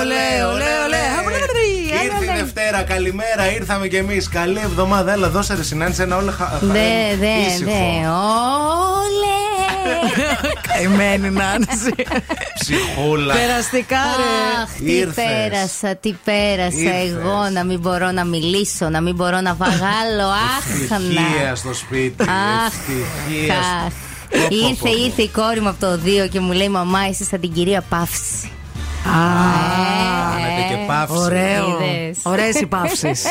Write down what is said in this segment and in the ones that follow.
Ολέ, ολέ, ολέ, ολέ, ολέ. Ήρθε η Δευτέρα, καλημέρα, ήρθαμε κι εμείς. Καλή εβδομάδα, έλα, δώσε ρε συνάντηση ένα όλο χα... Δε, δε, ήσυχο. δε. Όλε. Καημένη Νάνση. Ψυχούλα. Περαστικά, ρε. Αχ, τι Ήρθες. πέρασα, τι πέρασα Ήρθες. εγώ να μην μπορώ να μιλήσω, να μην μπορώ να βαγάλω. Αχ, Ευτυχία να. στο σπίτι. Αχ, Ευτυχία. αχ. Πω, πω, πω, Ήρθε, πω. ήρθε η κόρη μου από το 2 και μου λέει Μαμά, είσαι σαν την κυρία Παύση. Κάνετε και παύση. Ωραίο. Είδες. Ωραίες οι παύσεις. Και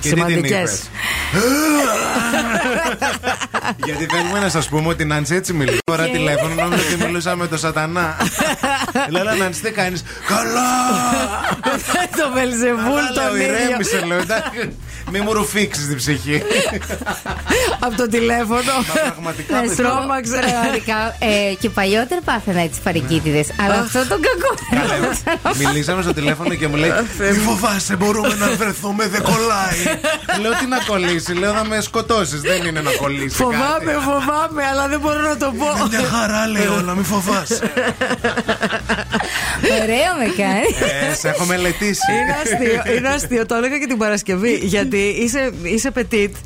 τι την Σημαντικές. είπες; Γιατί θέλουμε να σας πούμε ότι η Νάνση έτσι μιλάει. Τώρα τηλέφωνο νόμιζα ότι μιλούσα με τον Σατανά. Λέω, «Έλα, Νάνση, τι κάνεις; Καλά! Το Βελζεβούλ Καλά, τον λέω, ίδιο. ηρέμησε, λέω. εντάξει. Μη μου ρουφήξεις την ψυχή. Από το τηλέφωνο. Μα πραγματικά. Να παιδιά. σου πω, Τρόμαξε. Πραγματικά, ε, και παλιότερα πάθαινα έτσι παρικίτιδες. Αλλά αυτό τον κακό. Καλά, Μιλήσαμε στο τηλέφωνο και μου λέει Μη φοβάσαι, μπορούμε να βρεθούμε, δεν κολλάει. Λέω τι να κολλήσει, λέω να με σκοτώσεις. Δεν είναι να κολλήσει. Φοβάμαι, κάτι. φοβάμαι, αλλά δεν μπορώ να το πω. Είναι μια χαρά, λέει όλα, μη φοβάσαι. Ωραίο με κάνει. Ε, σε έχω μελετήσει. Είναι αστείο, είναι αστείο. Το έλεγα και την Παρασκευή. Γιατί bé, és, és petit.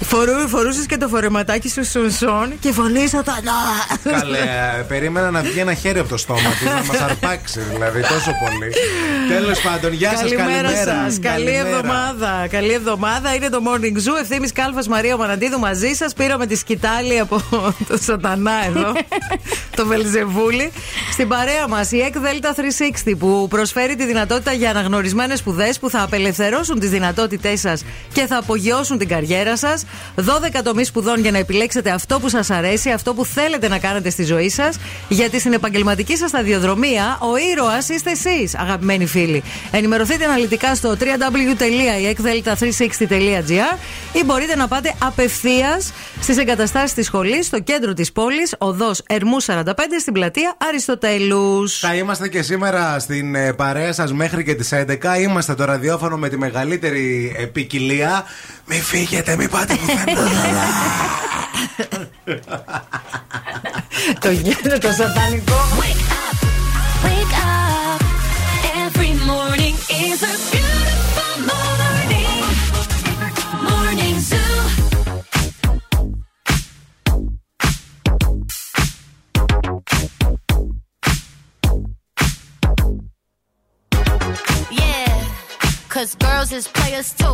Φορού, φορούσες και το φορεματάκι σου σουνσόν και φωνή σατανά. Καλέ, ε, περίμενα να βγει ένα χέρι από το στόμα της να μας αρπάξει, δηλαδή τόσο πολύ. Τέλος πάντων, γεια σας, Καλημέρα καλημέρα. σας. Καλή εβδομάδα. Καλή εβδομάδα. Είναι το Morning Zoo. Ευθύνη Κάλφας Μαρία Μαναντίδου μαζί σας. Πήραμε τη σκητάλη από το Σατανά εδώ. το Βελζεβούλη. Στην παρέα μας η ΕΚ Δέλτα 360 που προσφέρει τη δυνατότητα για αναγνωρισμένες σπουδές που θα απελευθερώσουν τις δυνατότητές σας και θα απογειώσουν την καριέρα σας. 12 τομείς σπουδών για να επιλέξετε αυτό που σας αρέσει, αυτό που θέλετε να κάνετε στη ζωή σας. Γιατί στην επαγγελματική σας σταδιοδρομία ο ήρωας είστε εσείς, αγαπημένοι φίλοι. Ενημερωθείτε αναλυτικά στο www.ekdelta360.gr ή μπορείτε να πάτε απευθείας στις εγκαταστάσεις της σχολής στο κέντρο της πόλης, οδός Ερμού 45, στην πλατεία Αριστοτέλους. Θα είμαστε και σήμερα στην ε, παρέα σας μέχρι και τις 11. Είμαστε το ραδιόφωνο με τη μεγαλύτερη ε, ποικιλία. Μη φύγετε, μη πάτε το γένο, το σατανικό. Wake up, wake up. Every morning is a beautiful morning. Morning Zoo. Yeah, cause girls is players too.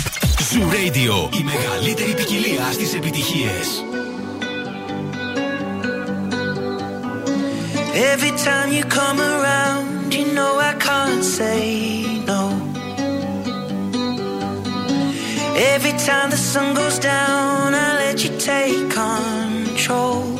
Zoo Radio, η μεγαλύτερη ποικιλία στις επιτυχίες. Every time you come around, you know I can't say no. Every time the sun goes down, I let you take control.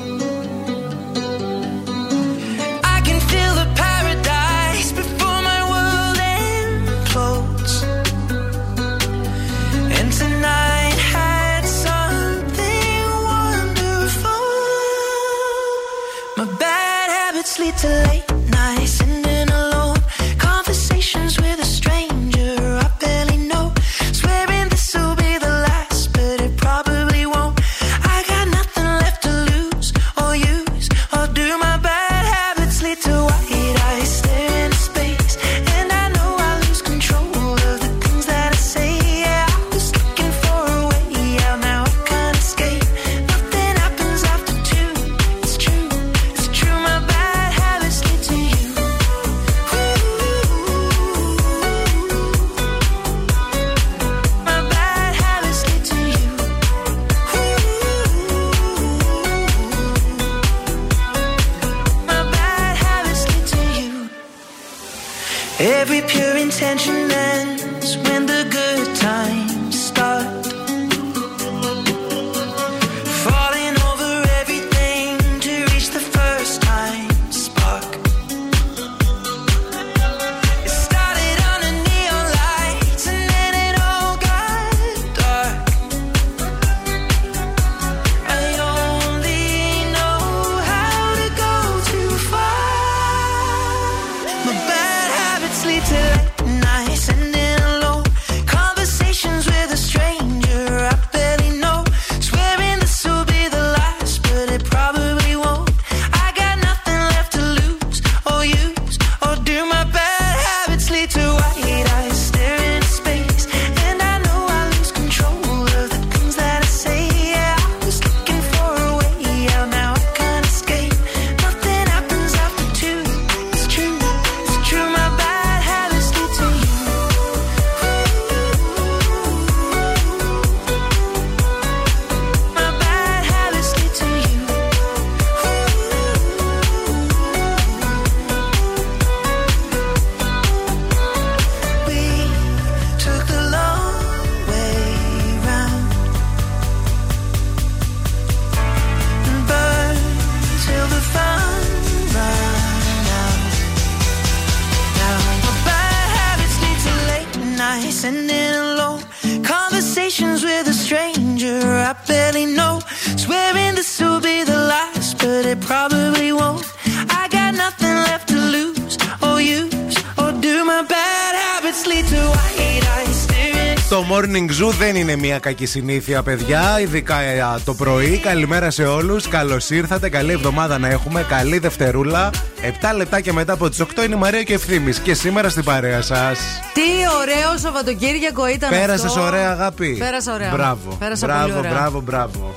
Δεν είναι μια κακή συνήθεια, παιδιά. Ειδικά ε, α, το πρωί. Καλημέρα σε όλους. Καλώς ήρθατε. Καλή εβδομάδα να έχουμε. Καλή Δευτερούλα. 7 λεπτάκια μετά από τις 8 είναι η Μαρία και ευθύνη. Και σήμερα στην παρέα σας. Τι ωραίο Σαββατοκύριακο ήταν Πέρασες αυτό. ωραία, αγάπη. Πέρασα ωραία. Μπράβο. Πέρασα μπράβο, πολύ ωραία. μπράβο, μπράβο.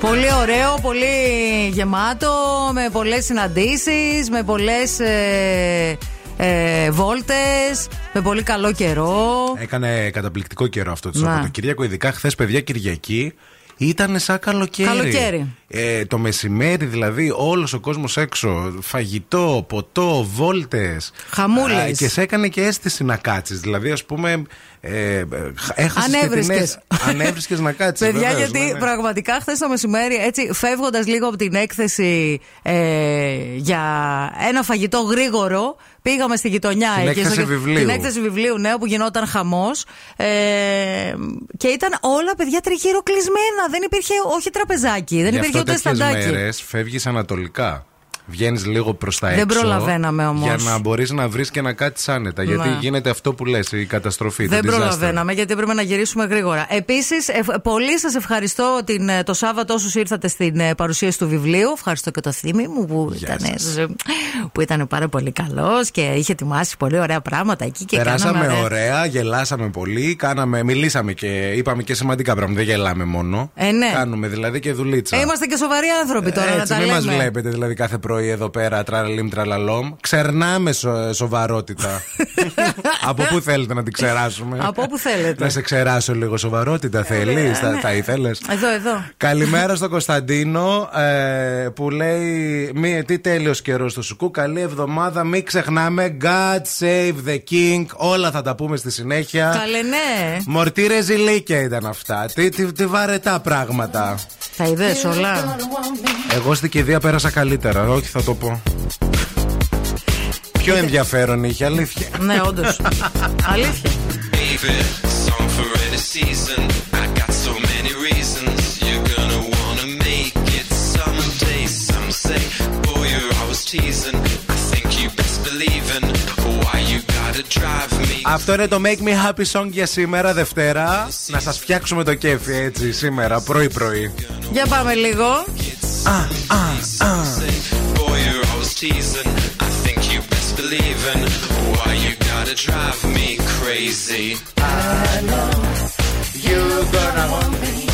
Πολύ ωραίο, πολύ γεμάτο, με πολλές συναντήσεις, με πολλές ε, ε, βόλτες, με πολύ καλό καιρό. Έκανε καταπληκτικό καιρό αυτό το Να. Σαββατοκύριακο. Ειδικά χθες, παιδιά, Κυριακή. Ήταν σαν καλοκαίρι. Καλοκαίρι. Ε, το μεσημέρι δηλαδή όλος ο κόσμος έξω Φαγητό, ποτό, βόλτες Χαμούλες. Α, Και σε έκανε και αίσθηση να κάτσεις Δηλαδή ας πούμε ε, ε, έχασες και την Ανέβρισκες. αίσθηση- Ανέβρισκες να κάτσεις Παιδιά, βεβαίως, γιατί ναι, ναι. πραγματικά χθες το μεσημέρι, έτσι φεύγοντας λίγο από την έκθεση ε, για ένα φαγητό γρήγορο, πήγαμε στη γειτονιά. Την εκεί έκθεση στο- βιβλίου. Την έκθεση βιβλίου, ναι, όπου γινόταν χαμός. Ε, και ήταν όλα παιδιά τριγύρω κλεισμένα. Δεν υπήρχε όχι τραπεζάκι, δεν Γι' υπήρχε αυτό ούτε τέτοιες σταντάκι. μέρες φεύγεις ανατολικά Βγαίνεις λίγο προς τα Δεν έξω. προλαβαίναμε όμως. Για να μπορείς να βρεις και να κάτσεις άνετα. Γιατί Ναι. γίνεται αυτό που λες, η καταστροφή. Δεν το disaster. προλαβαίναμε γιατί έπρεπε να γυρίσουμε γρήγορα. Επίσης, πολύ σας ευχαριστώ την, ε, το Σάββατο όσους ήρθατε στην ε, παρουσίαση του βιβλίου. Ευχαριστώ και το θύμη μου που, Γεια ήταν, σας. ε, που ήταν πάρα πολύ καλός και είχε ετοιμάσει πολύ ωραία πράγματα εκεί. Και Περάσαμε κάναμε, ε, ωραία, γελάσαμε πολύ, κάναμε, μιλήσαμε και είπαμε και σημαντικά πράγματα. Δεν γελάμε μόνο. Ε, ναι. Κάνουμε δηλαδή και δουλίτσα. Ε, είμαστε και σοβαροί άνθρωποι τώρα Έτσι, να τα μην λέμε. μα βλέπετε δηλαδή κάθε πρωί εδώ πέρα τραλαλίμ τραλαλόμ. Ξερνάμε σο- σοβαρότητα. Από πού θέλετε να την ξεράσουμε; Από όπου θέλετε. Να σε ξεράσω λίγο σοβαρότητα, θέλεις; ναι. θα, θα ήθελες; Εδώ, εδώ. Καλημέρα στον Κωνσταντίνο ε, που λέει μη, τι τέλειος καιρός στο Σουκού. Καλή εβδομάδα. Μην ξεχνάμε God save the king. Όλα θα τα πούμε στη συνέχεια. Καλέ, ναι. Μορτή ρεζιλίκια ήταν αυτά. Τι, τι, τι βαρετά πράγματα. Τα είδες όλα; Εγώ στην κηδεία πέρασα καλύτερα. Πιο ενδιαφέρον είχε, αλήθεια; Ναι, όντως. Αλήθεια. Αυτό είναι το make me happy song για σήμερα, Δευτέρα. Να σας φτιάξουμε το κέφι έτσι, σήμερα, πρωί-πρωί. Για πάμε λίγο. teasing. I think you best believe in Why you gotta drive me crazy? I know you're gonna want me.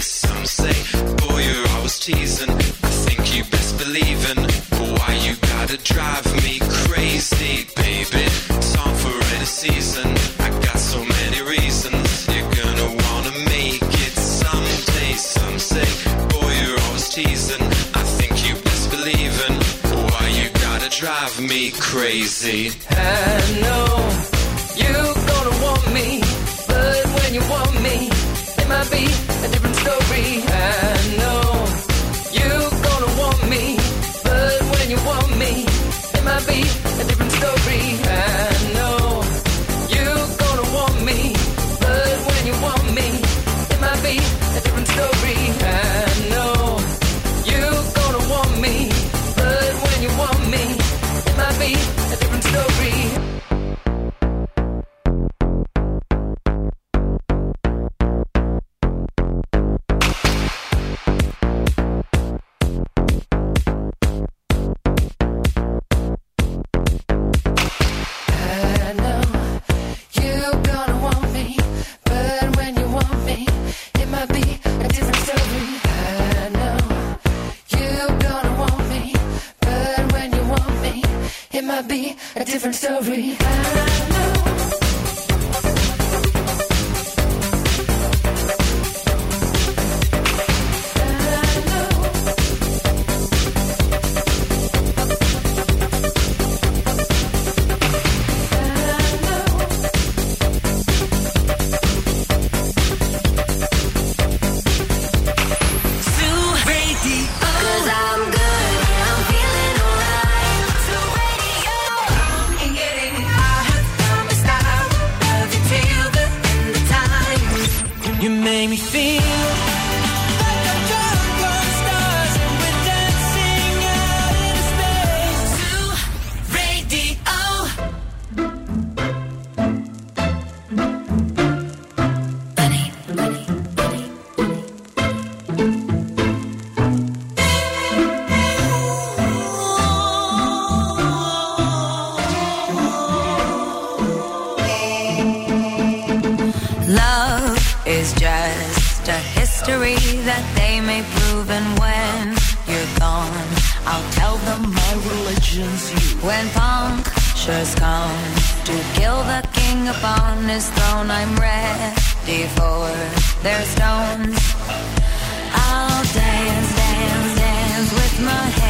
Some say, boy, you're always teasing. I think you best believe in why you gotta drive me crazy, baby. Song for any season. I got so many reasons. You're gonna wanna make it someday. Some say, boy, you're always teasing. I think you best believe in why you gotta drive me crazy. I know you're gonna want me, but when you want me, it might be a different I know you gonna want me, but when you want me, it might be archers come to kill the king upon his throne. I'm ready for their stones. I'll dance, dance, dance with my head.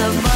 of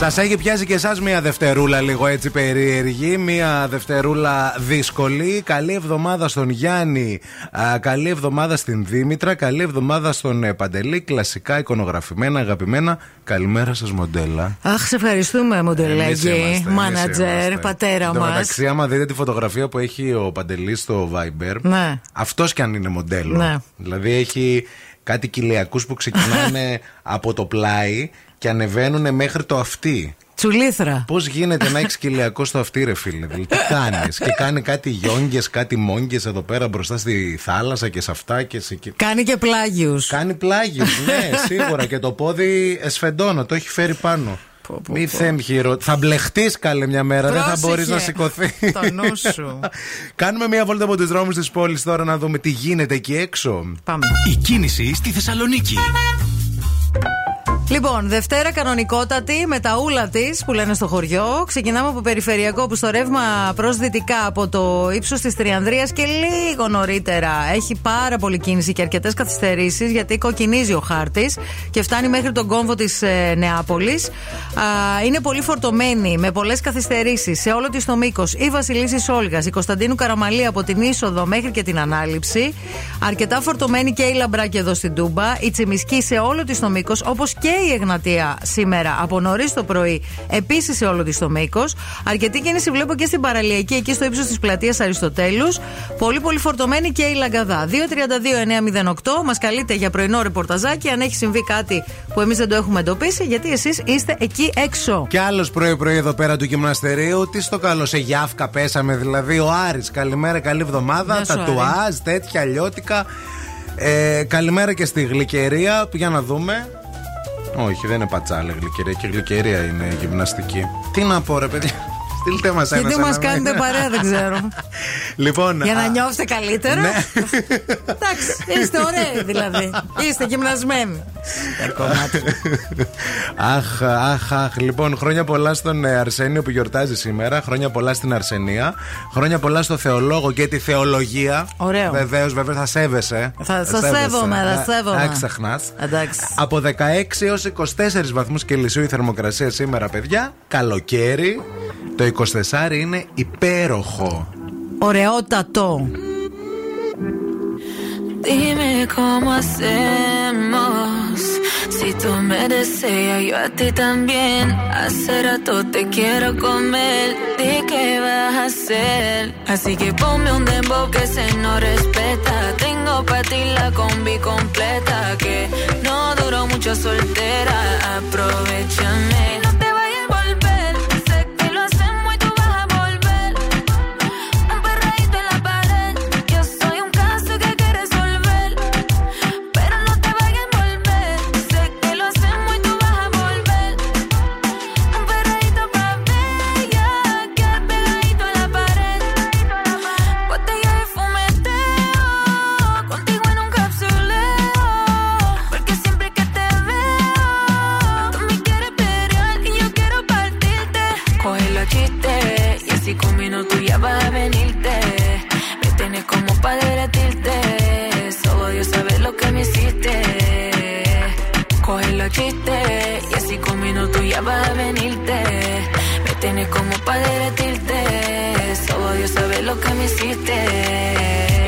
Σας έχει πιάσει και εσάς μια Δευτερούλα λίγο έτσι περίεργη, μια Δευτερούλα δύσκολη. Καλή εβδομάδα στον Γιάννη, α, καλή εβδομάδα στην Δήμητρα, καλή εβδομάδα στον ε, Παντελή. Κλασικά εικονογραφημένα, αγαπημένα. Καλημέρα σας, μοντέλα. Αχ, σε ευχαριστούμε, Εμείς μοντελέγγι, είμαστε, εμείς μάνατζερ, είμαστε. πατέρα Εν τω μας. μεταξύ, άμα δείτε τη φωτογραφία που έχει ο Παντελής στο Viber, Ναι. αυτός κι αν είναι μοντέλο. Ναι. Δηλαδή έχει κάτι κοιλιακούς που ξεκινάνε από το πλάι και ανεβαίνουν μέχρι το αυτί. Τσουλήθρα. Πώς γίνεται να έχεις κοιλιακό στο αυτί, ρε φίλε. Δηλαδή, τι κάνεις; και κάνει κάτι γιόγκε, κάτι μόγκε εδώ πέρα μπροστά στη θάλασσα και σε αυτά και σε εκεί. Κάνει και πλάγιους. Κάνει πλάγιους, ναι, σίγουρα. και το πόδι εσφεντώνω, το έχει φέρει πάνω. Μη θέμ χειρο... Θα μπλεχτείς καλέ μια μέρα, δεν θα Πρόσεχε. μπορείς να σηκωθεί. Το νου σου. Κάνουμε μια βόλτα από τους δρόμους της πόλης τώρα να δούμε τι γίνεται εκεί έξω. Πάμε. Η κίνηση στη Θεσσαλονίκη. Λοιπόν, Δευτέρα κανονικότατη με τα ούλα της που λένε στο χωριό. Ξεκινάμε από περιφερειακό που στο ρεύμα προς δυτικά από το ύψος της Τριανδρίας και λίγο νωρίτερα έχει πάρα πολύ κίνηση και αρκετές καθυστερήσεις γιατί κοκκινίζει ο χάρτης και φτάνει μέχρι τον κόμβο της ε, Νεάπολης. Είναι πολύ φορτωμένη με πολλές καθυστερήσεις σε όλο της το μήκος η Βασιλίση Όλγας, η Κωνσταντίνου Καραμαλή από την είσοδο μέχρι και την ανάληψη. Αρκετά φορτωμένη και η Λαμπράκη εδώ στην Τούμπα. Η Τσιμισκή σε όλο της το μήκος όπως και η Εγνατεία σήμερα από νωρίς το πρωί, επίσης σε όλο της το μήκος. Αρκετή κίνηση βλέπω και στην παραλιακή, εκεί στο ύψος της πλατείας Αριστοτέλους. Πολύ πολύ φορτωμένη και η Λαγκαδά. 232-908 μας καλείτε για πρωινό ρεπορταζάκι αν έχει συμβεί κάτι που εμείς δεν το έχουμε εντοπίσει, γιατί εσείς είστε εκεί έξω. Κι άλλος πρωί-πρωί εδώ πέρα του γυμναστερίου, τι στο καλό σε γιάφκα πέσαμε δηλαδή. Ο Άρης. καλημέρα, καλή εβδομάδα. Τατουάζ, τέτοια λιώτικα. Ε, καλημέρα και στη γλυκερία, για να δούμε. Όχι, δεν είναι πατσάλε γλυκερία και γλυκερία είναι γυμναστική. Τι να πω, ρε παιδιά. Στείλτε μας ένα. Γιατί μας κάνετε παρέα, δεν ξέρω. λοιπόν, Για να νιώσετε καλύτερα; Ναι. Εντάξει, είστε ωραίοι δηλαδή. Είστε γυμνασμένοι. αχ, αχ, αχ. Λοιπόν, χρόνια πολλά στον ε, Αρσένιο που γιορτάζει σήμερα. Χρόνια πολλά στην Αρσενία. Χρόνια πολλά στο Θεολόγο και τη Θεολογία. Ωραίο. Βεβαίως, βέβαια θα σέβεσαι. Θα σα σέβομαι, θα ε, ε, σέβομαι. Να ξεχνάς. Από 16 έως 24 βαθμούς Κελσίου η θερμοκρασία σήμερα, παιδιά. Καλοκαίρι. Το 24 είναι υπέροχο. Ωραιότατο. Dime cómo hacemos. Si tú me deseas, yo a ti también. Hace rato te quiero comer. ¿De qué vas a hacer? Así que ponme un dembow que se no respeta. Tengo para ti la combi completa. Que no duró mucho soltera. Aprovechame. chiste. Y así con minutos ya vas a venirte. Me tienes como para derretirte. Solo Dios sabe lo que me hiciste.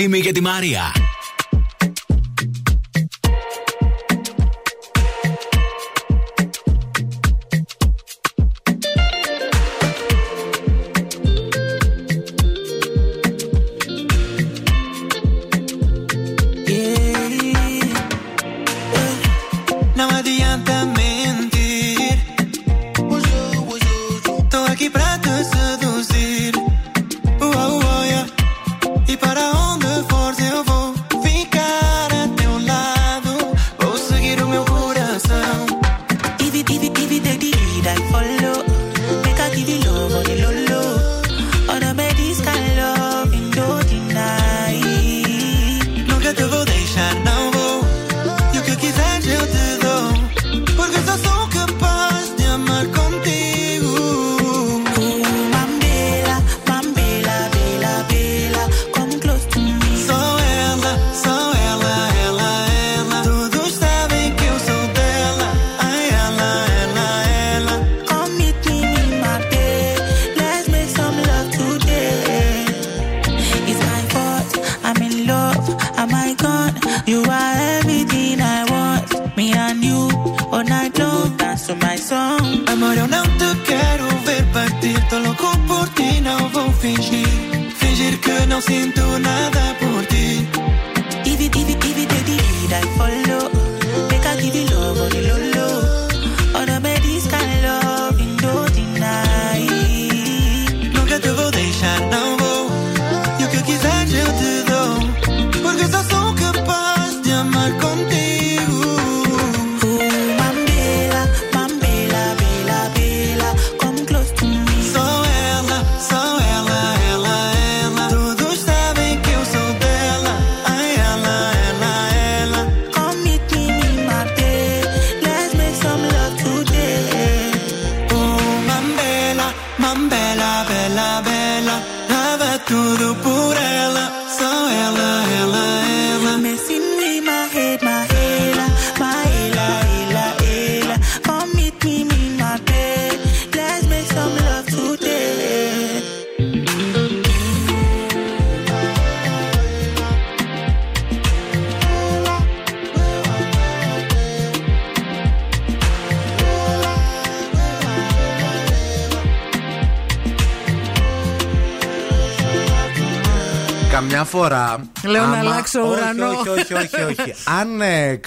Θύμη για τη Μαρία.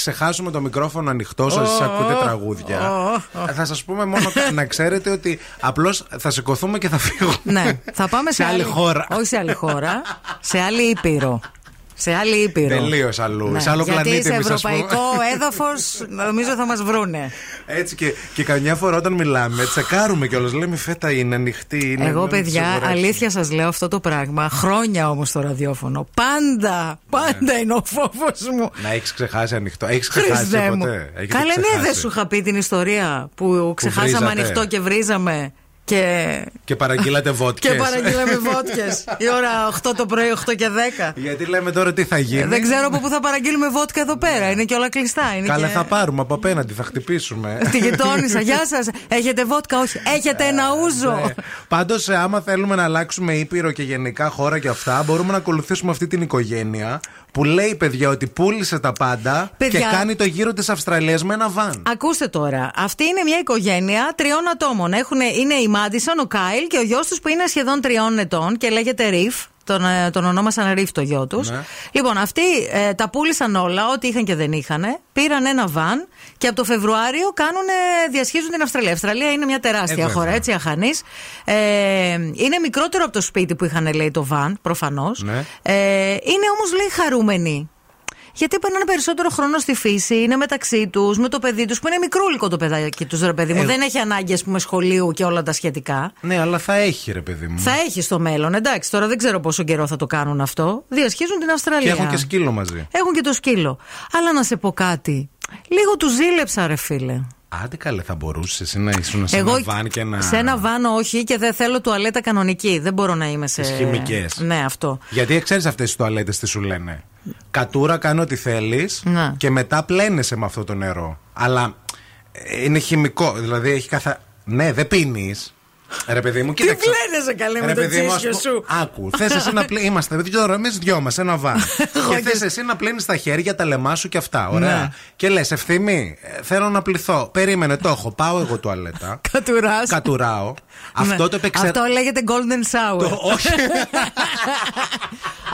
Ξεχάσουμε το μικρόφωνο ανοιχτός, σα ακούτε τραγούδια. ε, Θα σας πούμε μόνο να ξέρετε ότι απλώς θα σηκωθούμε και θα φύγουμε. Ναι, θα πάμε σε, Σε άλλη χώρα. Όχι σε άλλη χώρα, σε άλλη ήπειρο. Σε άλλη ήπειρο. Τελείως αλλού. Σε άλλο Ναι, Γιατί πλανήτη, σε εμείς, ας πούμε. ευρωπαϊκό έδαφος νομίζω θα μας βρούνε. Έτσι και, και καμιά φορά όταν μιλάμε, τσεκάρουμε κιόλας. Λέμε η φέτα είναι ανοιχτή. Είναι, Εγώ, είναι παιδιά, σίγουρα. αλήθεια σας λέω αυτό το πράγμα. Χρόνια όμως στο ραδιόφωνο. Πάντα, πάντα είναι ο φόβος μου. Να έχεις ξεχάσει ανοιχτό. Έχεις ξεχάσει Χριστέ μου. ποτέ; Έχετε Καλέ, ναι, ξεχάσει. δεν σου είχα πει την ιστορία που ξεχάσαμε βρίζατε. ανοιχτό και βρίζαμε. Και, Και παραγγείλατε βότκες. και παραγγείλαμε βότκες. Η ώρα 8 το πρωί, 8 και 10. Γιατί λέμε τώρα τι θα γίνει. Ε, Δεν ξέρω από πού θα παραγγείλουμε βότκα εδώ πέρα. Είναι και όλα κλειστά. Είναι Καλά, και... θα πάρουμε από απέναντι, θα χτυπήσουμε. Τη γειτόνισσα. Γεια σας. Έχετε βότκα, όχι. Έχετε ένα ούζο. Πάντως, άμα θέλουμε να αλλάξουμε ήπειρο και γενικά χώρα και αυτά, μπορούμε να ακολουθήσουμε αυτή την οικογένεια που λέει, παιδιά, ότι πούλησε τα πάντα Παιδιά. και κάνει το γύρο της Αυστραλίας με ένα βαν. Ακούστε τώρα. Αυτή είναι μια οικογένεια τριών ατόμων. Έχουνε, είναι η Μάντισον, ο Κάιλ και ο γιος τους που είναι σχεδόν τριών ετών και λέγεται Ριφ. Τον, ε, τον ονόμασαν Ριφ το γιο τους. Ναι. Λοιπόν, αυτοί ε, τα πούλησαν όλα, ό,τι είχαν και δεν είχαν. Πήραν ένα βαν και από το Φεβρουάριο κάνουν, διασχίζουν την Αυστραλία. Η Αυστραλία είναι μια τεράστια Ε, βέβαια. χώρα, έτσι, αχανής. Ε, είναι μικρότερο από το σπίτι που είχαν, λέει, το βαν, προφανώς. Ναι. Ε, είναι όμως, λέει, χαρούμενοι. Γιατί περνάνε περισσότερο χρόνο στη φύση, είναι μεταξύ τους, με το παιδί τους, που είναι μικρούλικο το παιδάκι τους, ρε παιδί μου. Ε, Δεν έχει ανάγκη, ας πούμε, σχολείου και όλα τα σχετικά. Ναι, αλλά θα έχει, ρε παιδί μου. Θα έχει στο μέλλον, εντάξει. Τώρα δεν ξέρω πόσο καιρό θα το κάνουν αυτό. Διασχίζουν την Και Αυστραλία. έχουν και σκύλο μαζί. Έχουν και το σκύλο. Αλλά να σε πω κάτι. Λίγο του ζήλεψα, ρε φίλε. Άντε καλέ, θα μπορούσες εσύ να ήσουν σε Εγώ ένα βαν και να. σε ένα βάνο όχι και δεν θέλω τουαλέτα κανονική. Δεν μπορώ να είμαι σε. Τις χημικές. Ναι, αυτό. Γιατί ξέρεις αυτές τις τουαλέτες τι σου λένε; Κατούρα, κάνει ό,τι θέλεις Ναι. και μετά πλένεσαι με αυτό το νερό. Αλλά ε, είναι χημικό. Δηλαδή έχει καθα. Ναι, δεν πίνεις. Ρε παιδί μου, Τι κοίταξε. πλένεσαι καλέ με Ρε το παιδί μου, ας τσίσιο πω- σου. Άκου, θες εσύ να πλένει. Είμαστε δύο εμείς δυο μας, ένα βαν. και θες εσύ να πλένεις τα χέρια, τα λεμά σου και αυτά. Ωραία. Ναι. Και λες, ευθύμη, ε, θέλω να πληθώ. Περίμενε, το έχω. Πάω εγώ τουαλέτα. Κατουράς. Κατουράω. Αυτό Ναι. το επεξε... Αυτό λέγεται golden shower. Το- όχι.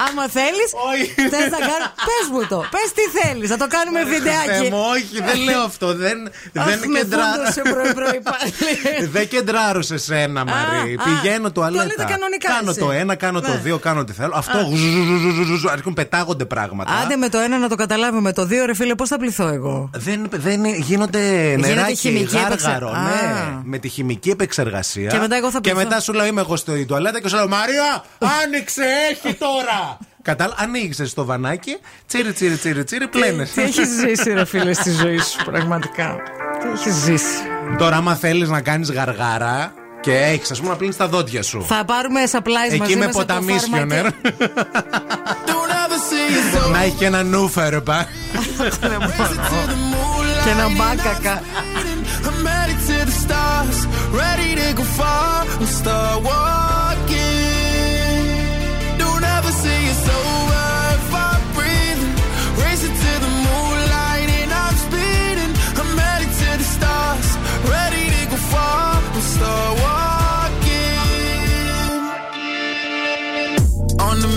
Άμα θέλεις, Όχι. θες να κάνω. Πες μου το. Πες τι θέλεις. Θα το κάνουμε Θεέ βιντεάκι. μου, όχι, δεν λέω αυτό. Δεν, Αχ, δεν με κεντρά... φούντωσε πρωί-πρωί πάλι. Δεν κεντράρω σε σένα, Μαρή. α, Πηγαίνω τουαλέτα. τουαλέτα κανονικά κάνω εσύ. το ένα, κάνω το Ναι. δύο, κάνω ό,τι θέλω. Αυτό γουζουζουζουζουζου, αρχίζουν πετάγονται πράγματα. Άντε με το ένα να το καταλάβουμε. Με το δύο, ρε φίλε, πώς θα πληθώ εγώ; Δεν, δεν γίνονται νεράκι, χημική γάργαρο. επεξε- Ναι, Α. με τη χημική επεξεργασία. Και μετά εγώ θα Και πληθώ. μετά σου λέω είμαι εγώ στην τουαλέτα και σου λέω Μαρία, άνοιξε, έχει τώρα. Κατάλαβα, ανοίγεις το βανάκι, τσίρι, τσίρι, τσίρι, τσίρι, πλένε. Τι έχεις ζήσει, ρε φίλε, στη ζωή σου, πραγματικά; Τι έχεις ζήσει; Τώρα, άμα θέλεις να κάνεις γαργάρα και έχεις, ας πούμε, να πλύνεις τα δόντια σου. Θα πάρουμε supplies μαζί Εκεί με μας από το ποταμίσιονερ. φάρμακο. να έχει και ένα νούφερ, πα. Και ένα μπάκακα. I'm headed to the stars, ready to go far and start walking.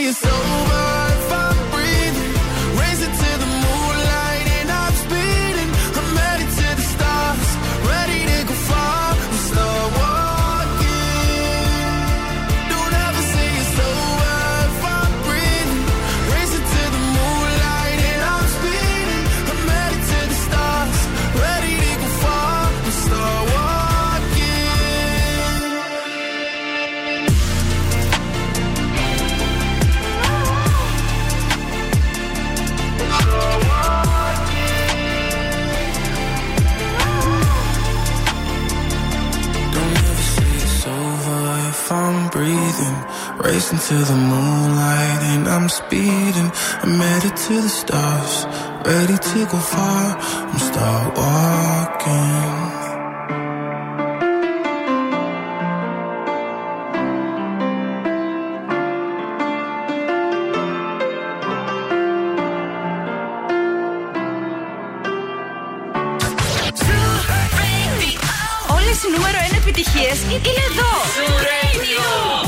you're sober Racing to the moonlight and I'm speeding. I'm headed to the stars, ready to go far. I'm start walking. Όλε οι νούμερο 1 επιτυχίε είναι εδώ. Music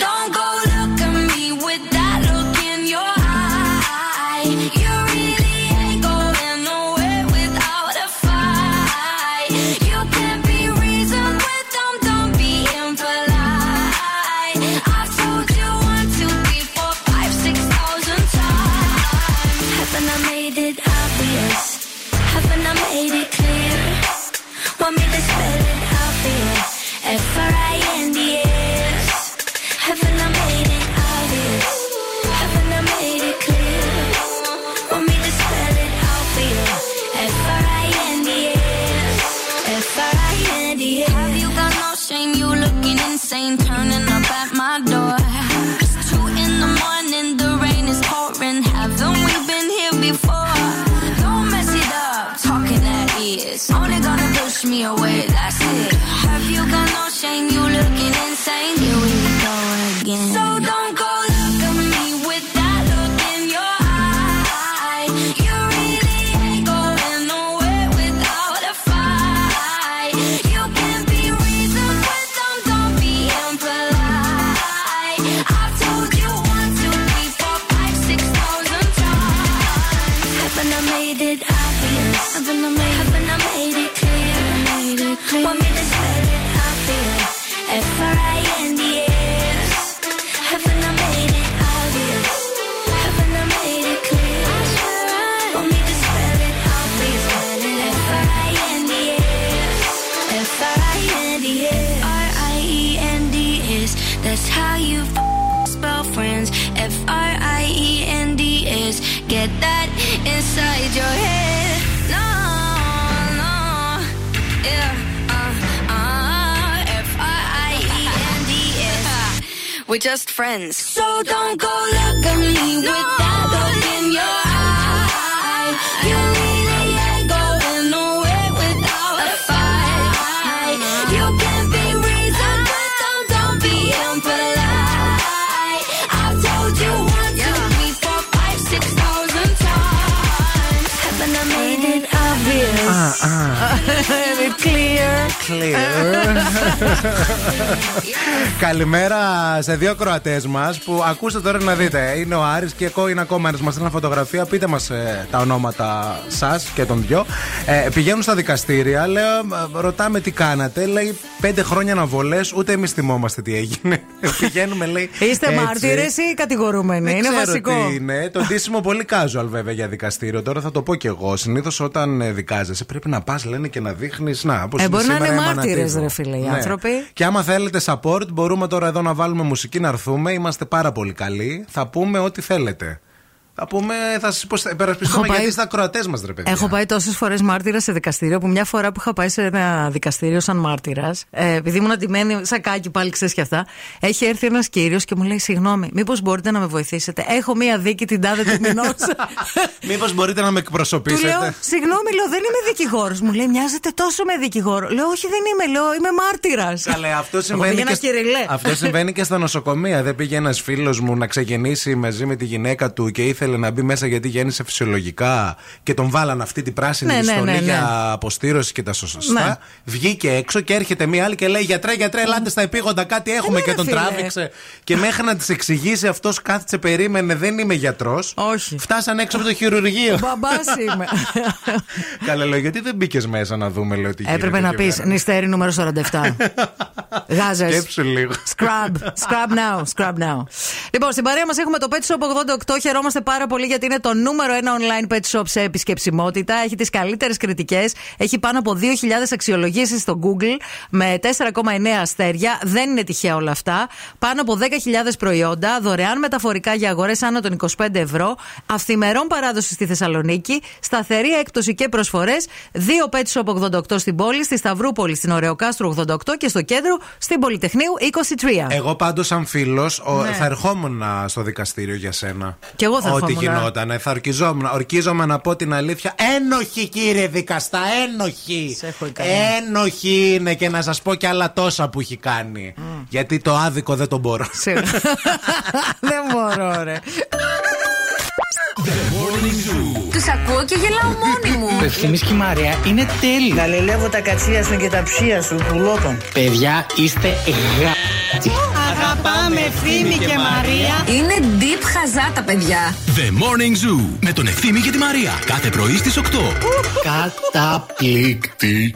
Σε δύο κροατές μας που ακούστε τώρα να δείτε. Είναι ο Άρης και εγώ είναι ακόμα ένας. Μας στείλαν φωτογραφία. Πείτε μας τα ονόματα σας και των δυο. Ε, πηγαίνουν στα δικαστήρια. Λέω, ε, ρωτάμε τι κάνατε. Λέει πέντε χρόνια αναβολές. Ούτε εμείς θυμόμαστε τι έγινε. Πηγαίνουμε, λέει. Είστε έτσι. μάρτυρες ή κατηγορούμενοι; Δεν Είναι ξέρω βασικό. Τι είναι. Το ντύσιμο πολύ casual βέβαια για δικαστήριο. Τώρα θα το πω κι εγώ. Συνήθως όταν ε, δικάζεσαι πρέπει να πας, λένε και να δείχνεις. Να, όπως Ε, μπορεί να σήμερα είναι η μάρτυρες, Αμανατίδου. ρε φίλε, οι Ναι. άνθρωποι. Και άμα θέλετε support, μπορούμε τώρα εδώ να βάλουμε μουσική να έρθουμε. Είμαστε πάρα πολύ καλοί. Θα πούμε ό,τι θέλετε. Θα πούμε, θα σας υπερασπιστούμε Έχω πάει- γιατί στα κροατέ μας, ρε παιδιά. Έχω πάει τόσες φορές μάρτυρα σε δικαστήριο που μια φορά που είχα πάει σε ένα δικαστήριο σαν μάρτυρας, ε, επειδή ήμουν αντιμένη, σακάκι πάλι ξέρεις και αυτά, έχει έρθει ένας κύριος και μου λέει: Συγγνώμη, μήπως μπορείτε να με βοηθήσετε; Έχω μία δίκη την τάδε του μηνός. Μήπως μπορείτε να με Του εκπροσωπήσετε. λέω: Συγγνώμη, λέω, δεν είμαι δικηγόρος. Μου λέει: Μοιάζετε τόσο με δικηγόρο. Λέω: Όχι, δεν είμαι, λέω, είμαι μάρτυρας. Καλέ, αυτό συμβαίνει, πήγαινα και, κυριλέ. αυτό συμβαίνει και στα νοσοκομεία. Δεν πήγε ένας φίλος μου να ξεκινήσει μαζί με τη γυναίκα του και ήθελε να μπει μέσα γιατί γέννησε φυσιολογικά και τον βάλαν αυτή την πράσινη Ναι, ναι, ληστονή ναι, ναι. για αποστήρωση και τα σωστά. Ναι. Βγήκε έξω και έρχεται μία άλλη και λέει: Γιατρέ, γιατρέ, ελάτε στα επίγοντα, κάτι έχουμε. ναι, και ρε τον φίλε. τράβηξε. Και μέχρι να της εξηγήσει αυτός κάθισε, περίμενε, δεν είμαι γιατρός. Όχι. Φτάσαν έξω από το χειρουργείο. Μπαμπάς είμαι. Καλά, λέω, γιατί δεν μπήκες μέσα να δούμε, λέω τι Έπρεπε γίνεται να εκεί πεις πέρα. νηστέρι νούμερο 47. Γάζες. Σκέψου λίγο. Scrub, scrub now, scrub now. Λοιπόν, στην παρέα μας έχουμε το Pet Shop 88. Χαιρόμαστε πάρα πολύ γιατί είναι το νούμερο ένα online pet shop σε επισκεψιμότητα. Έχει τις καλύτερες κριτικές. Έχει πάνω από 2.000 αξιολογήσεις στο Google με 4,9 αστέρια. Δεν είναι τυχαία όλα αυτά. Πάνω από 10.000 προϊόντα. Δωρεάν μεταφορικά για αγορές άνω των 25 ευρώ. Αυθημερών παράδοση στη Θεσσαλονίκη. Σταθερή έκπτωση και προσφορές. Δύο Pet Shop 88 στην πόλη, στη Σταυρούπολη, στην Ωρεοκάστρου 88 και στο κέντρο στην Πολυτεχνείου 23. Εγώ πάντως, σαν φίλος, Ναι. θα ερχόμουν στο δικαστήριο για σένα. Κι εγώ θα Ό,τι ερχόμουν. γινόταν. Θα ορκιζόμουν. Ορκίζομαι να πω την αλήθεια. Ένοχη, κύριε δικαστά, ένοχη. Σε έχω ικανό. Ένοχη είναι και να σας πω κι άλλα τόσα που έχει κάνει. Γιατί το άδικο δεν το μπορώ. Σίγουρα. Δεν μπορώ, ρε. Τους ακούω και γελάω μόνη μου. Ο Ευθύμης και η Μαρία είναι τέλειοι. Γαλιλεύω τα κατσία σου και τα ψία σου, πουλότων. Παιδιά, είστε γα... Αγαπάμε Ευθύμη και Μαρία. Είναι deep χαζά τα παιδιά. The Morning Zoo με τον Ευθύμη και τη Μαρία. Κάθε πρωί στις 8. Καταπληκτική.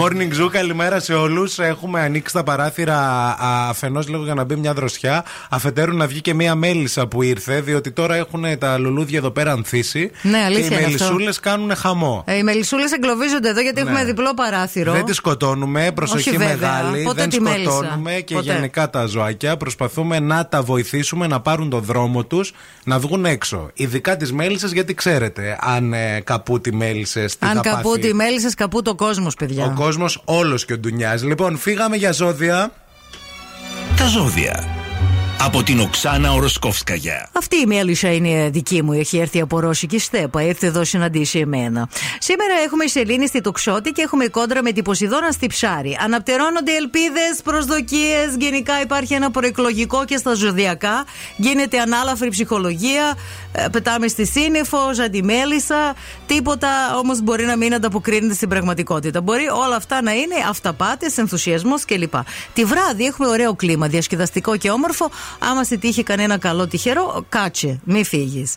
Morning Zoo, καλημέρα σε όλους. Έχουμε ανοίξει τα παράθυρα αφενός λίγο για να μπει μια δροσιά. Αφετέρου να βγει και μια μέλισσα που ήρθε, διότι τώρα έχουν τα λουλούδια εδώ πέρα ανθίσει. Ναι, αλήθεια Και οι είναι αυτό. μελισσούλες κάνουν χαμό. Ε, οι μελισσούλες εγκλωβίζονται εδώ γιατί Ναι. έχουμε διπλό παράθυρο. Δεν τη σκοτώνουμε, προσοχή Όχι, βέβαια. μεγάλη. Ποτέ δεν τη μέλισσα. σκοτώνουμε και Ποτέ. γενικά τα ζωάκια. Προσπαθούμε να τα βοηθήσουμε να πάρουν το δρόμο τους, να βγουν έξω. Ειδικά τις μέλισσες, γιατί ξέρετε, αν ε, καπούτι μέλισσες. Αν καπού τη μέλισσες, καπού το κόσμος, παιδιά. Ο κόσμος όλος και ο ντουνιάς. Λοιπόν, φύγαμε για ζώδια. Τα ζώδια. Από την Οξάνα Οροσκόφσκαγια. Αυτή η μέλισσα είναι δική μου. Έχει έρθει από ρώσικη στέπα. Ήρθε εδώ συναντήσει εμένα. Σήμερα έχουμε Σελήνη στη Τοξότη και έχουμε κόντρα με την Ποσειδώνα στη Ψάρη. Αναπτερώνονται ελπίδες, προσδοκίες. Γενικά υπάρχει ένα προεκλογικό και στα ζωδιακά. Γίνεται ανάλαφρη ψυχολογία. Ε, Πετάμε στη σύννεφο, σαν τη μέλισσα. Τίποτα όμως μπορεί να μην ανταποκρίνεται στην πραγματικότητα. Μπορεί όλα αυτά να είναι αυταπάτες, ενθουσιασμός κλπ. Τη βράδυ έχουμε ωραίο κλίμα, διασκεδαστικό και όμορφο. Άμα σε τύχει κανένα καλό τυχερό, κάτσε, μη φύγεις.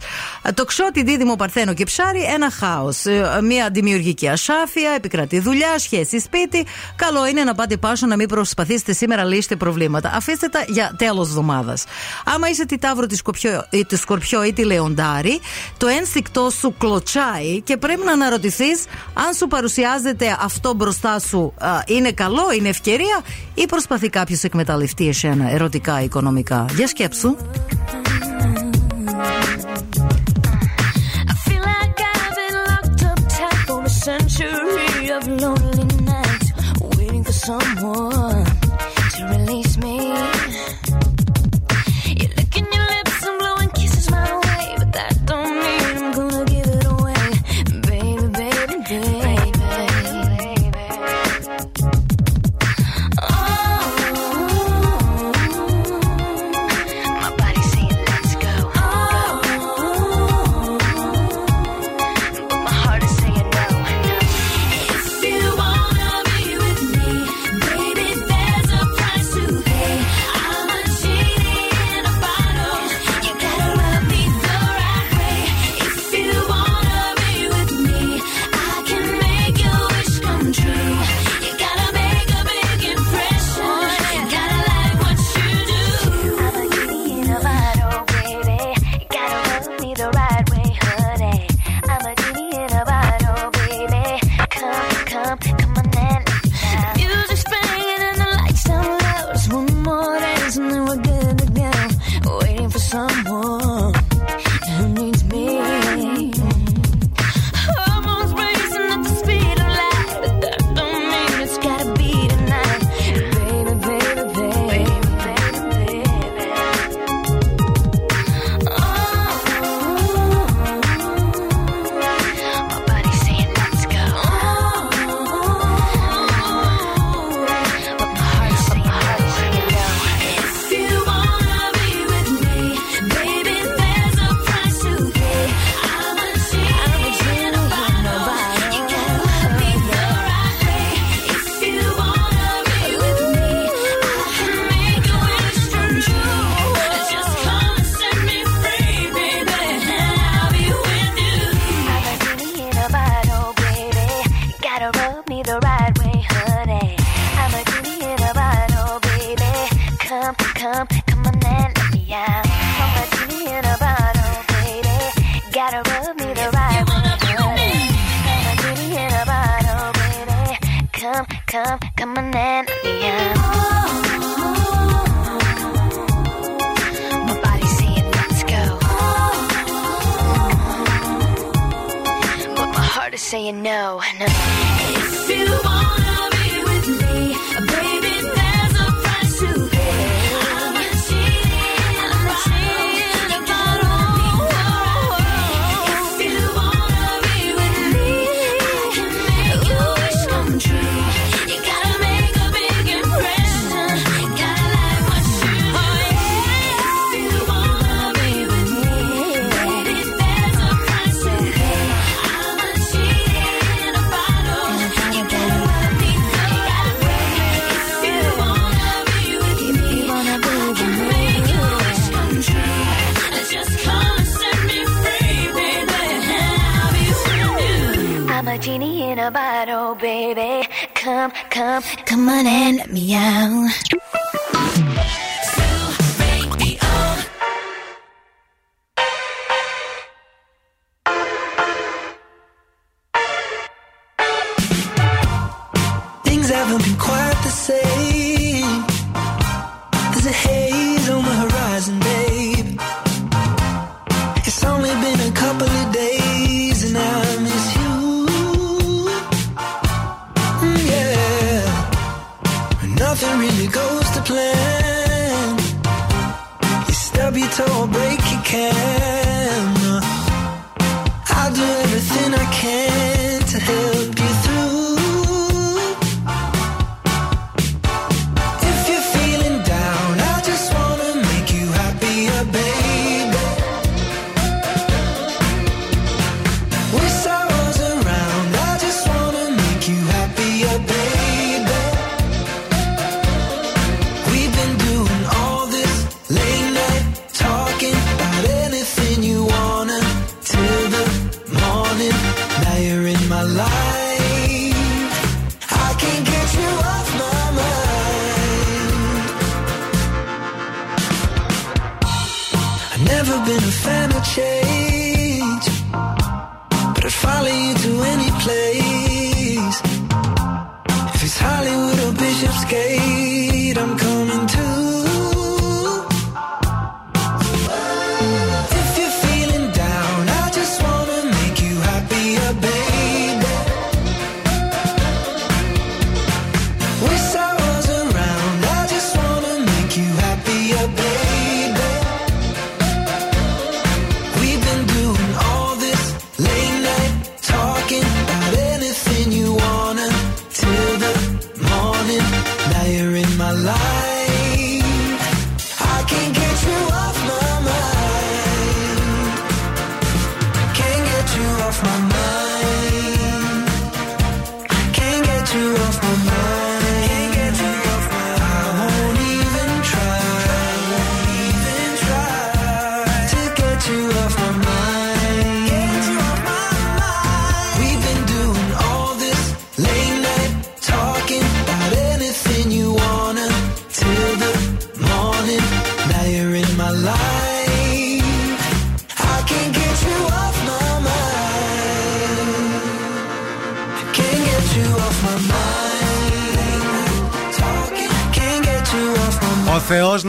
Το ξότι δίδυμο Παρθένο και ψάρι, ένα χάος. Μια δημιουργική ασάφεια, επικρατεί δουλειά, σχέση σπίτι. Καλό είναι να πάτε πάσο να μην προσπαθήσετε σήμερα λύσετε προβλήματα. Αφήστε τα για τέλος εβδομάδας. Άμα είσαι τη Ταύρο, τη Σκορπιό, ή τη Σκορπιό ή τη Λεοντάρη, το ένστικτό σου κλωτσάει και πρέπει να αναρωτηθείς αν σου παρουσιάζεται αυτό μπροστά σου α, είναι καλό, είναι ευκαιρία ή προσπαθεί κάποιος να εκμεταλλευτεί εσένα ερωτικά, οικονομικά. Για σκέψου. I feel like I've been locked up tight for a century of lonely nights, waiting for someone to release me. escape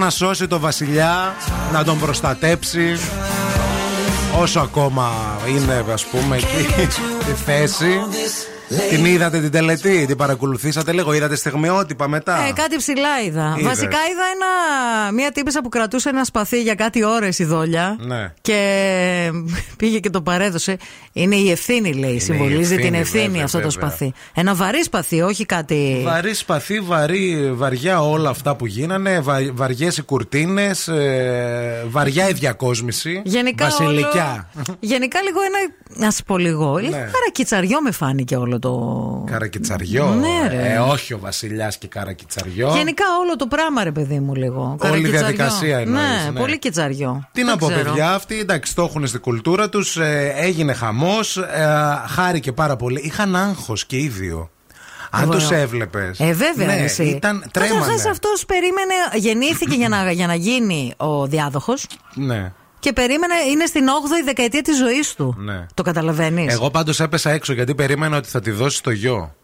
να σώσει το βασιλιά, να τον προστατέψει όσο ακόμα είναι ας πούμε εκεί στη θέση. Την είδατε την τελετή, την παρακολουθήσατε λίγο, είδατε στιγμιότυπα μετά; Ε, κάτι ψηλά είδα. Είδες. Βασικά είδα ένα, μια τύπησα που κρατούσε ένα σπαθί για κάτι ώρες η δόλια. Ναι. Και πήγε και το παρέδωσε. Είναι η ευθύνη, λέει. Συμβολίζει ευθύνη, την ευθύνη βέβαια, αυτό το βέβαια. σπαθί. Ένα βαρύ σπαθί, όχι κάτι. Βαρύ σπαθί, βαρύ, βαριά όλα αυτά που γίνανε, βα, βαριές οι κουρτίνες, ε, βαριά η διακόσμηση, Γενικά βασιλικιά. Όλο, γενικά λίγο ένα. Να σου πω λίγο. Λίγο Ναι. καρακιτσαριό με φάνηκε όλο το. Καρακιτσαριό. Ναι, ρε. Ε, όχι ο βασιλιάς και καρακιτσαριό. Γενικά όλο το πράγμα, ρε παιδί μου, λίγο. Όλη η Καρακιτσαριό. διαδικασία εννοείς, Ναι, ναι. πολύ κιτσαριό. Τι Δεν να πω, ξέρω. παιδιά, αυτοί εντάξει, το έχουν στην κουλτούρα τους. έγινε χαμός. χάρηκε πάρα πολύ. Είχαν άγχος και οι δύο. Αν Βέβαια. τους έβλεπες. Ε, βέβαια, ναι, εσύ. Ήταν τρέμανε. Καταρχάς αυτός περίμενε, γεννήθηκε για να, για να γίνει ο διάδοχος Ναι, και περίμενε, είναι στην 8η δεκαετία της ζωής του. ναι. Το καταλαβαίνεις; Εγώ πάντως έπεσα έξω γιατί περίμενα ότι θα τη δώσει στο γιο.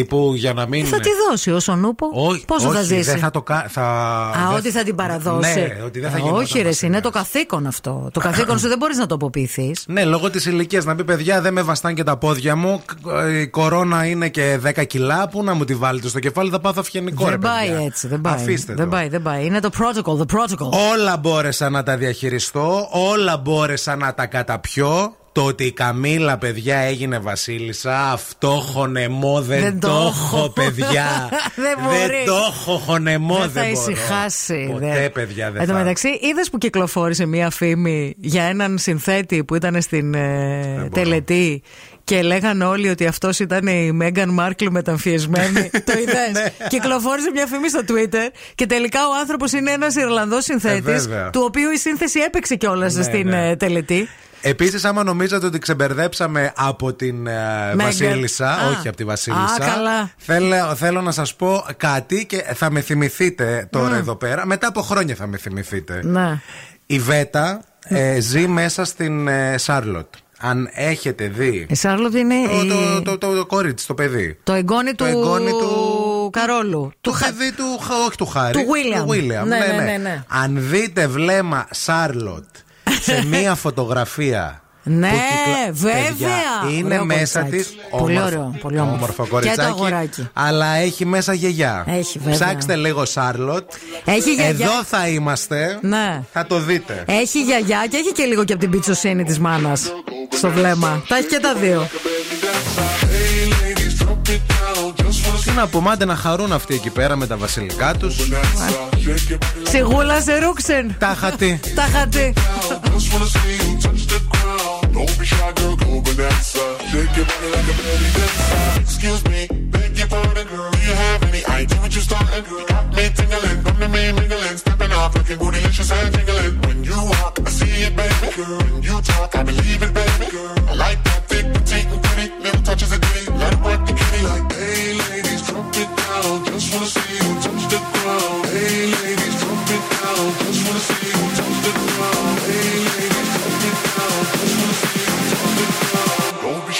Τύπου για να μην. Θα τη δώσει όσον ούπο. Όχι, Πόσο όχι, θα ζήσει; Δεν θα το κα... θα... Α, δεν ότι θα την παραδώσει. Ναι, ότι δεν θα Ε, γινόταν Όχι, ρε, εσύ, βασιλιάς. είναι το καθήκον αυτό. Το καθήκον σου δεν μπορείς να το αποποιηθείς. Ναι, λόγω της ηλικίας να πει παιδιά, δεν με βαστάνε και τα πόδια μου. κ- Η κορώνα είναι και 10 κιλά. Πού να μου τη βάλετε στο κεφάλι, θα πάθω αυγενικό ρε Δεν πάει παιδιά. έτσι. Δεν πάει. Αφήστε δεν το. πάει, δεν πάει. Είναι το protocol, the protocol. Όλα μπόρεσα να τα διαχειριστώ, όλα μπόρεσα να τα καταπιώ. Το ότι η Καμίλα, παιδιά, έγινε βασίλισσα, αυτό χωνεμό δεν, Δεν το το έχω, έχω. παιδιά. Δεν μπορείς. το έχω χωνεμό, δεν, δεν θα μπορώ. ησυχάσει. Ποτέ, δεν. παιδιά, δεν Εν τω θα. μεταξύ, είδες που κυκλοφόρησε μία φήμη για έναν συνθέτη που ήταν στην ε, τελετή και λέγανε όλοι ότι αυτός ήταν η Μέγαν Μάρκλ μεταμφιεσμένη; το είδες; Ναι. Κυκλοφόρησε μια φήμη στο Twitter και τελικά ο άνθρωπος είναι ένας Ιρλανδός συνθέτης, Ε, βέβαια. του οποίου η σύνθεση έπαιξε κιόλας Ναι, στην ναι. ε, τελετή. Επίσης, άμα νομίζατε ότι ξεμπερδέψαμε από την ε, Βασίλισσα, Α. όχι από τη Βασίλισσα. Α, καλά. Θέλω, θέλω να σας πω κάτι και θα με θυμηθείτε τώρα Mm. εδώ πέρα. Μετά από χρόνια θα με θυμηθείτε. Ναι. Η Βέτα ε, ζει μέσα στην ε, Σάρλοτ. Αν έχετε δει. Η Σάρλοτ είναι Το, η- το, το, το, το κορίτσι, το παιδί. το εγγόνι του, εγγόνι του- Καρόλου. Το παιδί του, Χα- όχι του Χάρη. Του William. Του William. Ναι, ναι, ναι, ναι. Αν δείτε βλέμμα Σάρλοτ σε μία φωτογραφία. Ναι, που κυκλο- βέβαια. Παιδιά, είναι Ωραίο μέσα της. κοριτσάκι. Πολύ ωραίο, πολύ όμορφο. Και το κοριτσάκι. αγοράκι. Αλλά έχει μέσα γιαγιά. Έχει, βέβαια. Ψάξτε λίγο Σάρλοτ. Έχει γιαγιά. Εδώ θα είμαστε. Ναι. Θα το δείτε. Έχει γιαγιά και έχει και λίγο και από την πιτσοσύνη της μάνας. Στο βλέμμα. Τα έχει και τα δύο. Τι να πούμε, άντε να χαρούν αυτοί εκεί πέρα με τα βασιλικά του. Σιγούλα σε ρούξεν. Τα χατή. Τα χατή. Don't be shy, girl, go bonanza. Shake your body like a belly dancer. Excuse me, beg your pardon, girl. Do you have any idea what you're starting? Got me tingling, come to me mingling, stepping off, looking bootylicious and jingling. When you walk, I see it, baby, girl. When you talk, I believe it, baby, girl. I like that thick, petite, and pretty, little touches of ditty.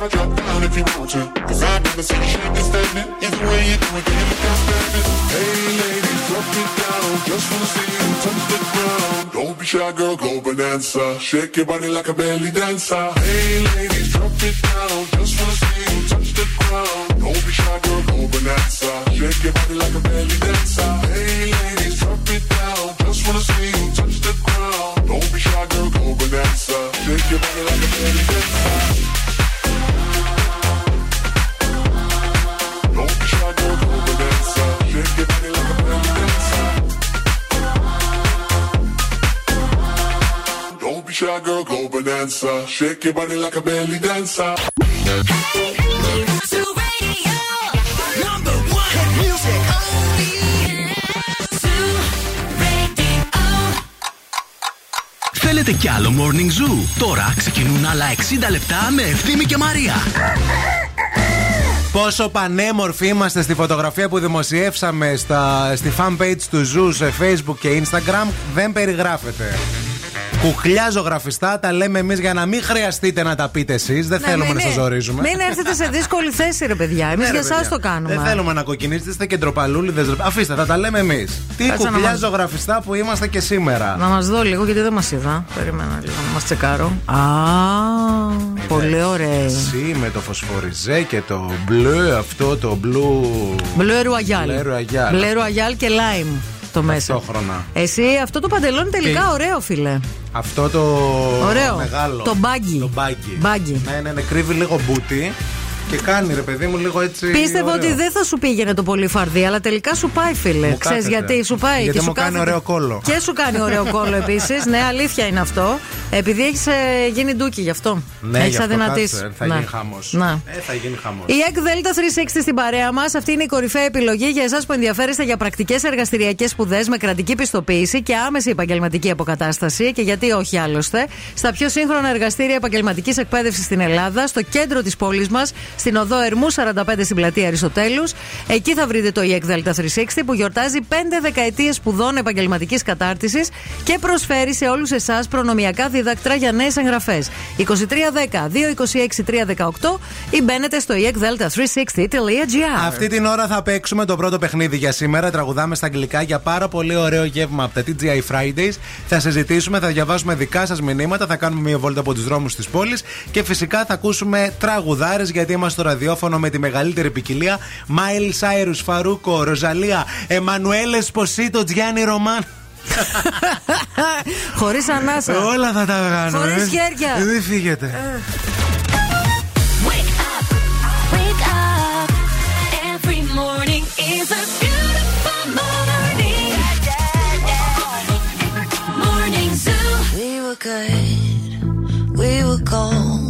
Gotta drop down if you want to. Cause I've never seen shake and standing. Either way you do it, can you look outstanding? Hey, ladies, drop it down. Just wanna see you touch the ground. Don't be shy, girl, go bonanza. Shake your body like a belly dancer. Hey, ladies, drop it down. Just wanna see you touch the ground. Don't be shy, girl, go bonanza. Shake your body like a belly dancer. Bonanza. Shake your body like a belly dancer. Θέλετε κι άλλο Morning Zoo; Τώρα ξεκινούν άλλα 60 λεπτά με Ευθύμη και Μαρία. Πόσο πανέμορφοι είμαστε στη φωτογραφία που δημοσιεύσαμε στα, στη fanpage του Zoo σε Facebook και Instagram δεν περιγράφεται. Κουκλιά ζωγραφιστά τα λέμε εμείς για να μην χρειαστείτε να τα πείτε εσείς. Δεν Ναι, θέλουμε μην να σας είναι- ζορίζουμε. Μην έρθετε σε δύσκολη θέση, ρε παιδιά. Εμείς Ναι, ρε, για εσάς παιδιά. το κάνουμε. Δεν θέλουμε να κοκκινήσετε, είστε κεντροπαλούλιδες. Αφήστε, θα τα λέμε εμείς. Τι Κάτσε να κουκλιά μας- ζωγραφιστά που είμαστε και σήμερα. Να μας δω λίγο γιατί δεν μας είδα. Περίμενα λίγο να μας τσεκάρω. Α, πολύ ωραία. Εσύ με το φωσφοριζέ και το μπλε αυτό το μπλου. Μπλε ρουαγιάλ. Μπλε ρουαγιάλ. Μπλε ρουαγιάλ και lime το μέσα. Ταυτόχρονα. Εσύ αυτό το παντελόνι τελικά Και- ωραίο, φίλε. Αυτό το Ωραίο. μεγάλο. Το baggy. Το baggy. Baggy. Ναι, ναι, ναι, κρύβει λίγο μπούτι και κάνει ρε παιδί μου λίγο έτσι. Πίστευα ωραίο. ότι δεν θα σου πήγαινε το πολύ φαρδύ, αλλά τελικά σου πάει, φίλε. Μου Ξέρεις κάθεται. γιατί σου πάει. Γιατί και μου σου κάνει κάθεται. ωραίο κώλο. Και σου κάνει ωραίο κώλο επίσης. ναι, αλήθεια είναι αυτό. Επειδή έχεις γίνει ντούκι γι' αυτό. Ναι, έχεις γι' αυτό αδυνατήσει. κάτσε, θα Ναι. γίνει χαμός. Να. Ε, θα γίνει χαμός. Η ΙΕΚ Δέλτα 360 στην παρέα μας. Αυτή είναι η κορυφαία επιλογή για εσάς που ενδιαφέρεστε για πρακτικές εργαστηριακές σπουδές με κρατική πιστοποίηση και άμεση επαγγελματική αποκατάσταση. Και γιατί όχι άλλωστε. Στα πιο σύγχρονα εργαστήρια επαγγελματικής εκπαίδευσης στην Ελλάδα, στο κέντρο της πόλης μας, στην οδό Ερμού 45 στην πλατεία Αριστοτέλους. Εκεί θα βρείτε το EEC Delta 360 που γιορτάζει 5 δεκαετίες σπουδών επαγγελματικής κατάρτισης και προσφέρει σε όλους εσάς προνομιακά διδακτρά για νέες εγγραφές. 2310-226-318 ή μπαίνετε στο EECDelta360.gr. Αυτή την ώρα θα παίξουμε το πρώτο παιχνίδι για σήμερα. Τραγουδάμε στα αγγλικά για πάρα πολύ ωραίο γεύμα από τα TGI Fridays. Θα συζητήσουμε, θα διαβάσουμε δικά σας μηνύματα, θα κάνουμε μια βόλτα από τους δρόμους της πόλης και φυσικά θα ακούσουμε τραγουδάρες γιατί είμαστε στο ραδιόφωνο με τη μεγαλύτερη ποικιλία. Μάιλ Σάιρους, Φαρούκο, Ροζαλία, Εμμανουέλες Ποσίτο, Τζιάνι Ρωμάν. Χωρίς ανάσα. Όλα θα τα κάνω. Χωρίς ε. χέρια. Ε, δεν φύγετε. Ε. Good, we were.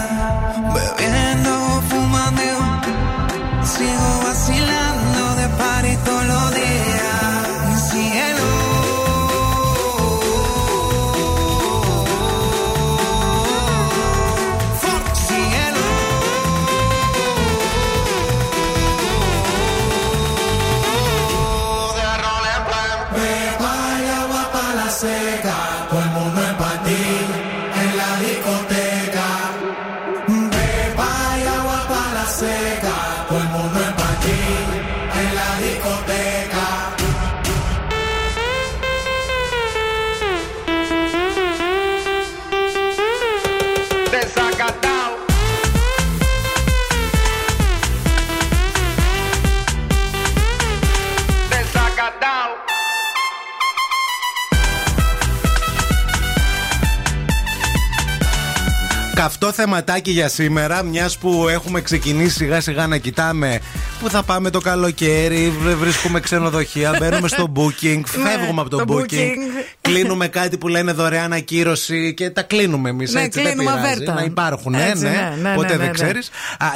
Θεματάκι για σήμερα, μιας που έχουμε ξεκινήσει σιγά σιγά να κοιτάμε πού θα πάμε το καλοκαίρι, βρε- βρίσκουμε ξενοδοχεία, μπαίνουμε στο booking, φεύγουμε από το, το booking, booking. κλείνουμε κάτι που λένε δωρεάν ακύρωση και τα κλείνουμε εμείς. Ναι, έτσι κλείνουμε δεν πειράζει. αβέρτα. Να υπάρχουν, ναι, Έτσι, ναι, ναι, ναι, ποτέ ναι, δεν ναι. ξέρεις.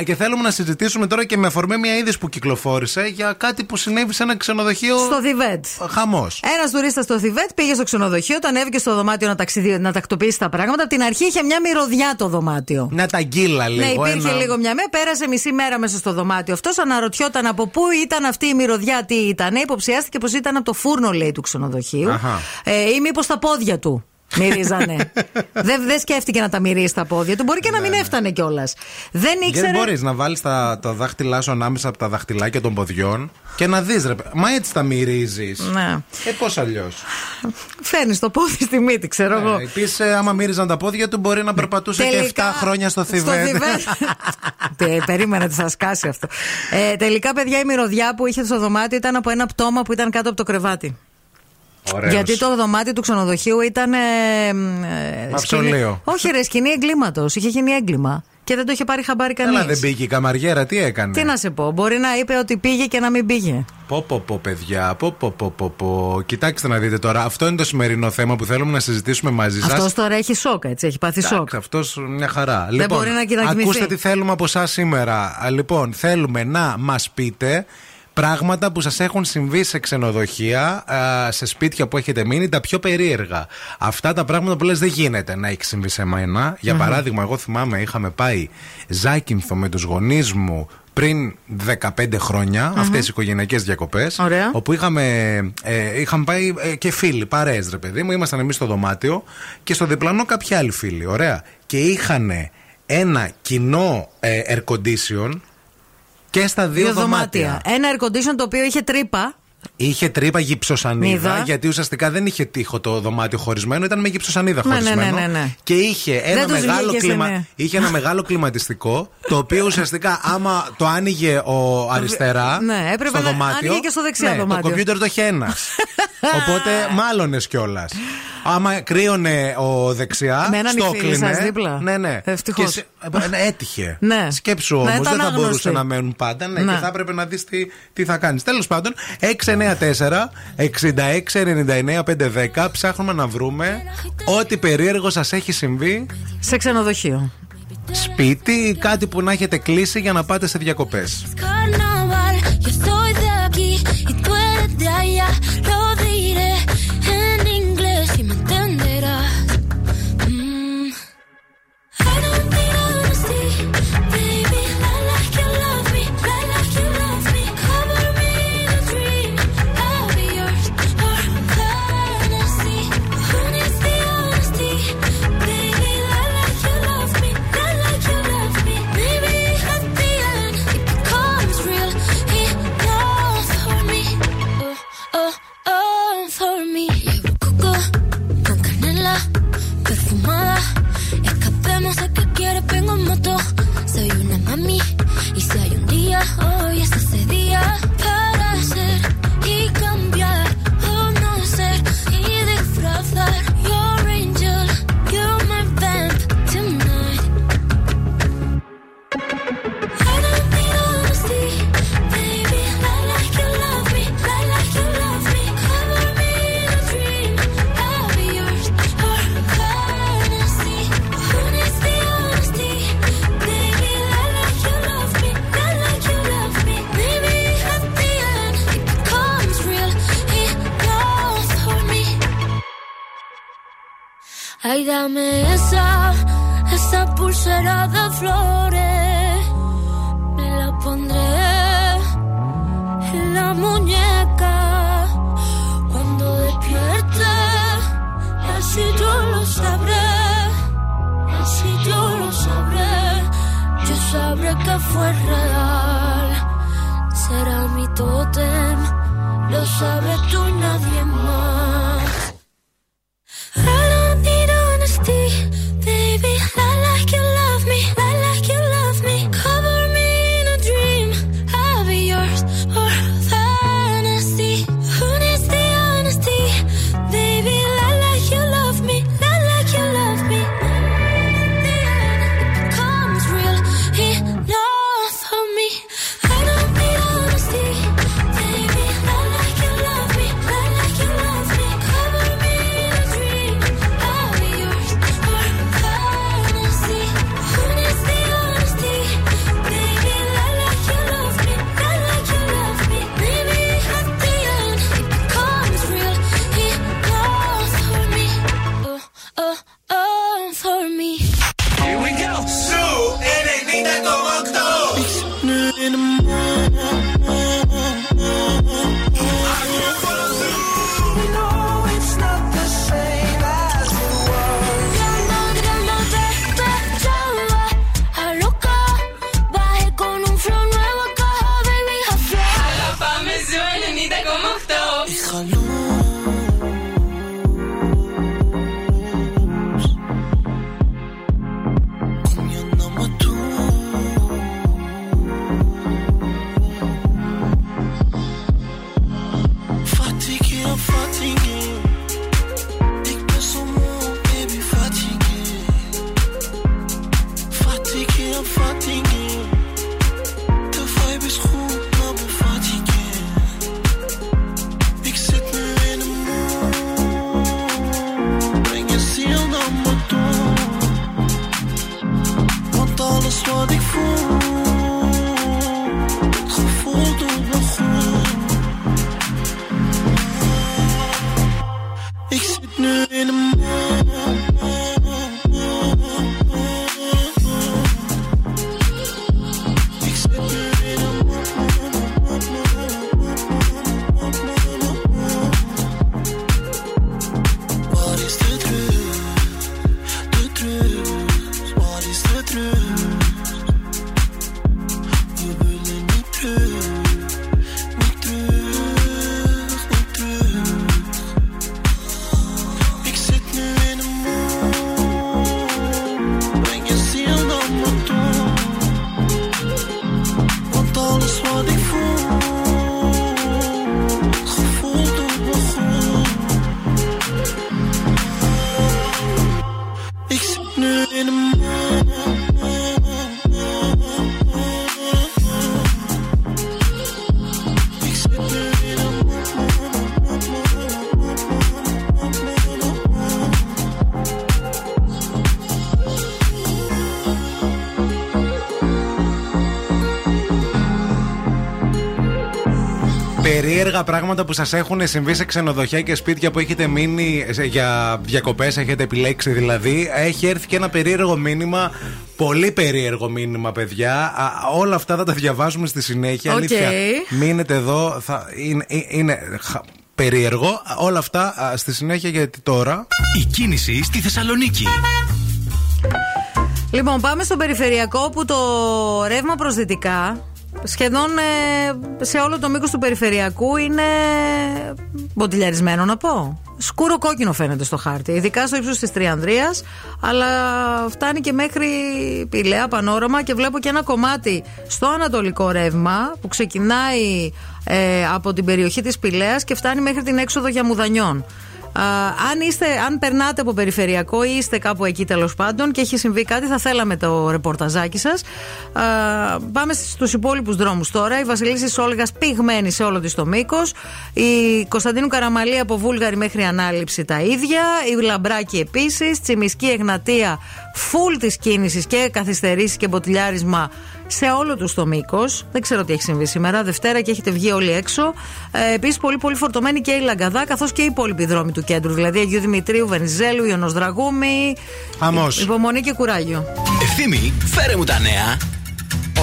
Και θέλουμε να συζητήσουμε τώρα και με αφορμή μια είδηση που κυκλοφόρησε για κάτι που συνέβη σε ένα ξενοδοχείο. Στο Θιβέτ. Χαμός. Ένας τουρίστας στο Θιβέτ πήγε στο ξενοδοχείο, τον ανέβηκε στο δωμάτιο να, ταξιδι... να τακτοποιήσει τα πράγματα. Από την αρχή είχε μια μυρωδιά το δωμάτιο. Μια ταγκίλα λίγο. ναι, υπήρχε ένα- λίγο μια μέρα. Πέρασε μισή μέρα μέσα στο δωμάτιο αυτός. Αναρωτιόταν από πού ήταν αυτή η μυρωδιά, τι ήταν. Υποψιάστηκε πως ήταν από το φούρνο, λέει, του ξενοδοχείου. Αχα. Ε, ή μήπως τα πόδια του. Μυρίζανε. δεν, δεν σκέφτηκε να τα μυρίσει τα πόδια του. Μπορεί και να μην έφτανε κιόλας. Δεν ήξερε. Δεν μπορείς να βάλεις τα, τα δάχτυλά σου ανάμεσα από τα δαχτυλάκια των ποδιών και να δεις, ρε. παι- Μα έτσι τα μυρίζεις. Ναι. Ε, πώς αλλιώς; Φέρνεις το πόδι στη μύτη, ξέρω εγώ. Επίσης, άμα μύριζαν τα πόδια του, μπορεί να περπατούσε και 7 Τελικά, χρόνια στο Θιβέτ. Θιβέτ. Τε, περίμενα τι θα σκάσει αυτό. Ε, τελικά, παιδιά, η μυρωδιά που είχε στο δωμάτιο ήταν από ένα πτώμα που ήταν κάτω από το κρεβάτι. Ωραίος. Γιατί το δωμάτιο του ξενοδοχείου ήταν. Ε, ε, Μαυσολείο. σκηνή- Όχι, ρε, σκηνή εγκλήματος. Είχε γίνει έγκλημα. Και δεν το είχε πάρει χαμπάρι κανείς. Καλά, δεν πήγε η καμαριέρα, τι έκανε; Τι να σε πω, μπορεί να είπε ότι πήγε και να μην πήγε. Πω, πω, πω, παιδιά. Πω, πω, πω, πω, πω. Κοιτάξτε να δείτε τώρα. Αυτό είναι το σημερινό θέμα που θέλουμε να συζητήσουμε μαζί σας. Αυτός τώρα έχει σοκ, έτσι, έχει πάθει σοκ. Αυτός μια χαρά. Δεν μπορεί να κοιμηθεί. ακούστε τι θέλουμε από εσά σήμερα. Α, Λοιπόν, θέλουμε να μας πείτε πράγματα που σας έχουν συμβεί σε ξενοδοχεία, α, σε σπίτια που έχετε μείνει, τα πιο περίεργα. Αυτά τα πράγματα που λες δεν γίνεται να έχει συμβεί σε μένα. Για Μμμ. παράδειγμα, εγώ θυμάμαι είχαμε πάει Ζάκυνθο με τους γονείς μου πριν 15 χρόνια, Μμμ. αυτές οι οικογενειακές διακοπές, Ωραία. όπου είχαμε, ε, είχαμε πάει ε, και φίλοι, παρέες ρε παιδί μου, ήμασταν εμείς στο δωμάτιο και στο διπλανό κάποιοι άλλοι φίλοι, ωραία. Και είχαν ένα κοινό ε, air condition και στα δύο, δωμάτια. Ένα air condition το οποίο είχε τρύπα. Είχε τρύπα γυψοσανίδα, Μύδα. γιατί ουσιαστικά δεν είχε τείχο το δωμάτιο χωρισμένο, ήταν με γυψοσανίδα Ναι, ναι, χωρισμένο. ναι, ναι, ναι. Και είχε ένα, τους μεγάλο βγήκε σε κλιμα... ναι. είχε ένα μεγάλο κλιματιστικό, το οποίο ουσιαστικά άμα το άνοιγε ο αριστερά Ναι, έπρεπε στο να δωμάτιο. άνοιγε και στο δεξιά ναι, δωμάτιο. Το κομπιούτερ το είχε ένας. Οπότε μάλωνες κιόλας. Άμα κρύωνε ο δεξιά, Με έναν στο φίλο σας κλείνε. δίπλα. Ναι, ναι. Ευτυχώς. Και σε- ε, ναι, έτυχε. Ναι. Σκέψου Ναι, όμως, ήταν δεν θα άγνωστοι. μπορούσε να μένουν πάντα. Ναι, Ναι. και θα έπρεπε να δεις τι, τι θα κάνεις. Τέλος πάντων, 232-904-6699-510 ψάχνουμε να βρούμε ό,τι περίεργο σας έχει συμβεί. Σε ξενοδοχείο. Σπίτι ή κάτι που να έχετε κλείσει για να πάτε σε διακοπές. no sé qué y dame esa, esa pulsera de flores. Me la pondré en la muñeca cuando despierte. Así yo lo sabré, así yo lo sabré. Yo sabré que fue real. Περίεργα πράγματα που σας έχουν συμβεί σε ξενοδοχεία και σπίτια που έχετε μείνει σε- για διακοπές, έχετε επιλέξει δηλαδή. Έχει έρθει και ένα περίεργο μήνυμα. Πολύ περίεργο μήνυμα, παιδιά. Α, όλα αυτά θα τα διαβάζουμε στη συνέχεια. Οκ. Αλήθεια. Μείνετε εδώ. Θα, είναι ε- είναι χα- περίεργο. Όλα αυτά α, στη συνέχεια γιατί τώρα. Η κίνηση στη Θεσσαλονίκη. Λοιπόν, πάμε στο περιφερειακό που το ρεύμα προς δυτικά σχεδόν ε, σε όλο το μήκος του περιφερειακού είναι μποτιλιαρισμένο να πω. Σκούρο κόκκινο φαίνεται στο χάρτη, ειδικά στο ύψος της Τριανδρίας, αλλά φτάνει και μέχρι Πηλαία, Πανόραμα και βλέπω και ένα κομμάτι στο ανατολικό ρεύμα που ξεκινάει ε, από την περιοχή της Πηλαίας και φτάνει μέχρι την έξοδο για Μουδανιών. Α, αν, είστε, αν περνάτε από περιφερειακό ή είστε κάπου εκεί τέλος πάντων και έχει συμβεί κάτι, θα θέλαμε το ρεπορταζάκι σας. Πάμε στους υπόλοιπους δρόμους τώρα. Η Βασιλίση Σόλγα πυγμένη σε όλο της το μήκος. Η Κωνσταντίνου Καραμαλή από Βούλγαρη μέχρι ανάληψη τα ίδια. Η Λαμπράκη επίσης. Τσιμισκή Εγνατία φουλ της κίνησης και καθυστερήσεις και μποτιλιάρισμα σε όλο τους το μήκος. Δεν ξέρω τι έχει συμβεί σήμερα. Δευτέρα και έχετε βγει όλοι έξω. Ε, Επίσης, πολύ πολύ φορτωμένη και η Λαγκαδά καθώς και οι υπόλοιποι δρόμοι του κέντρου. Δηλαδή Αγίου Δημητρίου, Βενιζέλου, Ιωνος Δραγούμη. Χαμός. Υπομονή και κουράγιο. Ευθύμη, φέρε μου τα νέα.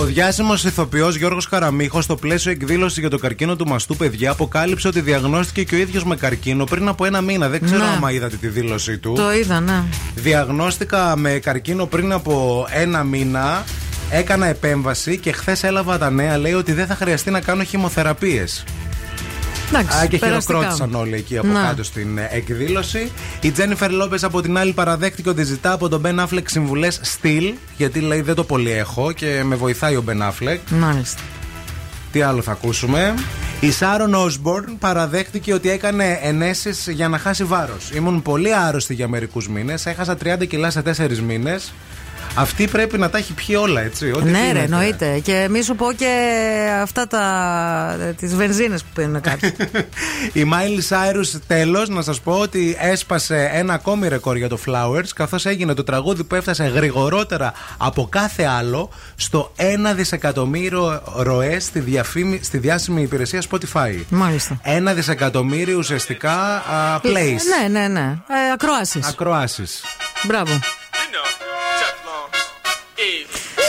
Ο διάσημος ηθοποιός Γιώργος Καραμίχος, στο πλαίσιο εκδήλωση για το καρκίνο του μαστού, παιδιά, αποκάλυψε ότι διαγνώστηκε και ο ίδιος με καρκίνο πριν από ένα μήνα. Δεν ξέρω Ναι. άμα είδατε τη δήλωσή του. Το είδα, ναι. Διαγνώστηκα με καρκίνο πριν από ένα μήνα. Έκανα επέμβαση και χθες έλαβα τα νέα. Λέει ότι δεν θα χρειαστεί να κάνω χημοθεραπείες. Εντάξει, Α, και περαστικά. χειροκρότησαν όλοι εκεί από Ναι. κάτω στην ε, εκδήλωση. Η Τζένιφερ Λόπες από την άλλη παραδέχτηκε ότι ζητά από τον Μπεν Αφλεκ συμβουλές στυλ. Γιατί λέει δεν το πολύ έχω και με βοηθάει ο Μπεν Αφλεκ. Μάλιστα. Τι άλλο θα ακούσουμε; Η Σάρον Όσμπορν παραδέχτηκε ότι έκανε ενέσεις για να χάσει βάρος. Ήμουν πολύ άρρωστη για μερικούς μήνες. Έχασα 30 κιλά σε 4 μήνες. Αυτή πρέπει να τα έχει πιει όλα, έτσι. Ό,τι ναι, ρε, πίνεται. εννοείται. Και μη σου πω και αυτά τα. τις βενζίνες που πίνουν κάτι. Η Miley Cyrus τέλος να σας πω ότι έσπασε ένα ακόμη ρεκόρ για το Flowers καθώς έγινε το τραγούδι που έφτασε γρηγορότερα από κάθε άλλο στο 1 δισεκατομμύριο ροές στη, διαφήμι- στη διάσημη υπηρεσία Spotify. Μάλιστα. Ένα δισεκατομμύριο ουσιαστικά α, plays. ναι, ναι, ναι. Ε, Ακροάσεις. Ακροάσεις. Μπράβο.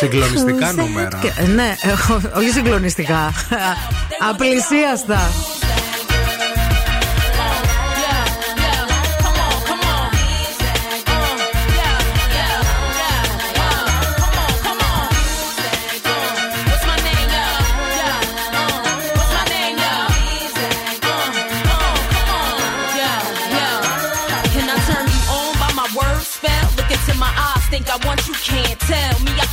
Συγκλονιστικά νούμερα. Και- ναι, ε, όχι συγκλονιστικά. Απλησίαστα.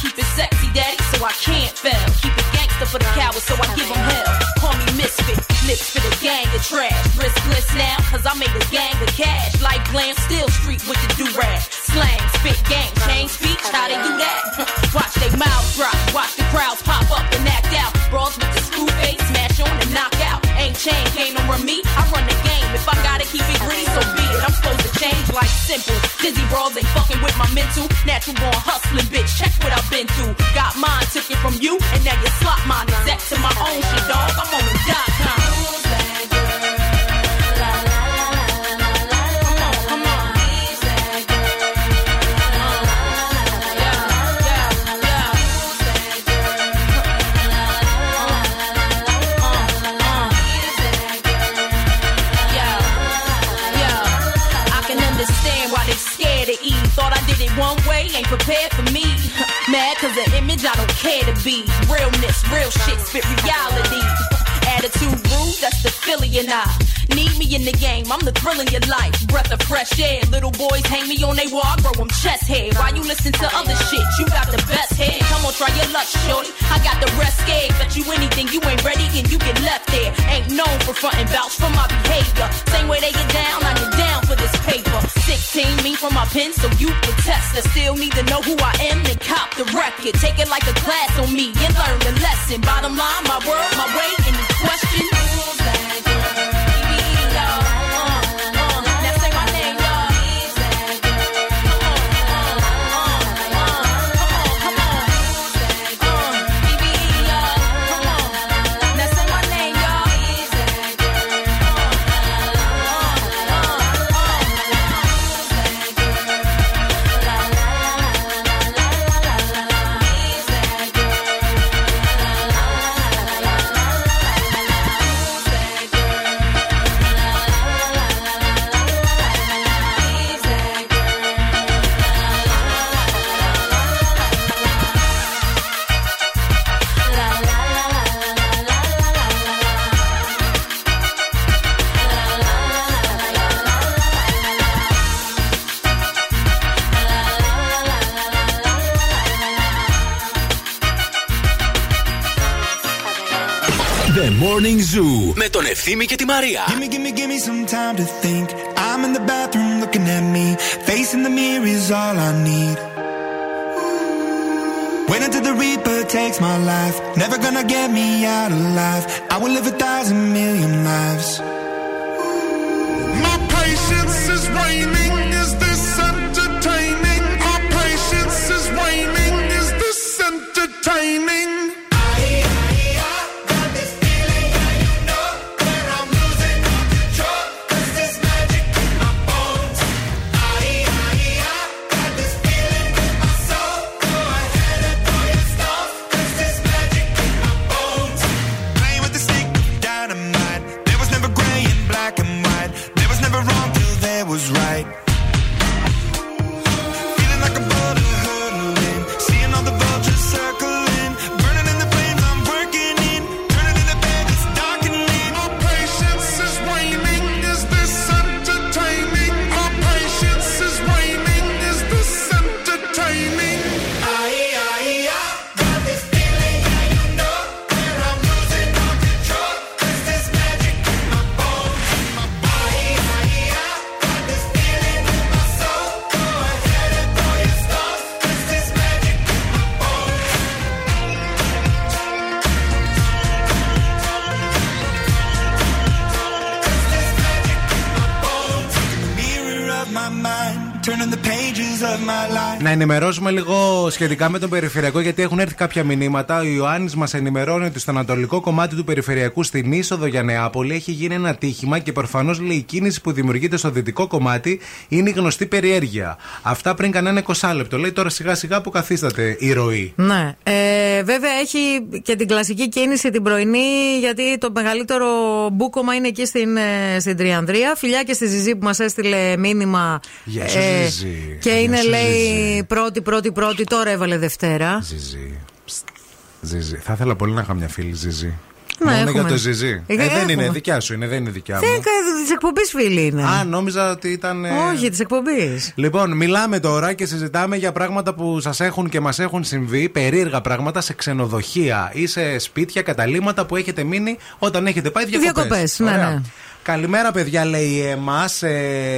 Keep it sexy, daddy, so I can't fail. Keep it gangster for the cowards, so I give them hell. Call me misfit, lips for the gang of trash. Riskless now, cause I made a gang of cash. Like glam, still street with the do-rag. Slang, spit, gang, change speech, how they do that? Watch they mouths drop, watch the crowds pop up and act out. Brawls with the screw face, smash on and knock out. Ain't chain, game don't run me, I run the game. Change like simple. Dizzy brawls ain't fucking with my mental. Natural born hustling, bitch. Check what I've been through. Got mine, took it from you, and now you slot mine. Exact to my own shit, dog. I'm on the dot com. Prepared for me. Mad cause the image I don't care to be. Realness, real shit, spit reality. Attitude rude, that's the Philly and I. Need me in the game, I'm the thrill in your life. Breath of fresh air, little boys hang me on they wall, I grow them chest hair. Why you listen to other shit? You got the best head. Come on, try your luck, shorty. I got the rest scared. Bet you anything, you ain't ready and you get left there. Ain't known for frontin' vouch for my behavior. Same way they get down, I get down for this paper. 16, me from my pen, so you can test. I still need to know who I am and cop the record. Take it like a class on me and learn the lesson. Bottom line, my word, my way, any question? Τον Ευθύμη και τη Μαρία. Gimme, gimme, gimme some time to think. I'm in the bathroom looking at me. Facing the mirror is all I need. Wait until the Reaper takes my life. Never gonna get me out alive. I will live a thousand million lives. Ενημερώσουμε λίγο σχετικά με τον περιφερειακό, γιατί έχουν έρθει κάποια μηνύματα. Ο Ιωάννης μας ενημερώνει ότι στο ανατολικό κομμάτι του περιφερειακού, στην είσοδο για Νεάπολη, έχει γίνει ένα τύχημα και προφανώς λέει η κίνηση που δημιουργείται στο δυτικό κομμάτι είναι η γνωστή περιέργεια. Αυτά πριν κανένα 20 λεπτό. Λέει τώρα σιγά σιγά αποκαθίσταται η ροή. Ναι. Ε, βέβαια έχει και την κλασική κίνηση την πρωινή, γιατί το μεγαλύτερο μπούκομα είναι εκεί στην, ε, στην Τριανδρία. Φιλιά και στη Ζιζή που μας έστειλε μήνυμα. Γεια σου, ε, Ζιζή. Και Γεια είναι, σου, λέει, πρώτη, πρώτη, πρώτη, τώρα έβαλε Δευτέρα. Ζιζή. Ζιζή. Θα ήθελα πολύ να είχα μια φίλη Ζιζή. Ναι, Μόνο έχουμε. για το Ζιζή. Ε, Ε, δεν έχουμε. είναι δικιά σου, είναι, δεν είναι δικιά μου. της εκπομπής φίλη είναι. Α, νόμιζα ότι ήταν. ε, Όχι, της εκπομπής. Λοιπόν, μιλάμε τώρα και συζητάμε για πράγματα που σας έχουν και μας έχουν συμβεί, περίεργα πράγματα σε ξενοδοχεία ή σε σπίτια, καταλήμματα που έχετε μείνει όταν έχετε πάει διακοπές. Διακοπές, ναι, ναι. Καλημέρα, παιδιά, λέει η Έμα. Σε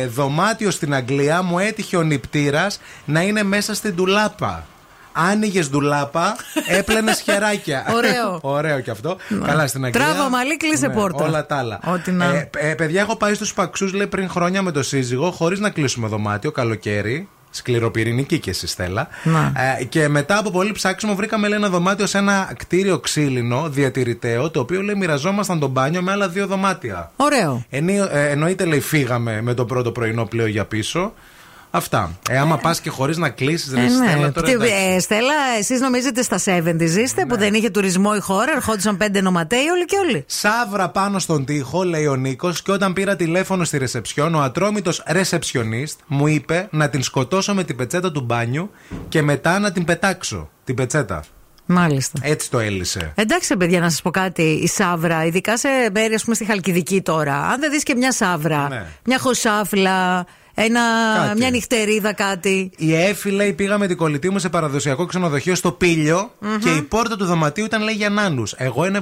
δωμάτιο στην Αγγλία μου έτυχε ο νηπτήρα να είναι μέσα στην τουλάπα. Άνοιγες ντουλάπα, έπλαινες χεράκια. Ωραίο. Ωραίο και αυτό. Καλά στην Αγγλία. Τράβα μαλλί, κλείσε Ναι, πόρτα. Όλα τα άλλα. Ό,τι να. Ε, ε, παιδιά, έχω πάει στους Παξούς λέει πριν χρόνια με το σύζυγο, χωρίς να κλείσουμε δωμάτιο, καλοκαίρι. Σκληροπυρηνική και εσύ, Στέλλα. Να. Ε, και μετά από πολύ ψάξιμο, βρήκαμε λέει, ένα δωμάτιο σε ένα κτίριο ξύλινο διατηρηταίο, το οποίο λέει μοιραζόμασταν το μπάνιο με άλλα δύο δωμάτια. Ωραίο. Εννο, ε, εννοείται, λέει, φύγαμε με το πρώτο πρωινό πλοίο για πίσω. Αυτά. Ε, άμα πας και χωρίς να κλείσεις, ρε Ε, Στέλλα, ναι. τώρα. Τι- εντάξει. ε, Στέλλα, εσείς νομίζετε στα 70 είστε που δεν είχε τουρισμό η χώρα, ερχόντουσαν πέντε νοματέοι όλοι και όλοι. Σάβρα πάνω στον τοίχο, λέει ο Νίκος, και όταν πήρα τηλέφωνο στη ρεσεψιόν, ο ατρόμητος ρεσεψιονίστ μου είπε να την σκοτώσω με την πετσέτα του μπάνιου και μετά να την πετάξω. Την πετσέτα. Μάλιστα. Έτσι το έλυσε. Εντάξει, παιδιά, να σας πω κάτι. Η Σάβρα, ειδικά σε μέρη, ας πούμε, στη Χαλκιδική τώρα, αν δεν δεις και μια Σάβρα, Ναι. μια χωσάφλα, ένα, Κάτι. μια νυχτερίδα, κάτι. Η Εφη λέει: Πήγα με την κολλητή μου σε παραδοσιακό ξενοδοχείο στο πιλιο Μμμ. και η πόρτα του δωματίου ήταν λέει για νάνους. Εγώ ένα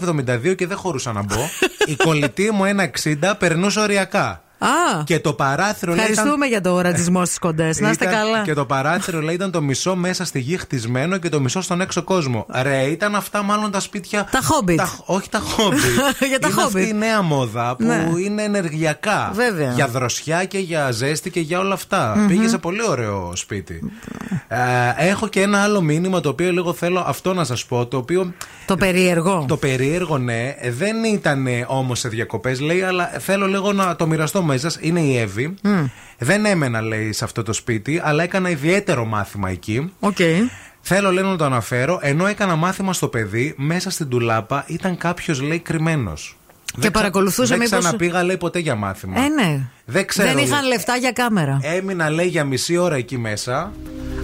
72 και δεν χωρούσα να μπω. η κολλητή μου ένα 60 περνούσε οριακά. Α, Και το παράθυρο λέει. ήταν- ευχαριστούμε για το ρατσισμό στις κοντές. Να είστε Ήταν- καλά. Και το παράθυρο λέει ήταν το μισό μέσα στη γη χτισμένο και το μισό στον έξω κόσμο. Ρε, ήταν αυτά μάλλον τα σπίτια. Τα Hobbit. όχι τα χόμπιτ. Για τα είναι αυτή Hobbit. η νέα μόδα που Ναι. είναι ενεργειακά. Βέβαια. Για δροσιά και για ζέστη και για όλα αυτά. Μμμ. Πήγε σε πολύ ωραίο σπίτι. Ε, έχω και ένα άλλο μήνυμα το οποίο λίγο θέλω αυτό να σας πω. Το οποίο. Το περίεργο. Το περίεργο, ναι, δεν ήταν όμως σε διακοπές, λέει, αλλά θέλω λίγο να το μοιραστώ μαζί σας. Είναι η Εύη. Μμ. Δεν έμενα, λέει, σε αυτό το σπίτι, αλλά έκανα ιδιαίτερο μάθημα εκεί. Οκ. Θέλω, λέει, να το αναφέρω. Ενώ έκανα μάθημα στο παιδί, μέσα στην ντουλάπα ήταν κάποιος, λέει, κρυμμένος. Και παρακολουθούσε Δεν μήπως- ξαναπήγα, λέει, ποτέ για μάθημα. Ε, ναι. Δεν ξέρω. δεν είχαν λέει. λεφτά για κάμερα. Έμεινα, λέει, για μισή ώρα εκεί μέσα.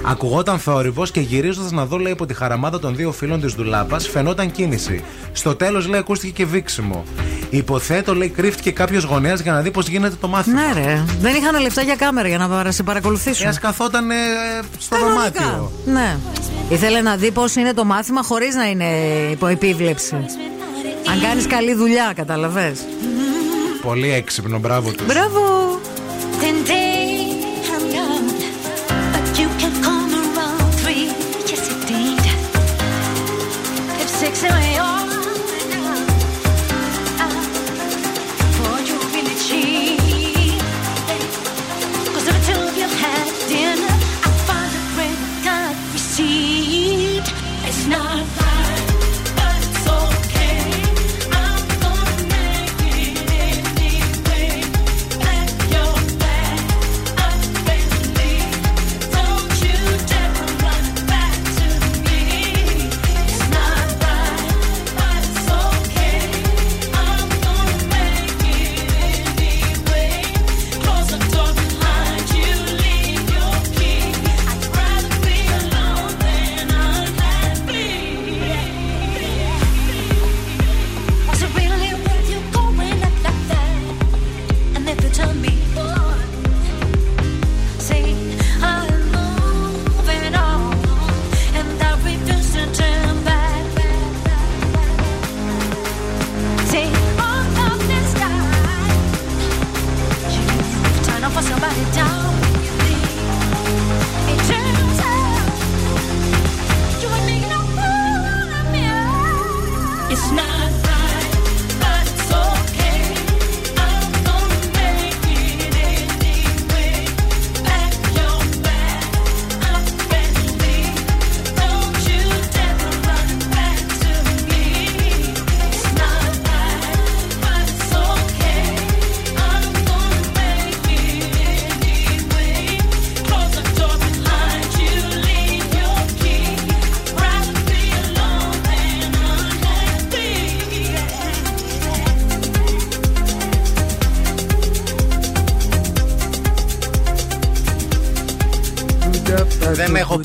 Ακουγόταν θόρυβος και γυρίζοντας να δω, λέει, από τη χαραμάδα των δύο φίλων της Ντουλάπας, φαινόταν κίνηση. Στο τέλος, λέει, ακούστηκε και βήξιμο. Υποθέτω, λέει, κρύφτηκε κάποιος γονέας για να δει πώς γίνεται το μάθημα. Ναι, ρε. Δεν είχαν λεφτά για κάμερα για να παρα- σε παρακολουθήσουν. Ε, ας καθόταν ε, στο Κανονικά. δωμάτιο. Ναι. Ήθελε να δει πώς είναι το μάθημα χωρίς να είναι υπό επίβλεψη. Αν κάνεις καλή δουλειά, κατάλαβε. Πολύ έξυπνο, μπράβο τους. Μπράβο.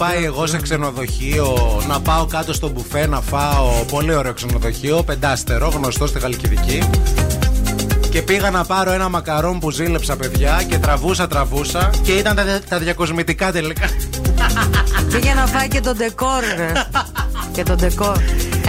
Πάει εγώ σε ξενοδοχείο να πάω κάτω στο μπουφέ να φάω. Πολύ ωραίο ξενοδοχείο, πεντάστερο, γνωστό στη Χαλκιδική. Και πήγα να πάρω ένα μακαρόν που ζήλεψα, παιδιά, και τραβούσα, τραβούσα. Και ήταν τα, τα διακοσμητικά τελικά. Πήγε να φάει και τον ντεκόρ, ρε. και τον ντεκόρ.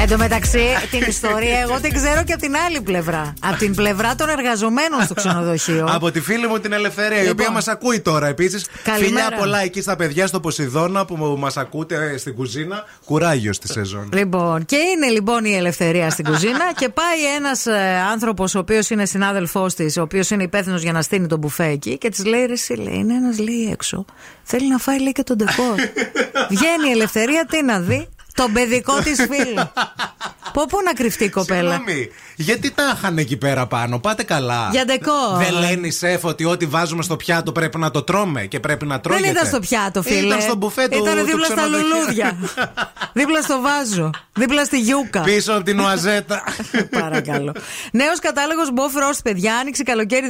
Εν τω μεταξύ, την ιστορία εγώ την ξέρω και από την άλλη πλευρά. Από την πλευρά των εργαζομένων στο ξενοδοχείο. Από τη φίλη μου την Ελευθερία, η Λοιπόν. οποία μας ακούει τώρα επίσης. Καλημέρα. Φιλιά πολλά εκεί στα παιδιά στο Ποσειδώνα που μας ακούτε στην κουζίνα. Κουράγιος στη σεζόν. Λοιπόν, και είναι λοιπόν η ελευθερία στην κουζίνα και πάει ένας άνθρωπος, ο οποίος είναι συνάδελφός της, ο οποίος είναι υπεύθυνος για να στείλει τον μπουφέ εκεί και της λέει: Ρε, εσύ, λέει, είναι ένας λέει έξω. Θέλει να φάει λέει και τον ντεκόρ. Βγαίνει η ελευθερία, τι να δει. Τον παιδικό της φίλο. Πω πού να κρυφτεί η κοπέλα. Συγγνώμη, γιατί τα είχαν εκεί πέρα πάνω, πάτε καλά. Για ντεκόρ. Δεν λένε οι σεφ ότι ό,τι βάζουμε στο πιάτο πρέπει να το τρώμε και πρέπει να τρώγεται. Δεν ήταν στο πιάτο, φίλε. Ήταν στο μπουφέ του Ήταν του δίπλα στα ξενοδοχείου. λουλούδια. δίπλα στο βάζο. Δίπλα στη γιούκα. Πίσω από την Ουαζέτα. Παρακαλώ. Νέος κατάλογος Bob Frost, παιδιά, άνοιξε καλοκαίρι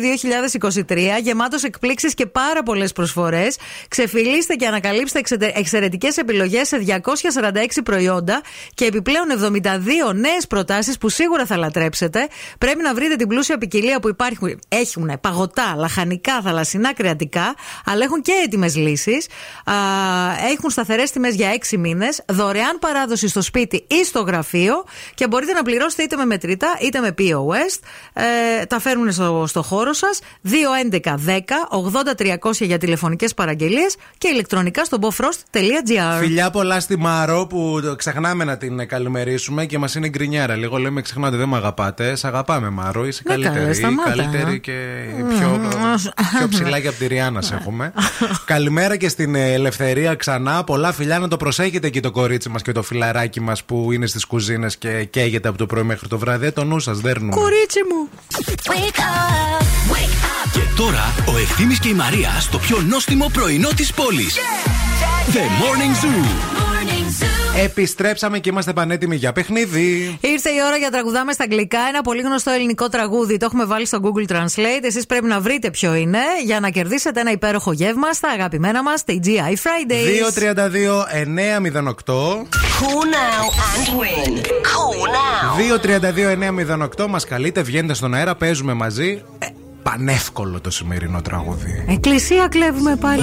2023, γεμάτος εκπλήξεις και πάρα πολλές προσφορές. Ξεφυλίστε και ανακαλύψτε εξαιρετικές επιλογές σε 246 προϊόντα και επιπλέον 72 νέες προτάσεις που σίγουρα θα λατρέψετε. Πρέπει να βρείτε την πλούσια ποικιλία που υπάρχουν. Έχουν παγωτά, λαχανικά, θαλασσινά, κρεατικά, αλλά έχουν και έτοιμες λύσεις. Έχουν σταθερές τιμές για 6 μήνες, δωρεάν παράδοση στο σπίτι ή στο γραφείο και μπορείτε να πληρώσετε είτε με μετρητά είτε με POS. Ε, τα φέρνουν στο, στο χώρο σας. 211 10 80 300 για τηλεφωνικές παραγγελίες και ηλεκτρονικά στο bofrost.gr. Φιλιά πολλά στη Μαρό που το ξεχνάμε να την καλημερίσουμε και μας είναι γκρινιάρα. Λίγο λέμε ξεχνάτε, δεν με αγαπάτε. Σ' αγαπάμε, Μαρό. Είσαι Ναι, καλύτερη. καλέ, σταμάτα. καλύτερη και πιο, πιο ψηλά και από τη Ριάννα σε έχουμε. Καλημέρα και στην ε, Ελευθερία ξανά. Πολλά φιλιά να το προσέχετε εκεί το κορίτσι μας και το φιλαράκι μας που είναι στις κουζίνες και καίγεται από το πρωί μέχρι το βράδυ. Ε, Το νου σας δέρνουμε. Κορίτσι μου. Wake up, wake up. Και τώρα ο Ευθύμης και η Μαρία στο πιο νόστιμο πρωινό της πόλης. The Morning Zoo. Morning Zoo. Επιστρέψαμε και είμαστε πανέτοιμοι για παιχνίδι. Ήρθε η ώρα για τραγουδάμε στα αγγλικά. Ένα πολύ γνωστό ελληνικό τραγούδι. Το έχουμε βάλει στο Google Translate. Εσείς πρέπει να βρείτε ποιο είναι για να κερδίσετε ένα υπέροχο γεύμα στα αγαπημένα μας, τη GI Fridays. 232-908. Call now and win. Call now. 232-908 μας καλείτε, βγαίνετε στον αέρα, παίζουμε μαζί. Ε, πανεύκολο το σημερινό τραγούδι. Εκκλησία κλέβουμε πάλι.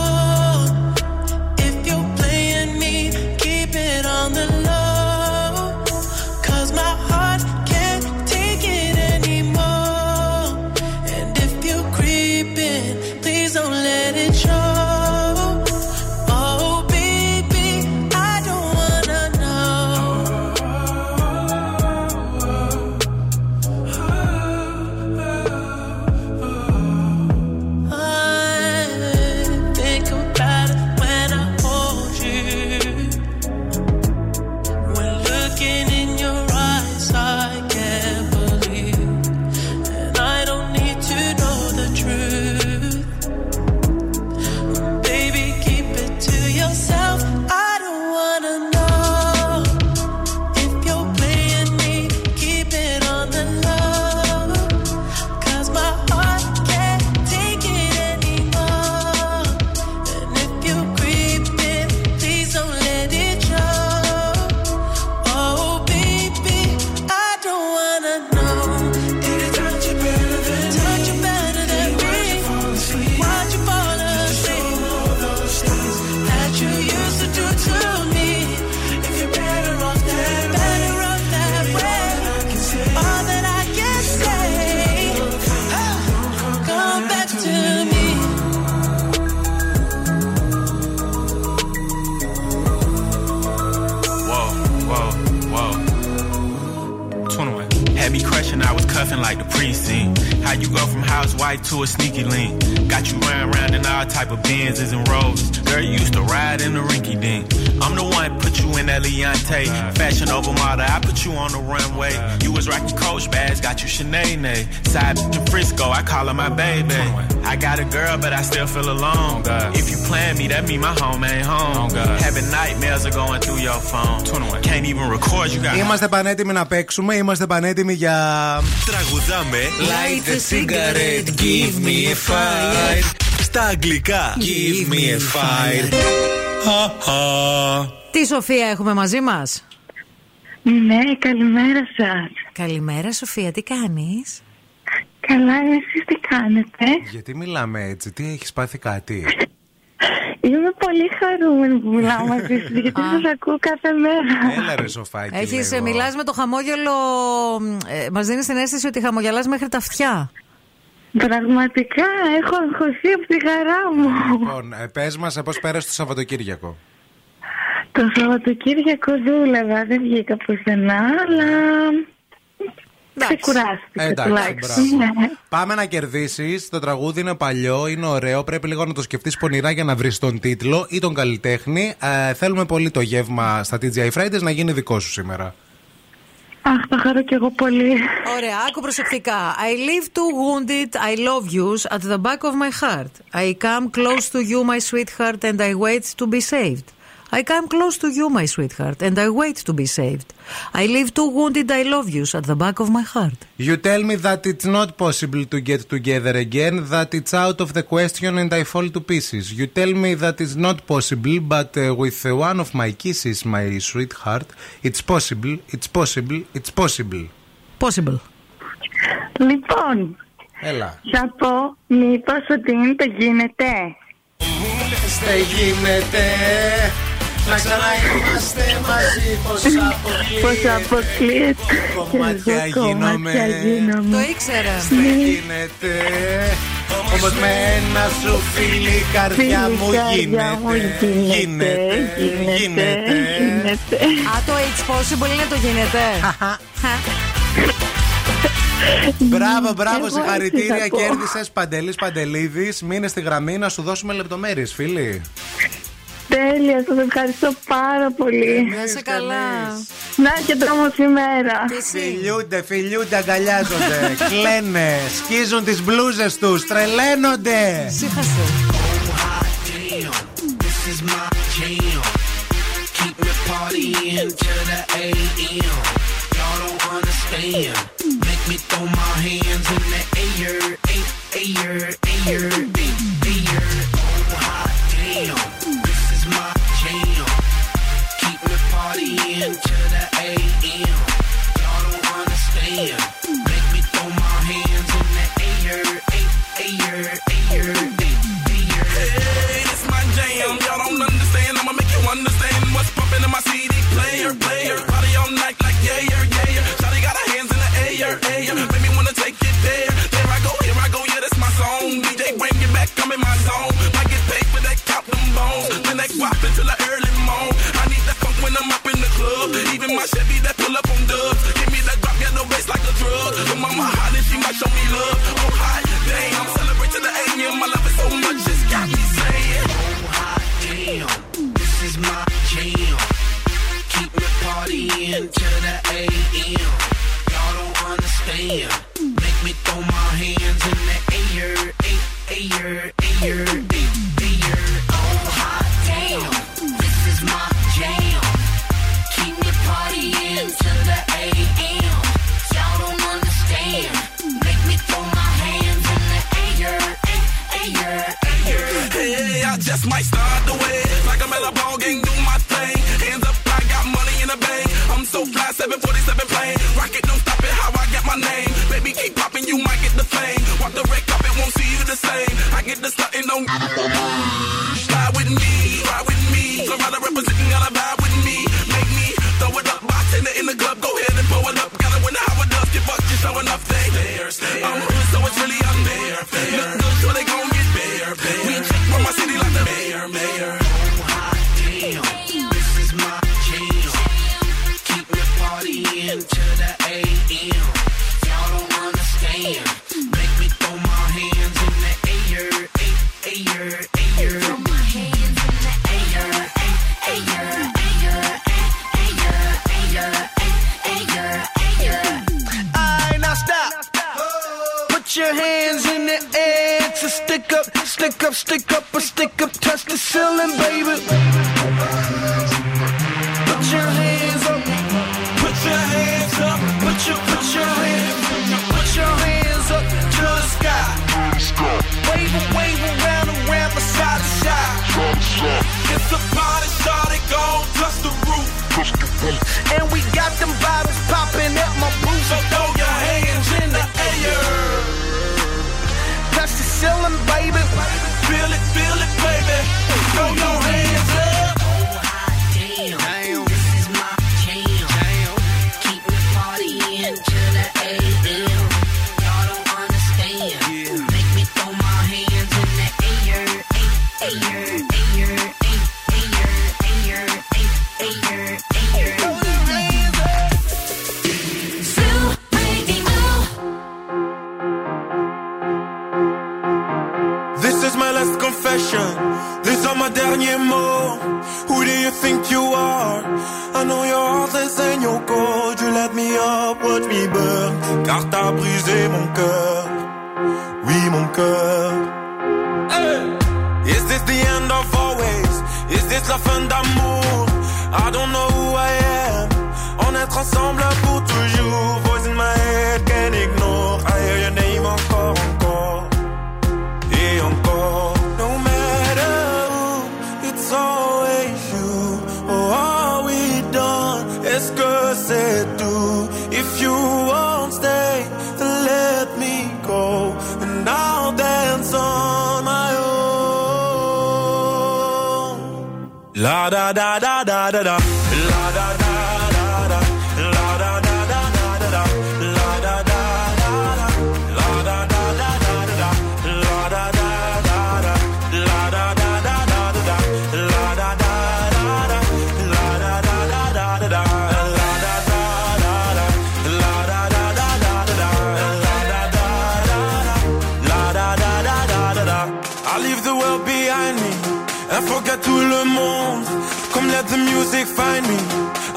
How you go from housewife to a sneaky link? Got you running around in all type of Benzes and Rolls. Girl, you used to ride in the rinky dink. I'm the one put you in that Leontay. Fashion over model, I put you on the runway. You was rocking Coach bags, got you Sinead. Side bitch in Frisco, I call her my baby. I got a girl, but I still feel alone. If you plan me, that mean my home ain't home. Having nightmares are going through your phone. Can't even record, you got Είμαστε πανέτοιμοι να παίξουμε, είμαστε πανέτοιμοι για. Τραγουδάμε Light a cigarette, give me a fire Στα αγγλικά Give me a fire Τι Σοφία έχουμε μαζί μας; Ναι, καλημέρα σας. Καλημέρα Σοφία, τι κάνεις; Καλά, εσείς τι κάνετε; Γιατί μιλάμε έτσι, τι έχεις πάθει κάτι; Είμαι πολύ χαρούμενη που μιλάω μαζί σας, γιατί σας ακούω κάθε μέρα. Έλα ρε σοφάκι. Έχεις, λίγο. μιλάς με το χαμόγελο. Ε, Μας δίνεις την αίσθηση ότι χαμογελάς μέχρι τα αυτιά. Πραγματικά, έχω αγχωθεί από τη χαρά μου. Λοιπόν, ε, πες μας ε, πώς πέρασε το Σαββατοκύριακο; Το Σαββατοκύριακο δούλευα, δεν βγήκα πουθενά, αλλά ξεκουράστηκα Εντάξει, τουλάχιστον. μπράβο. Ναι. Πάμε να κερδίσεις. Το τραγούδι είναι παλιό, είναι ωραίο. Πρέπει λίγο να το σκεφτείς πονηρά για να βρεις τον τίτλο ή τον καλλιτέχνη. Ε, θέλουμε πολύ το γεύμα στα TGI Fridays να γίνει δικό σου σήμερα. Αχ, τα χαρώ κι εγώ πολύ. Ωραία, άκου προσεκτικά. I live too wounded, I love you at the back of my heart. I come close to you, my sweetheart, and I wait to be saved. I come close to you, my sweetheart, and I wait to be saved. I live too wounded, I love you at the back of my heart. You tell me that it's not possible to get together again, that it's out of the question and I fall to pieces. You tell me that it's not possible, but uh, with uh, one of my kisses, my sweetheart, it's possible, it's possible, it's possible. Possible. Λοιπόν, Έλα. θα πω μήπως ότι είναι το γίνεται. Δεν γίνεται Να ξαναείμαστε μαζί πως αποκλείεται Πως αποκλείεται Κομμάτια και εγώ γίνομαι κομμάτια γίνομαι. Το ήξερα. Δεν γίνεται Όμως με ένα σου φίλι η καρδιά Φίλη, μου καρδιά μου γίνεται γίνεται, Γίνεται, γίνεται γίνεται. Α, το It's possible είναι το γίνεται. Μπράβο, μπράβο, Εγώ έτσι συγχαρητήρια. θα πω. Κέρδισες Παντελής Παντελίδης. Μείνε στη γραμμή να σου δώσουμε λεπτομέρειες, φίλοι. Τέλεια, σας ευχαριστώ πάρα πολύ. Να σε καλά. Να και όμορφη μέρα. Φιλιούνται, φιλιούνται, αγκαλιάζονται. κλαίνε, σκίζουν τις μπλούζες τους, τρελαίνονται. Σύχασε. This is my jam. Keep me partying till the AM. Y'all don't understand. Make me throw my hands in the air, air, air, air, air. my Chevy that pull up on dubs. Give me that drop, got no bass like a drug. Mama hot and she might show me love. Oh, hot damn, I'm celebrating the AM. My love is so much, it's got me saying. Oh, hot damn, this is my jam. Keep me partying till the AM. Y'all don't understand no. Slide with me, ride with me. Florida representing, gotta vibe with me. Make me throw it up, bartender in the club. Go ahead and blow it up. Gotta win the it does. Get fucked, just showing up. They, there's, there's. up, stick up, a stick up, touch the ceiling, baby. propre nuit beurre, car t'as brisé mon cœur. Oui, mon cœur. Hey! Is this the end of always? Is this la fin d'amour? I don't know who I am. On est ensemble pour toujours. da da da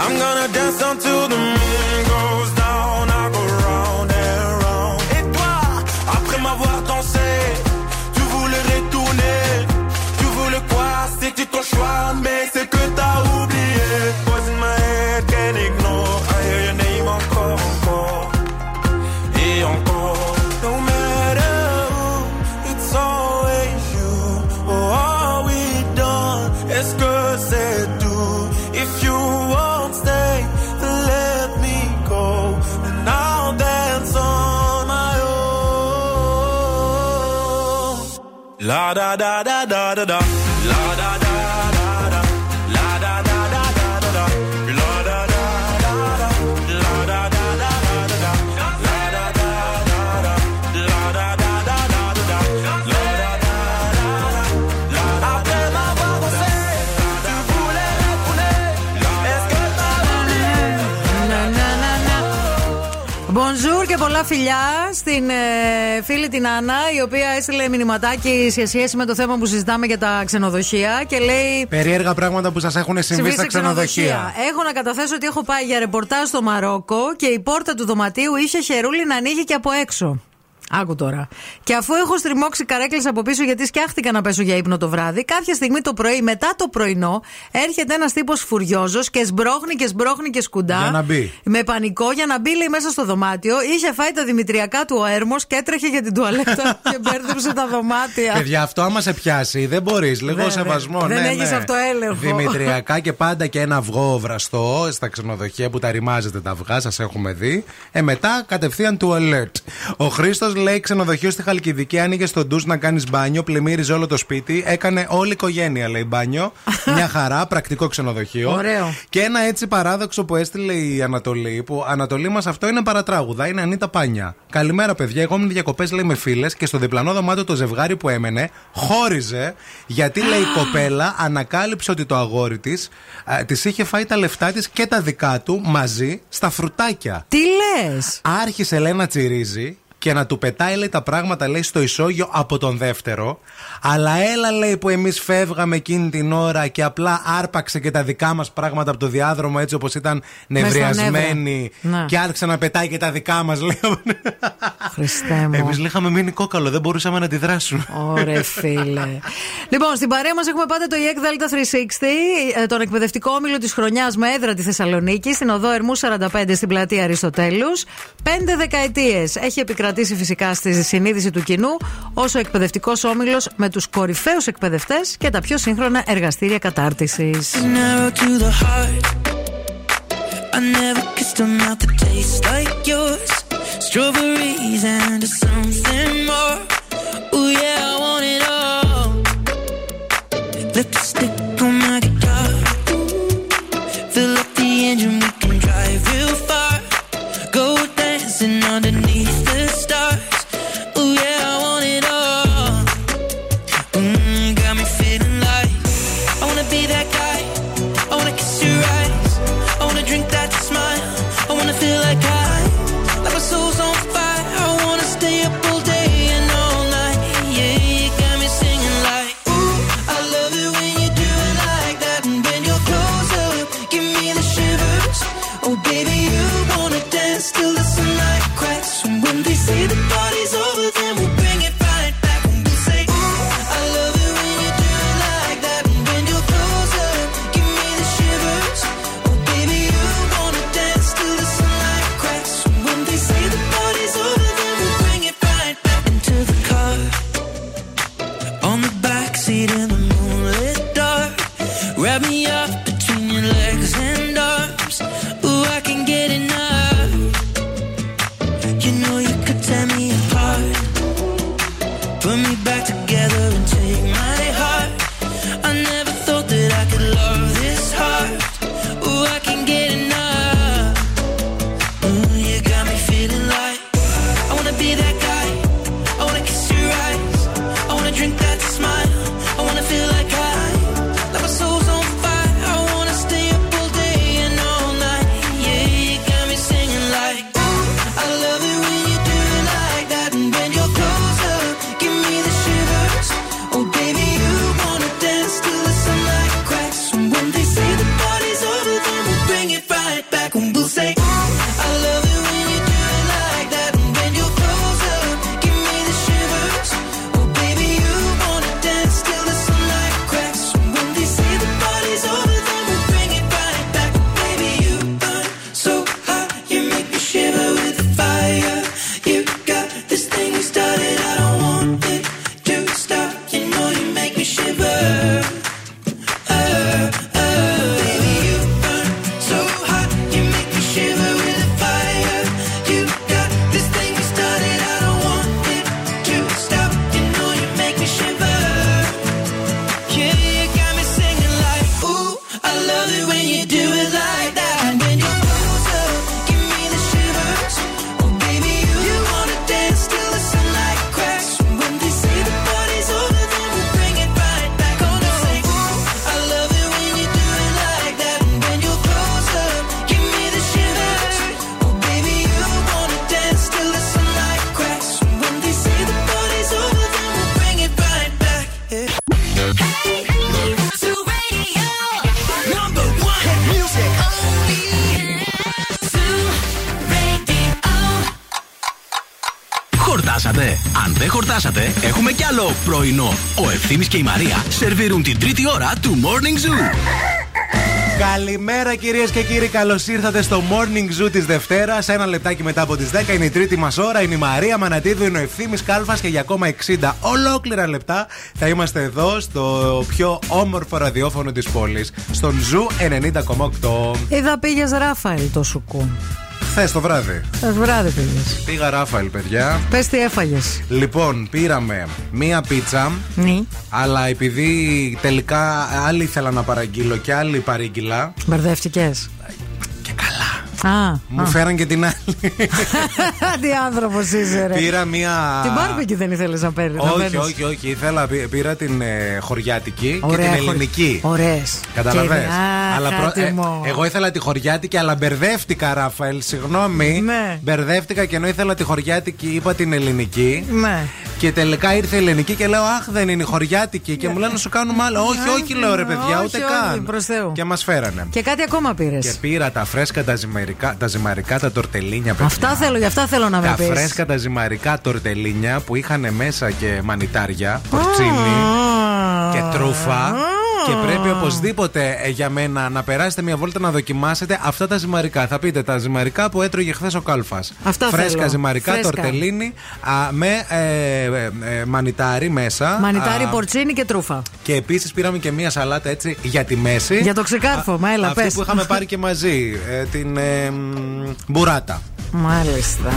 I'm gonna dance until the moon goes da da da da, la da da da. Bonjour, que bon la figlia, στην ε, φίλη την Άννα, η οποία έστειλε μηνυματάκι σε σχέση με το θέμα που συζητάμε για τα ξενοδοχεία και λέει. Περίεργα πράγματα που σας έχουν συμβεί στα ξενοδοχεία. Έχω να καταθέσω ότι έχω πάει για ρεπορτάζ στο Μαρόκο και η πόρτα του δωματίου είχε χερούλι να ανοίγει και από έξω. Άκου τώρα. Και αφού έχω στριμώξει καρέκλες από πίσω γιατί σκιάχτηκα να πέσω για ύπνο το βράδυ, κάποια στιγμή το πρωί, μετά το πρωινό, έρχεται ένας τύπος φουριόζος και σμπρώχνει και σμπρώχνει και σκουντά. Για να μπει. Με πανικό για να μπει, λέει, μέσα στο δωμάτιο. Είχε φάει τα δημητριακά του ο έρμος και έτρεχε για την τουαλέτα και μπέρδεψε τα δωμάτια. Παιδιά, αυτό άμα σε πιάσει, δεν μπορείς. Λίγο Βέβαια. σεβασμό. Δεν ναι, έχεις ναι. αυτοέλεγχο. Δημητριακά και πάντα και ένα αυγό βραστό στα ξενοδοχεία που τα ρημάζετε τα αυγά, σας έχουμε δει. Ε, μετά κατευθείαν του alert. Ο Χρήστος λέει ξενοδοχείο στη Χαλκιδική, άνοιγε στο ντους να κάνεις μπάνιο, πλημμύριζε όλο το σπίτι. Έκανε όλη η οικογένεια, λέει μπάνιο. Μια χαρά, πρακτικό ξενοδοχείο. Ωραίο. Και ένα έτσι παράδοξο που έστειλε η Ανατολή, που Ανατολή μας αυτό είναι παρατράγουδα, είναι Ανίτα Πάνια. Καλημέρα, παιδιά. Εγώ ήμουν διακοπές, λέει, με φίλες και στο διπλανό δωμάτιο το ζευγάρι που έμενε χώριζε γιατί, λέει, η κοπέλα ανακάλυψε ότι το αγόρι της της είχε φάει τα λεφτά της και τα δικά του μαζί στα φρουτάκια. Τι λες! Άρχισε, λέει, να τσιρίζει και να του πετάει, λέει, τα πράγματα, λέει, στο ισόγειο από τον δεύτερο. Αλλά έλα, λέει, που εμείς φεύγαμε εκείνη την ώρα και απλά άρπαξε και τα δικά μας πράγματα από το διάδρομο έτσι όπως ήταν Μες στα νευριασμένοι. νεύρα. Ναι. Και άρχισε να πετάει και τα δικά μας, λέει. Χριστέ μου. Εμείς είχαμε μείνει κόκαλο, δεν μπορούσαμε να αντιδράσουμε. Ωραία, φίλε. λοιπόν, στην παρέα μας έχουμε πάντα το EEC Delta 360, ε, τον εκπαιδευτικό όμιλο της χρονιάς με έδρα τη Θεσσαλονίκη, στην οδό Ερμού 45 στην πλατεία Αριστοτέλους. Πέντε δεκαετίες έχει επικρατήσει Φυσικά στη συνείδηση του κοινού, ω ο εκπαιδευτικός όμιλος με τους κορυφαίους εκπαιδευτές και τα πιο σύγχρονα εργαστήρια κατάρτισης. Πρωινό. Ο Ευθύμης και η Μαρία σερβίρουν την τρίτη ώρα του Morning Zoo. Καλημέρα κυρίες και κύριοι, καλώς ήρθατε στο Morning Zoo της Δευτέρας. Ένα λεπτάκι μετά από τις 10 είναι η τρίτη μας ώρα. Είναι η Μαρία Μανατίδου, είναι ο ευθύνη Κάλφας και για ακόμα 60 ολόκληρα λεπτά θα είμαστε εδώ στο πιο όμορφο ραδιόφωνο της πόλης, στον Zoo 90,8. Είδα πήγες Ράφαελ το σουκού. Χθες το βράδυ. Χθε βράδυ πήγε. Πήγα Ράφαελ, παιδιά. Πες τι έφαγες. Λοιπόν, πήραμε μία πίτσα. Ναι. Αλλά επειδή τελικά άλλοι ήθελαν να παραγγείλω και άλλοι παρήγγειλα. Μπερδεύτηκες. Και καλά. Α, Μου α. φέραν και την άλλη. Τι άνθρωπος είσαι, ρε. Πήρα μία. Την μπάρμπεκι δεν ήθελες να παίρνεις. Όχι, όχι, όχι. Ήθελα, πή- πήρα την ε, χωριάτικη Ωραία, και την χωρι- ελληνική. Ωραίες. Καταλαβες. Και- Α, Αλλά προ- ε, χάτιμο. εγώ ήθελα τη χωριάτικη, αλλά μπερδεύτηκα, Ραφαέλ. Συγγνώμη. Ναι. Μπερδεύτηκα και ενώ ήθελα τη χωριάτικη, είπα την ελληνική. Ναι. Και τελικά ήρθε η ελληνική και λέω Αχ, δεν είναι η χωριάτικη. Και μου λένε να σου κάνουμε άλλο. Όχι, όχι, λέω ρε παιδιά, όχι, ούτε όχι, καν. προς Θεού. Και μας φέρανε. Και κάτι ακόμα πήρες. Και πήρα τα φρέσκα τα ζυμαρικά, τα, ζυμαρικά, τα τορτελίνια, παιδιά. Αυτά θέλω, γι' αυτά θέλω να με Τα πει. φρέσκα τα ζυμαρικά τορτελίνια που είχαν μέσα και μανιτάρια, πορτσίνι και τρούφα. Και πρέπει οπωσδήποτε ε, για μένα να περάσετε μια βόλτα να δοκιμάσετε αυτά τα ζυμαρικά. Θα πείτε τα ζυμαρικά που έτρωγε χθες ο Κάλφας. Αυτά Φρέσκα θέλω. ζυμαρικά, Φρέσκα. τορτελίνι α, με ε, ε, ε, μανιτάρι μέσα. Μανιτάρι, Α, πορτσίνι και τρούφα. Και επίσης πήραμε και μια σαλάτα έτσι για τη μέση. Για το ξεκάρφωμα, έλα, Αυτή πες. που είχαμε πάρει και μαζί. ε, την ε, μ, μπουράτα. Μάλιστα.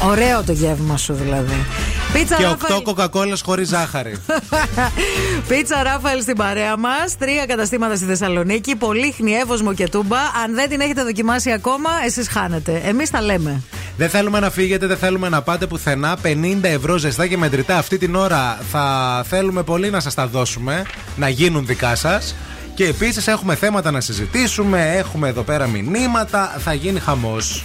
Ωραίο το γεύμα σου δηλαδή. Πίτσα Και Ράφαελ. οκτώ κοκακόλες χωρίς ζάχαρη. Πίτσα Ράφαελ στην παρέα μας. Τρία καταστήματα στη Θεσσαλονίκη. Πολύχνη, Εύωσμο και Τούμπα. Αν δεν την έχετε δοκιμάσει ακόμα, εσείς χάνετε. Εμείς τα λέμε. Δεν θέλουμε να φύγετε, δεν θέλουμε να πάτε πουθενά. 50 ευρώ ζεστά και μετρητά αυτή την ώρα θα θέλουμε πολύ να σας τα δώσουμε, να γίνουν δικά σας. Και επίσης έχουμε θέματα να συζητήσουμε, έχουμε εδώ πέρα μηνύματα, θα γίνει χαμός.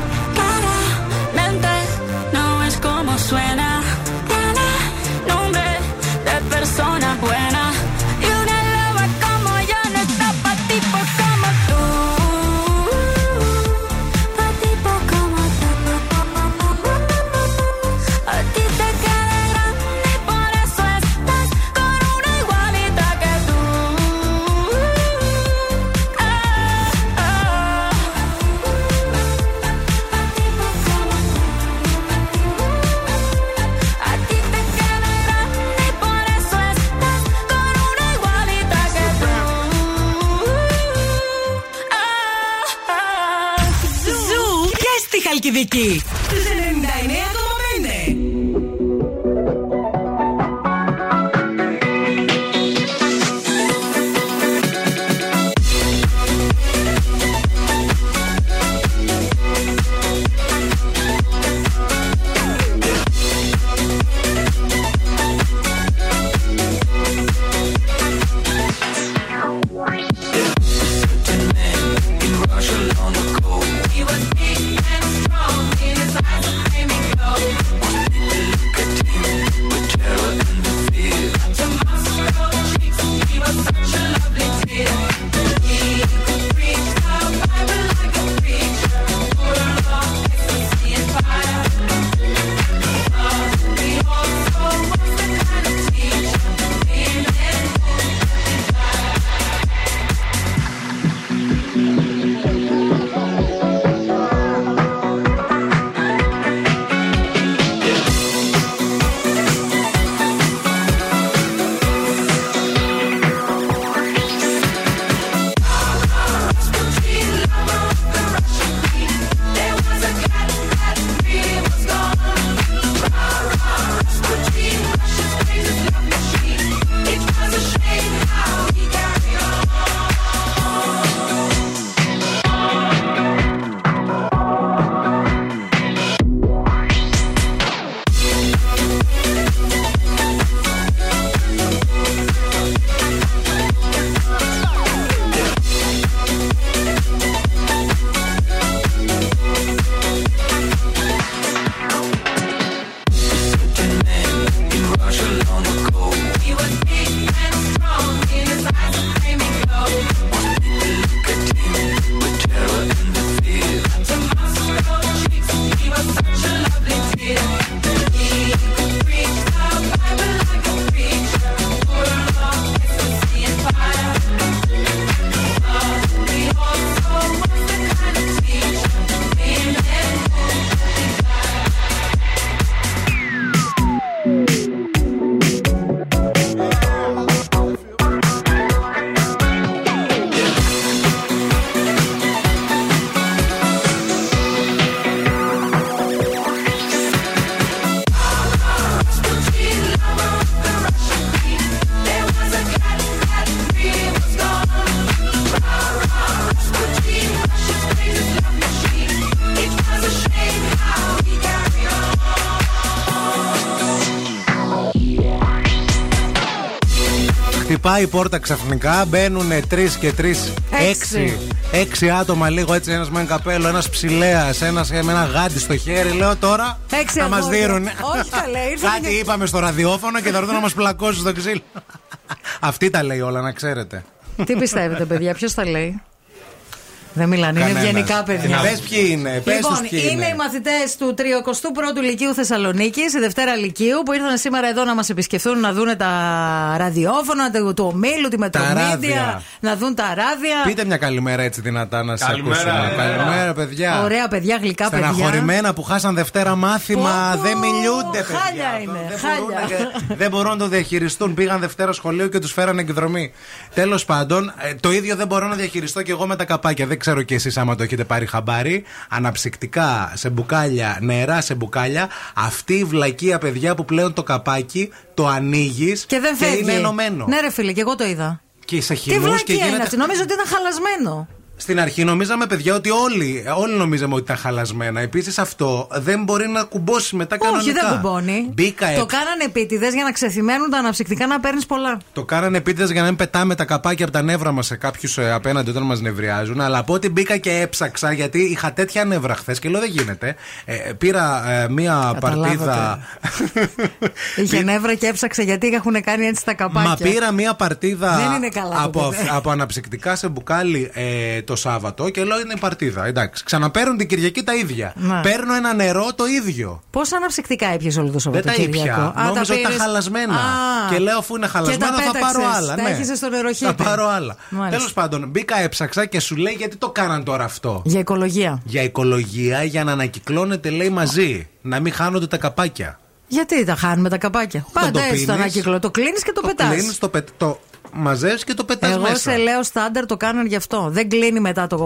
Χτυπάει η πόρτα ξαφνικά, μπαίνουν τρεις και τρεις. Έξι. Έξι άτομα λίγο έτσι, ένας με ένα καπέλο, ένας ψηλέας, ένας με ένα γάντι στο χέρι. Λέω τώρα Έξι θα μας αγόρια. δίνουν. Όχι, καλέ, ήρθαν Κάτι και- είπαμε στο ραδιόφωνο και θα έρθουν να μας πλακώσουν στο ξύλο. Αυτή τα λέει όλα, να ξέρετε. Τι πιστεύετε, παιδιά, ποιος τα λέει; Δεν μιλάνε, είναι Κανένας. ευγενικά παιδιά. Πε ποιοι είναι, πες Λοιπόν, τους ποιοι είναι είναι. οι μαθητές του 31ου Λυκείου Θεσσαλονίκη, η Δευτέρα Λυκείου, που ήρθαν σήμερα εδώ να μας επισκεφθούν, να δουν τα ραδιόφωνα, το, το ομίλου, τη μετρομίδια, ράδια. να δουν τα ράδια. Πείτε μια καλημέρα έτσι δυνατά να σα Καλημέρα. ακούσουμε. Καλημέρα, παιδιά. Ωραία παιδιά, γλυκά παιδιά. Στεναχωρημένα που χάσαν Δευτέρα μάθημα. Πω, πω, δεν μιλούνται, παιδιά. Χάλια είναι, δεν χάλια. Μπορούν να- δεν μπορούν να το διαχειριστούν. Πήγαν Δευτέρα σχολείο και τους φέρανε εκδρομή. Τέλος πάντων, ε, το ίδιο δεν μπορώ να διαχειριστώ και εγώ με τα καπάκια. Δεν ξέρω κι εσείς άμα το έχετε πάρει χαμπάρι. Αναψυκτικά σε μπουκάλια, νερά σε μπουκάλια. Αυτή η βλακεία, παιδιά, που πλέον το καπάκι το ανοίγεις Και δεν φεύγει. είναι ενωμένο. Ναι, ρε φίλε, και εγώ το είδα. Και σε Τι χυμού και βλακία είναι γίνεται. αυτή, νομίζω ότι ήταν χαλασμένο. Στην αρχή νομίζαμε, παιδιά, ότι όλοι, όλοι νομίζαμε ότι ήταν χαλασμένα. Επίσης αυτό δεν μπορεί να κουμπώσει μετά κανονικά. Όχι, δεν κουμπώνει. Μπήκα Το έξω. κάνανε επίτηδες για να ξεθυμένουν τα αναψυκτικά να παίρνεις πολλά. Το κάνανε επίτηδες για να μην πετάμε τα καπάκια από τα νεύρα μας σε κάποιους απέναντι όταν μας νευριάζουν. Αλλά από ό,τι μπήκα και έψαξα, γιατί είχα τέτοια νεύρα χθες και λέω δεν γίνεται. Ε, πήρα ε, μία παρτίδα. Είχε νεύρα και έψαξε γιατί έχουν κάνει έτσι τα καπάκια. Μα πήρα μία παρτίδα Δεν είναι καλά το από, παιδί. από αναψυκτικά σε μπουκάλι ε, το Σάββατο και λέω είναι η παρτίδα. Εντάξει. Ξαναπαίρνουν την Κυριακή τα ίδια. Ναι. Παίρνω ένα νερό το ίδιο. Πόσα αναψυκτικά έπιασε όλο το Δεν τα Σαββατοκύριακο. ήπια. Α, Νόμιζα ότι ήταν πήρες. χαλασμένα. Α. Και λέω αφού είναι χαλασμένα Και τα θα πάρω πέταξες. άλλα. Τα ναι. έχεις στο νεροχύτη. Θα πάρω άλλα. Μάλιστα. Τέλος πάντων, μπήκα έψαξα και σου λέει γιατί το κάναν τώρα αυτό; Για οικολογία. Για οικολογία, για να ανακυκλώνεται λέει μαζί. Να μην χάνονται τα καπάκια. Γιατί τα χάνουμε τα καπάκια; Πάντα το έτσι το πίνεις, ανακύκλω. Το κλείνεις και το, Το πετάς. κλείνεις, το, πε- το μαζεύεις και το πετάς Εγώ μέσα. σε λέω στάνταρ το κάνουν γι' αυτό. Δεν κλείνει μετά το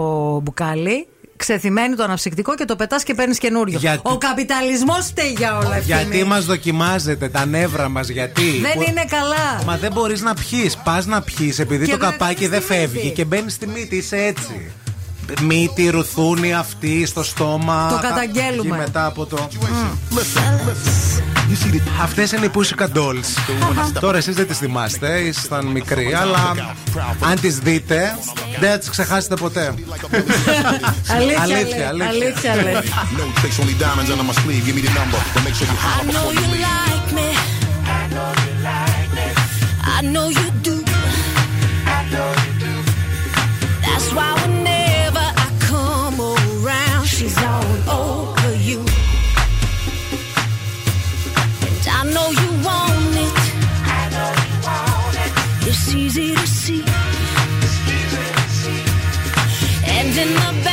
μπουκάλι. Ξεθυμένει το αναψυκτικό και το πετάς και παίρνεις καινούριο. Γιατί- Ο καπιταλισμός φταίει για όλα αυτά. Γιατί μας δοκιμάζετε τα νεύρα μας, γιατί; Δεν Που- είναι καλά. Μα δεν μπορείς να πιεις. Πας να πιεις επειδή Και το μπαίνει καπάκι στη δεν μύτη. φεύγει και μπαίνεις στη μύτη. Είσαι έτσι. Μύτη, ρουθούνη αυτή στο στόμα. Το Τα- καταγγέλουμε. εκεί μετά από το. Αυτές είναι οι Pussycat Dolls. Τώρα εσείς δεν τις θυμάστε, ήσασταν μικροί, αλλά αν τις δείτε, δεν θα τις ξεχάσετε ποτέ. Αλήθεια, αλήθεια, λέει. αλήθεια. αλήθεια λέει. No tricks, only she's all over you. And I know you want it. It's easy to see. And in the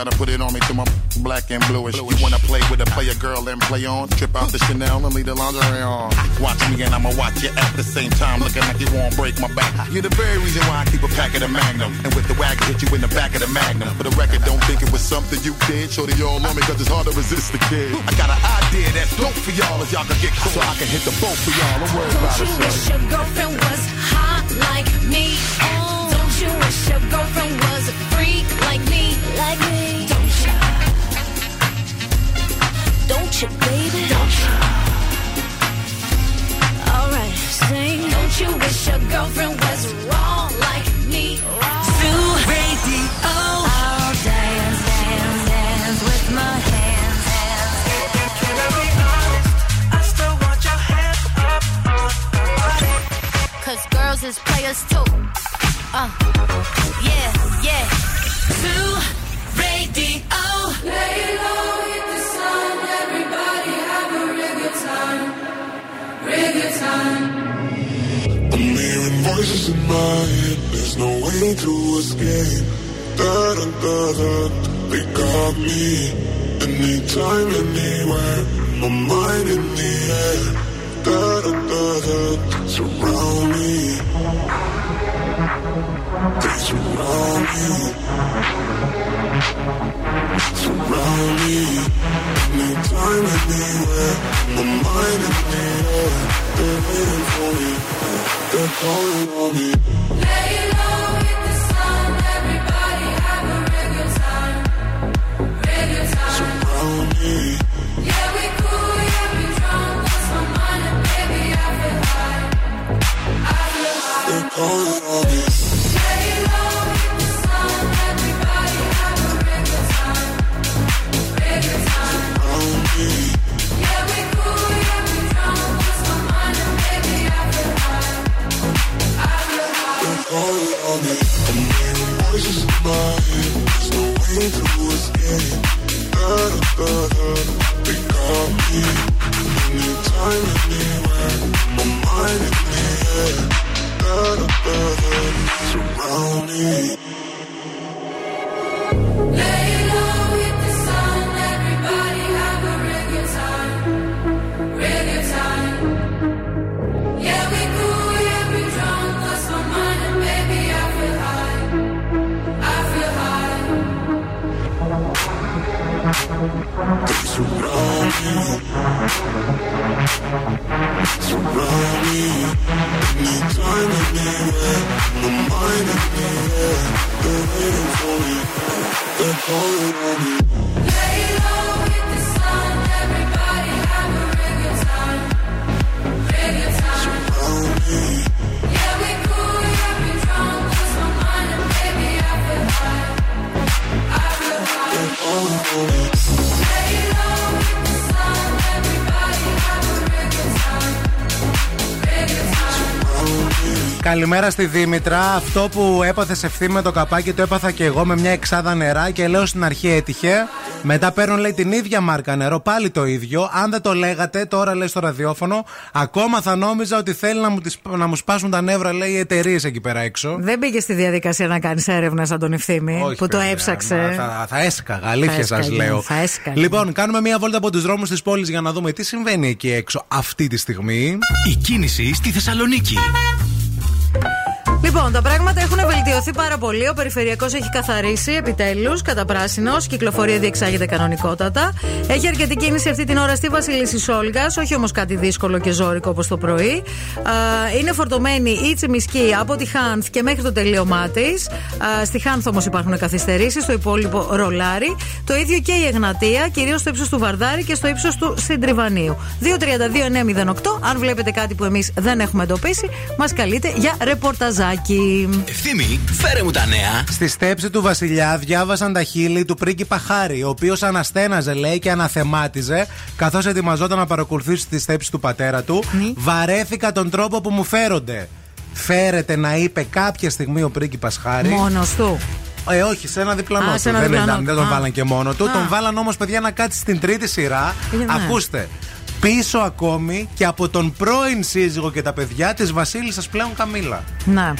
Try to put it on me to my black and bluish. You wanna play with a player girl and play on? Trip out the Chanel and leave the lingerie on. Watch me and I'ma watch you at the same time. Looking like it won't break my back. You're the very reason why I keep a pack of the Magnum. And with the wagon, hit you in the back of the Magnum. For the record, don't think it was something you did. Shorty all on me cause it's hard to resist the kid. I got an idea that's dope for y'all if y'all can get caught. So I can hit the boat for y'all. Don't worry about Don't it, you wish your girlfriend was girlfriend already. Καλημέρα στη Δήμητρα. Αυτό που έπαθες ευθύ με το καπάκι το έπαθα και εγώ με μια εξάδα νερά και λέω στην αρχή έτυχε. Μετά παίρνω λέει την ίδια μάρκα νερό, πάλι το ίδιο. Αν δεν το λέγατε, τώρα λέει στο ραδιόφωνο, ακόμα θα νόμιζα ότι θέλει να μου, τις, να μου σπάσουν τα νεύρα, λέει οι εταιρείες εκεί πέρα έξω. Δεν πήγες στη διαδικασία να κάνεις έρευνα σαν τον ευθύμη Όχι, που το παιδιά, έψαξε. μα Θα, θα έσκαγα, αλήθεια Θα σας έσκαγε, λέω. θα έσκαγε. Λοιπόν, κάνουμε μία βόλτα από τους δρόμους της πόλης για να δούμε τι συμβαίνει εκεί έξω αυτή τη στιγμή. Η κίνηση στη Θεσσαλονίκη. Bye. Λοιπόν, τα πράγματα έχουν βελτιωθεί πάρα πολύ. Ο περιφερειακός έχει καθαρίσει επιτέλους, κατά πράσινος. Κυκλοφορία διεξάγεται κανονικότατα. Έχει αρκετή κίνηση αυτή την ώρα στη Βασιλίση Όλγα, όχι όμως κάτι δύσκολο και ζώρικο όπως το πρωί. Α, είναι φορτωμένη η Τσιμισκή από τη Χάνθ και μέχρι το τελείωμά της. Στη Χάνθ όμως υπάρχουν καθυστερήσεις, στο υπόλοιπο ρολάρι. Το ίδιο και η Εγνατία, κυρίως στο ύψος του Βαρδάρη και στο ύψος του Συντριβανίου. 232-908. Αν βλέπετε κάτι που εμείς δεν έχουμε εντοπίσει, μας καλείτε για ρεπορταζάκι. Ευθύμη, φέρε μου τα νέα. Στη στέψη του Βασιλιά διάβασαν τα χείλη του πρίγκιπα Χάρη, ο οποίος αναστέναζε, λέει, και αναθεμάτιζε, καθώς ετοιμαζόταν να παρακολουθήσει τη στέψη του πατέρα του. Βαρέθηκα τον τρόπο που μου φέρονται. Φέρεται να είπε κάποια στιγμή ο πρίγκιπας Χάρη. Μόνος του. Ε, όχι, σε ένα διπλανό Α, του. σε ένα δεν, διπλανό ήταν, δεν του. τον Α. βάλαν και μόνο του. Α. Τον βάλαν όμως, παιδιά, να κάτσει στην τρίτη σειρά. Ε, ναι. Ακούστε. Πίσω ακόμη και από τον πρώην σύζυγο και τα παιδιά της Βασίλισσας πλέον Καμίλα. Να.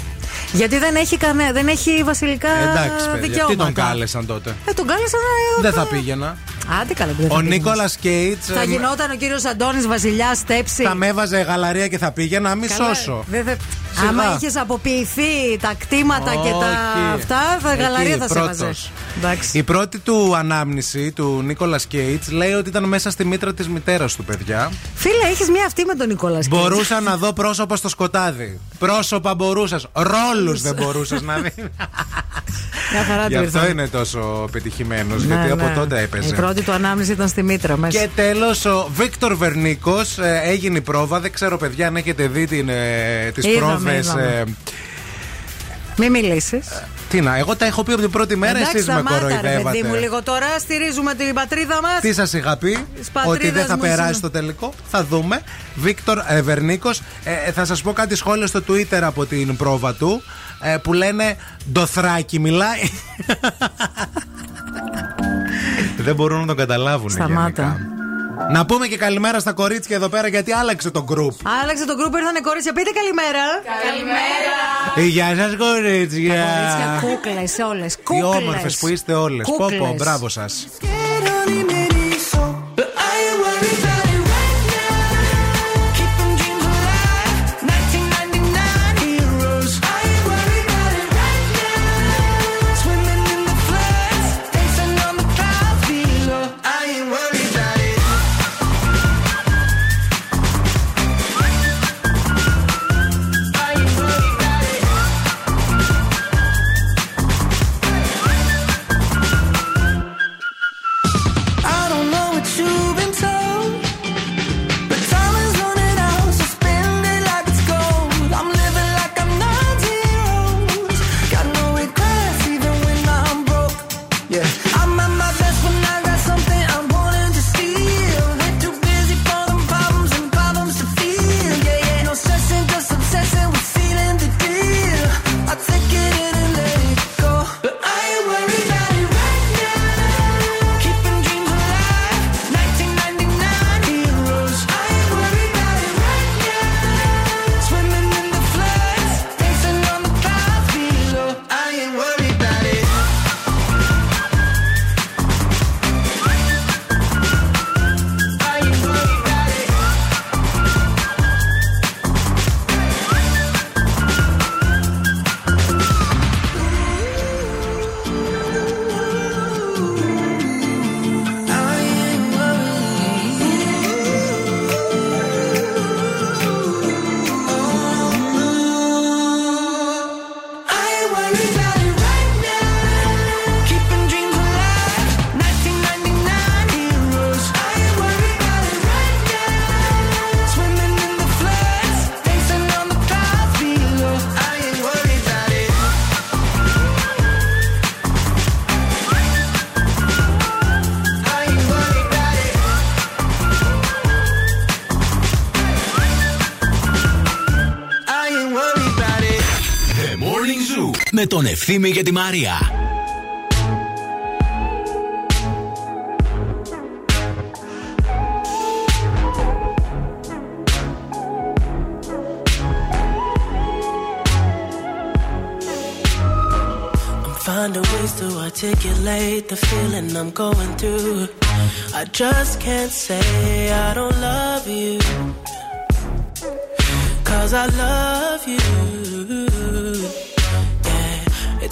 Γιατί δεν έχει, κανέ, δεν έχει βασιλικά Εντάξει, παιδιά, δικαιώματα. τι τον κάλεσαν τότε; Ε, τον κάλεσαν. ε, Δεν θα πήγαινα. Άντε καλά, που δεν θα Ο πήγαινες. Νίκολας Κέιτς. Θα γινόταν ο κύριος Αντώνης Βασιλιάς Στέψη. Θα με έβαζε γαλαρία και θα πήγαινα, μη Καλά, σώσω. δεν θα- Σιγά. Άμα είχες αποποιηθεί τα κτήματα και τα Όχι. αυτά, θα Εκεί, γαλαρία θα σε πρώτος. έβαζε. Εντάξει. Η πρώτη του ανάμνηση του Νίκολας Κέιτς λέει ότι ήταν μέσα στη μήτρα της μητέρας του, παιδιά. Φίλε, έχεις μία αυτή με τον Νικόλα Σκέτς. Μπορούσα να δω πρόσωπα στο σκοτάδι. Πρόσωπα μπορούσα. Ρόλου δεν μπορούσες να δεις. Μια χαρά Γι' του αυτό ήρθαν. είναι τόσο πετυχημένος, Ναι, γιατί από ναι. τότε έπαιζε. Η πρώτη του ανάμνηση ήταν στη μήτρα μέσα. Και τέλος, ο Βίκτορ Βερνίκος έγινε η πρόβα. Δεν ξέρω, παιδιά, αν έχετε δει τις Είδαμε, πρόβες. είδαμε. Μην μιλήσεις. Τι να, εγώ τα έχω πει από την πρώτη μέρα, εσείς με ρε παιδί μου, κοροϊδεύατε. λίγο τώρα. Στηρίζουμε την πατρίδα μας. Τι σας είχα πει, πατρίδας ότι δεν θα μου περάσει είναι. στο τελικό. Θα δούμε. Βίκτορ ε, Βερνίκο. Ε, θα σας πω κάτι σχόλια στο Twitter από την πρόβα του ε, που λένε Ντοθράκι μιλάει. δεν μπορούν να τον καταλάβουν. Σταμάτα. γενικά. Να πούμε και καλημέρα στα κορίτσια εδώ πέρα γιατί άλλαξε το γκρουπ. Άλλαξε το γκρουπ, ήρθανε κορίτσια. Πείτε καλημέρα. Καλημέρα. Γεια σας, κορίτσια. Κορίτσια, κούκλες όλες. Τι όμορφες που είστε όλες. Πω, πω, Κούκλες. μπράβο σας. Τον Ευθύμη και τη Μαρία. I'm finding ways to articulate the feeling I'm going through. I just can't say I don't love you. Cause I love you.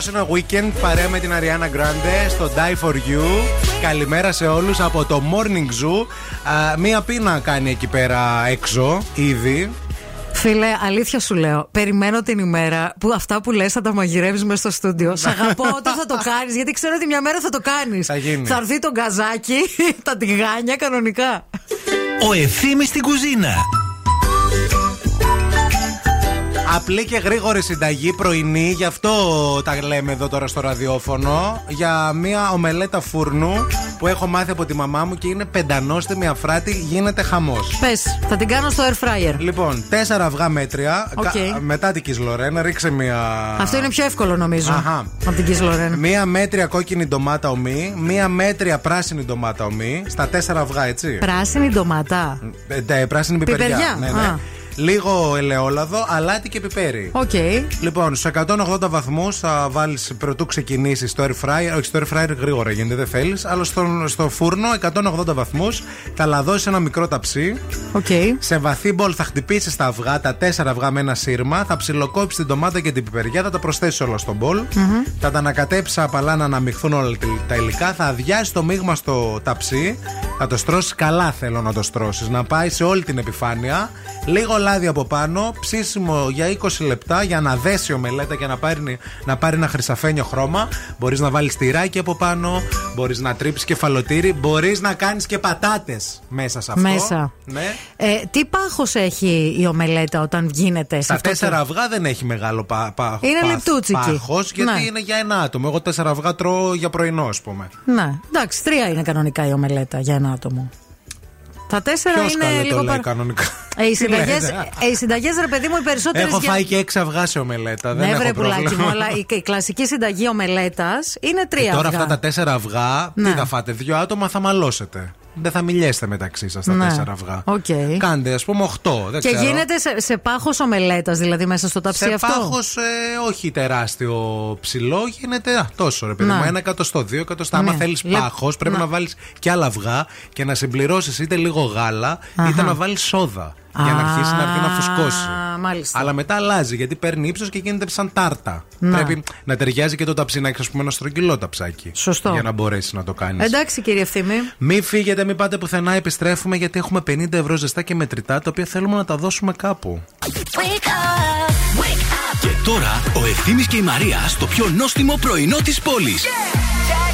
Αυτό είναι ο Weekend παρέα με την Ariana Grande στο Die for You. Καλημέρα σε όλους από το Morning Zoo. Α, μία πείνα κάνει εκεί πέρα έξω ήδη. Φίλε, αλήθεια σου λέω. Περιμένω την ημέρα που αυτά που λες θα τα μαγειρεύεις μέσα στο στούντιο. Σ' αγαπώ όταν θα το κάνεις, γιατί ξέρω ότι μια μέρα θα το κάνεις. Θα γίνει. Θα έρθει το γκαζάκι, τα τηγάνια κανονικά. Ο Ευθύμης στην κουζίνα. Απλή και γρήγορη συνταγή πρωινή, γι' αυτό τα λέμε εδώ τώρα στο ραδιόφωνο. Για μία ομελέτα φούρνου που έχω μάθει από τη μαμά μου και είναι πεντανόστιμη αφράτη, γίνεται χαμός. Πες, θα την κάνω στο air fryer. Λοιπόν, τέσσερα αυγά μέτρια. Οκ. κα- μετά την κις λορέν α, ρίξε μία. Αυτό είναι πιο εύκολο νομίζω. Αχα. Από την κις λορέν. Μία μέτρια κόκκινη ντομάτα ωμή, μία μέτρια πράσινη ντομάτα ωμή, στα τέσσερα αυγά, έτσι. Πράσινη ντομάτα. Ε, τε- πράσινη πιπεριά. Πιπεριά, Ναι, ναι. α. Λίγο ελαιόλαδο, αλάτι και πιπέρι. Οκ. Λοιπόν, στους 180 βαθμούς θα βάλεις προτού ξεκινήσεις στο air fryer. Όχι, στο air fryer γρήγορα γίνεται, δεν θέλεις. Αλλά στο, στο φούρνο 180 βαθμούς θα λαδώσεις ένα μικρό ταψί. Οκ. Σε βαθύ μπολ θα χτυπήσεις τα αυγά, τα τέσσερα αυγά με ένα σύρμα. Θα ψιλοκόψεις την ντομάτα και την πιπεριά, θα τα προσθέσεις όλα στο μπολ. Θα τα ανακατέψεις απαλά να αναμειχθούν όλα τα υλικά. Θα αδειάσεις το μείγμα στο ταψί. Θα το στρώσεις καλά, θέλω να το στρώσεις. Να πάει σε όλη την επιφάνεια. Λίγο λάδι από πάνω. Ψήσιμο για 20 λεπτά για να δέσει η ομελέτα και να πάρει, να πάρει ένα χρυσαφένιο χρώμα. Μπορείς να βάλεις τυράκι από πάνω. Μπορείς να τρίψεις κεφαλοτήρι. Μπορείς να κάνεις και πατάτες μέσα σε αυτό. Μέσα. Ναι. Ε, τι πάχος έχει η ομελέτα όταν γίνεται σε Στα αυτό τέσσερα το- αυγά δεν έχει μεγάλο πα, πα, Είναι πα- λεπτούτσικη. πάχος, γιατί Ναι. είναι για ένα άτομο. Εγώ τέσσερα αυγά τρώω για πρωινό, ας πούμε. Ναι, εντάξει, τρία είναι κανονικά η ομελέτα για ένα άτομο. Τα τέσσερα Ποιος είναι καλέ το λίγο λέει παρα... κανονικά; Ε, οι Τι συνταγές, λέτε, α; ε, οι συνταγές, ρε παιδί μου, οι περισσότερες. Έχω φάει και έξι αυγά σε ομελέτα. δεν Ναι, έχω βρε πουλάκι πρόβλημα. μου, αλλά η, η κλασική συνταγή ομελέτας είναι τρία Και τώρα αυγά. αυτά τα τέσσερα αυγά, Ναι. τι θα φάτε, δύο άτομα θα μαλώσετε. Δεν θα μιλιέστε μεταξύ σας τα Ναι. τέσσερα αυγά. Οκ. Κάντε, ας πούμε, οχτώ. Δεν Και ξέρω. γίνεται σε, σε πάχος ομελέτας, δηλαδή μέσα στο ταψί σε αυτό; πάχος, ε, όχι τεράστιο ψηλό, γίνεται α, τόσο ρε παιδί Να. μου. Ένα εκατοστό, δύο εκατοστά. Ναι. Άμα θέλεις Λε- πάχος, πρέπει να. να, βάλεις και άλλα αυγά και να συμπληρώσεις είτε λίγο γάλα, είτε Αχα. να βάλεις σόδα. Για να αρχίσει να έρθει να φουσκώσει. Α, μάλιστα. Αλλά μετά αλλάζει γιατί παίρνει ύψος και γίνεται σαν τάρτα. Να. Πρέπει να ταιριάζει και το ταψί να έχεις, ας πούμε, ένα στρογγυλό ταψάκι. Σωστό. Για να μπορέσεις να το κάνεις. Εντάξει, κύριε Ευθύμη. Μην φύγετε, μην πάτε πουθενά, επιστρέφουμε γιατί έχουμε 50 ευρώ ζεστά και μετρητά τα οποία θέλουμε να τα δώσουμε κάπου. Και τώρα ο Ευθύμης και η Μαρία στο πιο νόστιμο πρωινό της πόλης.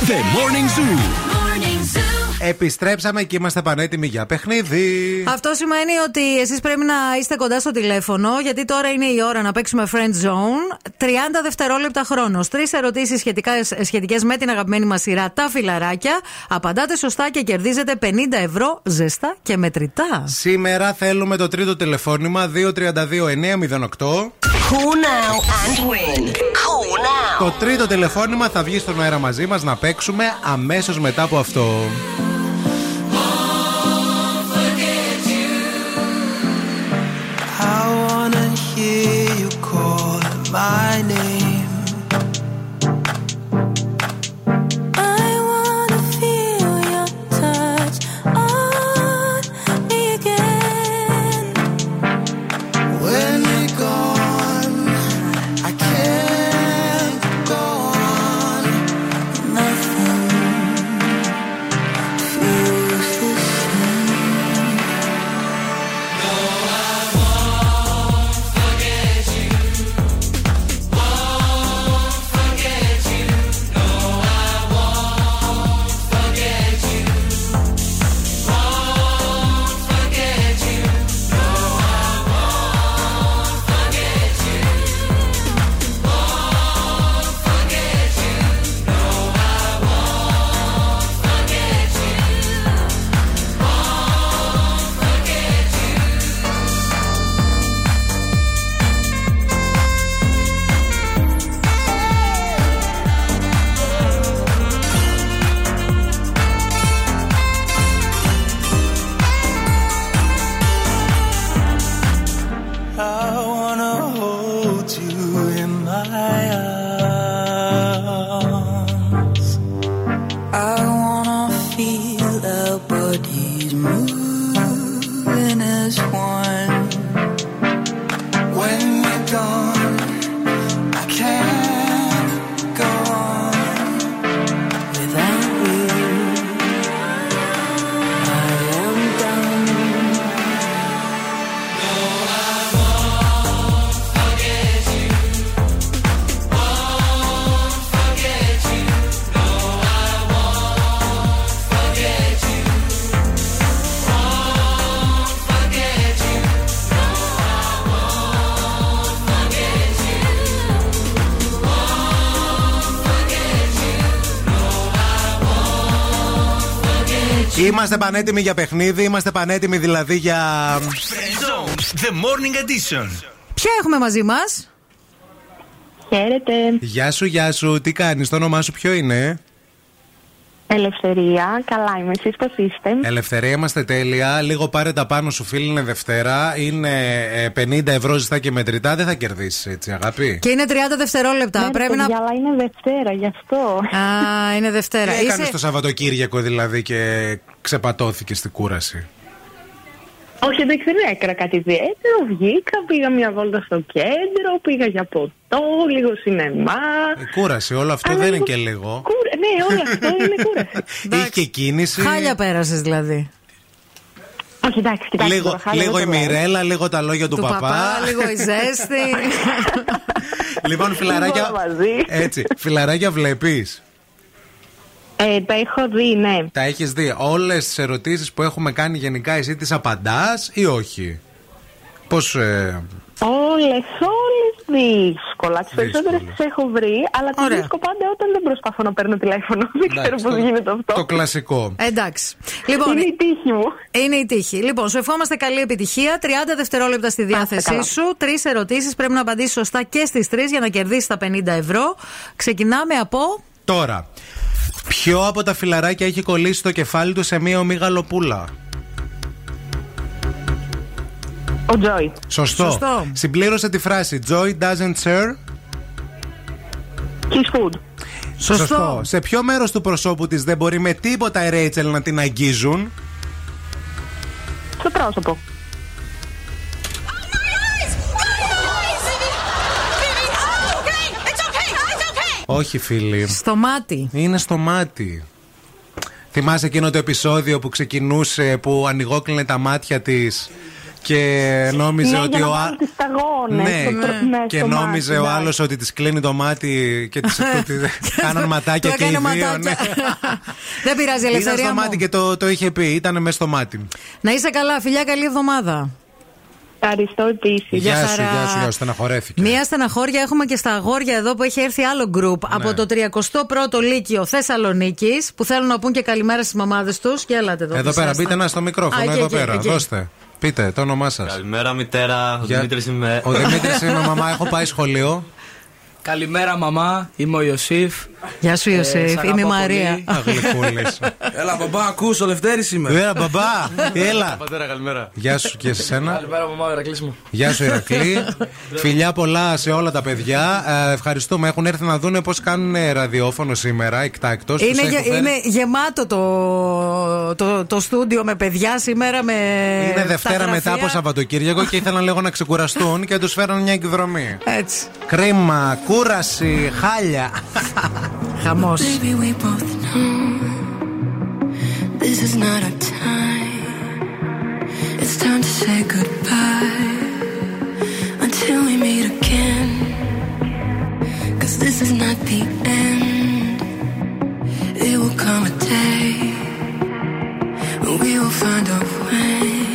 The Morning Zoo. Επιστρέψαμε και είμαστε πανέτοιμοι για παιχνίδι. Αυτό σημαίνει ότι εσείς πρέπει να είστε κοντά στο τηλέφωνο, γιατί τώρα είναι η ώρα να παίξουμε Friend Zone. 30 δευτερόλεπτα χρόνος. Τρεις ερωτήσεις σχετικές με την αγαπημένη μας σειρά Τα Φιλαράκια. Απαντάτε σωστά και κερδίζετε 50 ευρώ ζεστά και μετρητά. Σήμερα θέλουμε το τρίτο τηλεφώνημα 232-908. Call now and win; Call now. Το τρίτο τηλεφώνημα θα βγει στον αέρα μαζί μας να παίξουμε αμέσως μετά από αυτό. I wanna hear you call my name. Είμαστε πανέτοιμοι για παιχνίδι, είμαστε πανέτοιμοι δηλαδή για. Friend Zone, The Morning Edition. Ποια έχουμε μαζί μας; Χαίρετε. Γεια σου, γεια σου, τι κάνεις, το όνομά σου ποιο είναι; Ελευθερία. Καλά είμαι. Εσείς πώς είστε; Ελευθερία, είμαστε τέλεια. Λίγο πάρε τα πάνω σου, φίλοι, είναι Δευτέρα. Είναι ε, 50 ευρώ ζεστά και μετρητά. Δεν θα κερδίσεις έτσι, αγάπη. Και είναι 30 δευτερόλεπτα. Ναι, Πρέπει παιδιά, να. αλλά είναι Δευτέρα, γι' αυτό. Α, είναι Δευτέρα. Τι έκανες Είσαι- το Σαββατοκύριακο δηλαδή και ξεπατώθηκε στην κούραση; Όχι, εντάξει, δεν έκανα κάτι ιδιαίτερο. Βγήκα, πήγα μια βόλτα στο κέντρο, πήγα για ποτό, λίγο σινεμά. Η κούραση, όλο αυτό Αλλά δεν είναι λίγο και λίγο. Κούρα... Ναι, όλο αυτό είναι κούραση. Είχε και κίνηση. Χάλια πέρασες δηλαδή. Όχι, εντάξει, κοιτάξτε. Λίγο, τώρα, χάλια λίγο η δεν το λέω. Μιρέλα, λίγο τα λόγια του, Του παπά, λίγο η ζέστη. λοιπόν, φιλαράκια. Όλα μαζί. Έτσι, φιλαράκια βλέπεις. Ε, τα έχω δει, ναι. Τα έχεις δει. Όλες τις ερωτήσεις που έχουμε κάνει γενικά, εσύ τις απαντάς ή όχι; Πώς. Ε, Όλες, όλες δύσκολα. Τις περισσότερες Δύσκολες. τις έχω βρει, αλλά τις Ωραία. βρίσκω πάντα όταν δεν προσπαθώ να παίρνω τηλέφωνο. Δεν ξέρω εντάξει, πώς το- γίνεται αυτό. Το κλασικό. Εντάξει. Λοιπόν, Είναι η τύχη μου. Είναι η τύχη. Λοιπόν, σου ευχόμαστε καλή επιτυχία. 30 δευτερόλεπτα στη διάθεσή καλά. σου. Τρεις ερωτήσεις. Πρέπει να απαντήσεις σωστά και στις τρεις για να κερδίσεις τα 50 ευρώ. Ξεκινάμε από. Τώρα, ποιο από τα φιλαράκια έχει κολλήσει το κεφάλι του σε μία ομίγαλοπούλα. Ο Τζόι. Σωστό. Σωστό. Συμπλήρωσε τη φράση Joy doesn't share. Kiss food. Σωστό. Σε ποιο μέρος του προσώπου της δεν μπορεί με τίποτα η Ρέιτσελ να την αγγίζουν; Στο πρόσωπο. Όχι, φίλοι. Στο μάτι. Είναι στο μάτι. Θυμάσαι εκείνο το επεισόδιο που ξεκινούσε, που ανοιγόκλεινε τα μάτια της και νόμιζε ναι, ότι για ο να α- βάλω τις σταγόνες. Ναι, στο τρο- ναι, και στο νόμιζε μάτι, ο εντάξει. άλλος ότι της κλείνει το μάτι και της, ότι κάναν ματάκια Του και οι έκανε δύο. ματάκια. Ναι. Δεν πειράζει, Ήταν ελευθερία στο μου. μάτι και το, το είχε πει. Ήταν μέσα στο μάτι. Να είσαι καλά, φιλιά, καλή εβδομάδα. Ευχαριστώ επίσης. Γεια Γεια σου, χαρά. γεια σου, γεια σου. Στεναχωρέθηκε. Μία στεναχώρια έχουμε και στα αγόρια εδώ που έχει έρθει άλλο γκρουπ Ναι. από το 31ο Λύκειο Θεσσαλονίκης που θέλουν να πούν και καλημέρα στις μαμάδες τους. Και ελάτε εδώ. Εδώ πέρα, Χρυσάστα. μπείτε ένα στο μικρόφωνο, Α, εκεί, εδώ εκεί, πέρα. εκεί. Δώστε. Πείτε το όνομά σας. Καλημέρα μητέρα, ο Γεια- Δημήτρης είμαι. Ο Δημήτρης είμαι μαμά, έχω πάει σχολείο. Καλημέρα, μαμά. Είμαι ο Ιωσήφ. Γεια σου, Ε, Ιωσήφ. σ' Είμαι η αγαπώ Μαρία. πολύ. Αγλικούλης. Έλα, μπαμπά, ακούς, ο Λευτέρης είμαι. Έλα, μπαμπά, έλα. Πατέρα, καλημέρα. Γεια σου και σε σένα. Καλημέρα, μαμά, ο Ηρακλής μου. Γεια σου, Ηρακλή. Φιλιά πολλά σε όλα τα παιδιά. Ε, ευχαριστούμε. Έχουν έρθει να δουν πώς κάνουν ραδιόφωνο σήμερα, εκτάκτο. Είναι, γε- είναι γεμάτο το, το, το στούντιο με παιδιά σήμερα. Με Είναι τα Δευτέρα μετά γραφεία. από Σαββατοκύριακο και ήθελαν λίγο να ξεκουραστούν και τους φέραν μια εκδρομή. Έτσι. Κρίμα, κούραση, χάλια. Χαμός. Baby, we both know this is not our time. It's time to say goodbye until we meet again. Cause this is not the end. It will come a day when we will find a way.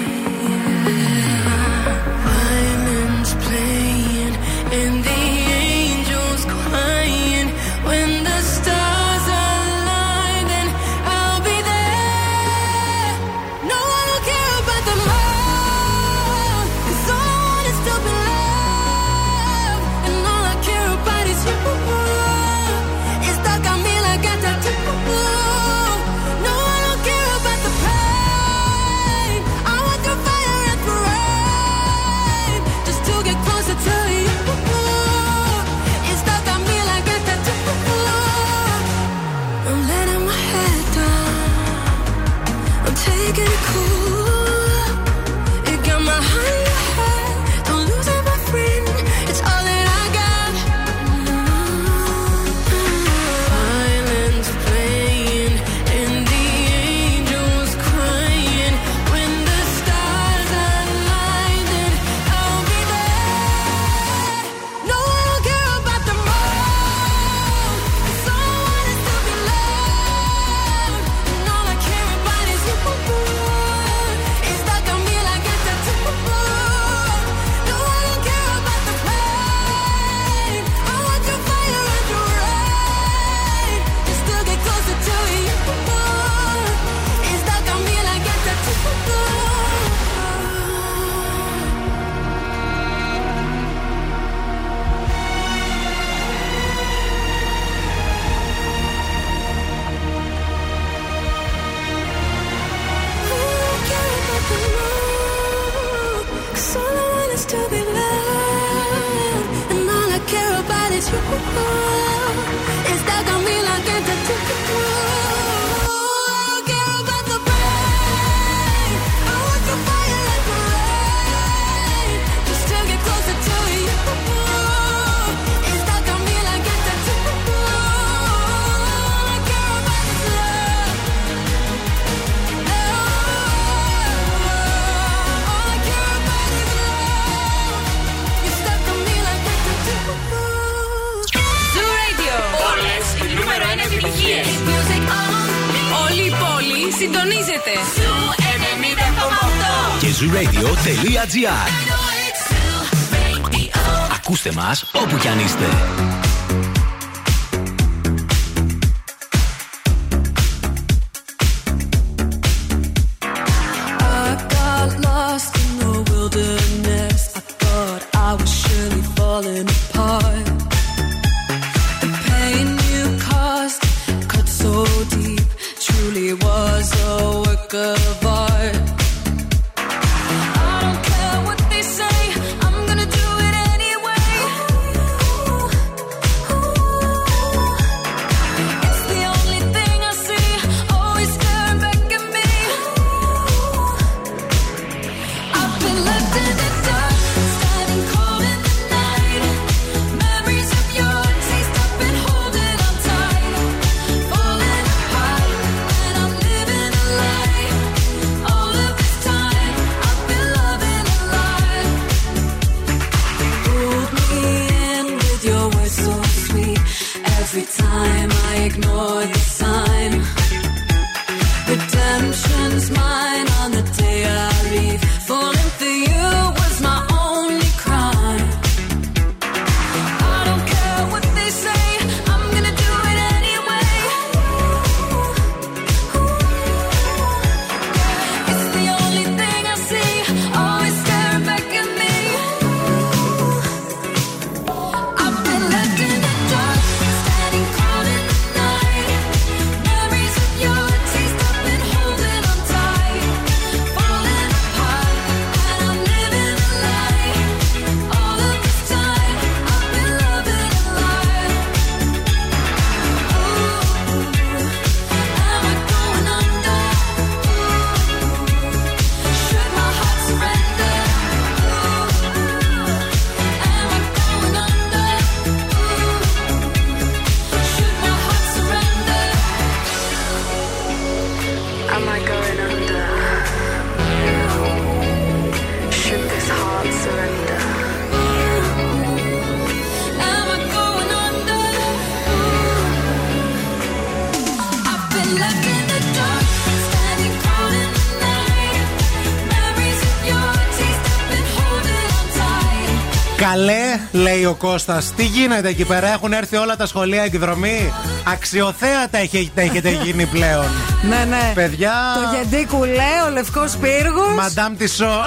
Ο Κώστας, τι γίνεται εκεί πέρα, έχουν έρθει όλα τα σχολεία εκδρομή. Αξιοθέατα έχει- τα έχετε γίνει πλέον. Ναι, ναι. Παιδιά. Το γεντί κουλέ, ο λευκός πύργος. Μαντάμ Τισό.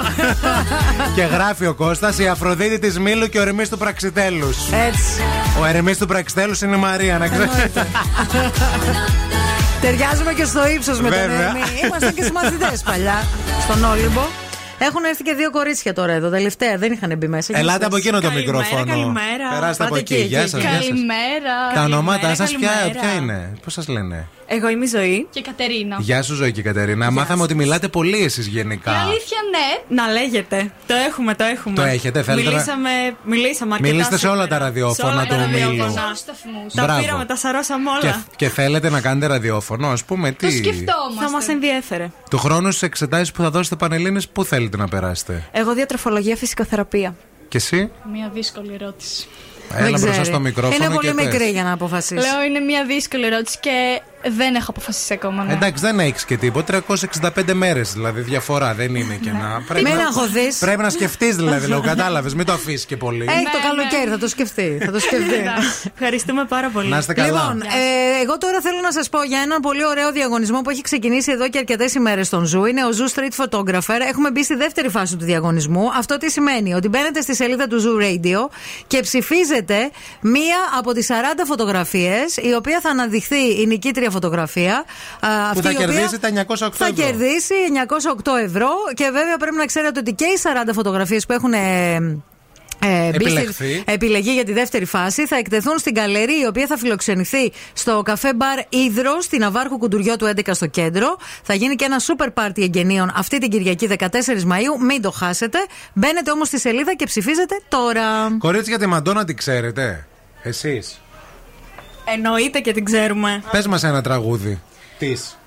και γράφει ο Κώστας η Αφροδίτη της Μήλου και ο Ερμή του Πραξιτέλους. Έτσι. Ο Ερμή του Πραξιτέλους είναι η Μαρία, να ξέρεις. Ταιριάζουμε και στο ύψος με τον Βέβαια. Ερμή. Ήμασταν και συμμαθητές παλιά στον Όλυμπο. Έχουν έρθει και δύο κορίτσια τώρα εδώ, τελευταία. Δεν είχαν μπει μέσα. Ελάτε από εκείνο το Καλημέρα, μικρόφωνο. καλημέρα. Περάστε από Πάτε εκεί. εκεί, Γεια εκεί, σας. εκεί. Καλημέρα. Τα ονόματά σας ποια, καλημέρα. ποια είναι, πώς σας λένε; Εγώ είμαι η Ζωή. Και Κατερίνα. Γεια σου, Ζωή και Κατερίνα. Μάθαμε ότι μιλάτε πολύ εσείς Η γενικά. αλήθεια ναι. Να λέγεται. Το έχουμε, το έχουμε. Το έχετε, θέλετε να- Μιλήσαμε, μιλήσαμε αρκετά Μιλήστε σε όλα σήμερα. τα ραδιόφωνα Σε όλα του τα ομίλου. ραδιόφωνα. Τα Μπράβο. πήραμε, τα σαρώσαμε όλα. Και, και θέλετε να κάνετε ραδιόφωνο, ας πούμε. Τι; Θα μας ενδιέφερε. Του χρόνου στις εξετάσεις που θα δώσετε Πανελλήνες, πού θέλετε να περάσετε; Εγώ διατροφολογία φυσικοθεραπεία. Και εσύ; Μια δύσκολη ερώτηση. Έλα μπροστά στο μικρόφωνο. Είναι πολύ και πες. μικρή για να αποφασίσεις. Λέω είναι μια δύσκολη ερώτηση και δεν έχω αποφασίσει ακόμα. Ναι. Εντάξει, δεν έχεις και τίποτα. 365 μέρες δηλαδή διαφορά. Δεν είναι και να. Μην αγχωθείς. Πρέπει να σκεφτείς δηλαδή, λέω. Κατάλαβες, μην το αφήσεις και πολύ. Έχει το καλοκαίρι, θα το σκεφτεί. Θα το σκεφτεί. Ευχαριστούμε πάρα πολύ. Να είστε καλά. Λοιπόν, ε, εγώ τώρα θέλω να σας πω για έναν πολύ ωραίο διαγωνισμό που έχει ξεκινήσει εδώ και αρκετές ημέρες στον Zoo. Είναι ο Zoo Street Photographer. Έχουμε μπει στη δεύτερη φάση του διαγωνισμού. Αυτό τι σημαίνει, ότι μπαίνετε στη σελίδα του Zoo Radio και ψηφίζετε μία από τις 40 φωτογραφίες, η οποία θα αναδειχθεί η νικήτρια φωτογραφία. α, αυτή θα η οποία κερδίσει τα 908 Θα ευρώ. κερδίσει 908 ευρώ και βέβαια πρέπει να ξέρετε ότι και οι 40 φωτογραφίες που έχουν. ε, ε, μπει Επιλεχθεί. στη- επιλεγεί για τη δεύτερη φάση. Θα εκτεθούν στην καλερί, η οποία θα φιλοξενηθεί στο καφέ μπαρ Ήδρο, στην Ναβάρχου Κουντουριώτου 11 στο κέντρο. Θα γίνει και ένα σούπερ πάρτι εγγενείων αυτή την Κυριακή 14 Μαου. Μην το χάσετε. Μπαίνετε όμως στη σελίδα και ψηφίζετε τώρα. Κορίτσια τη Μαντόνα την ξέρετε; Εσείς. Εννοείται και την ξέρουμε. Πες μας ένα τραγούδι. Της.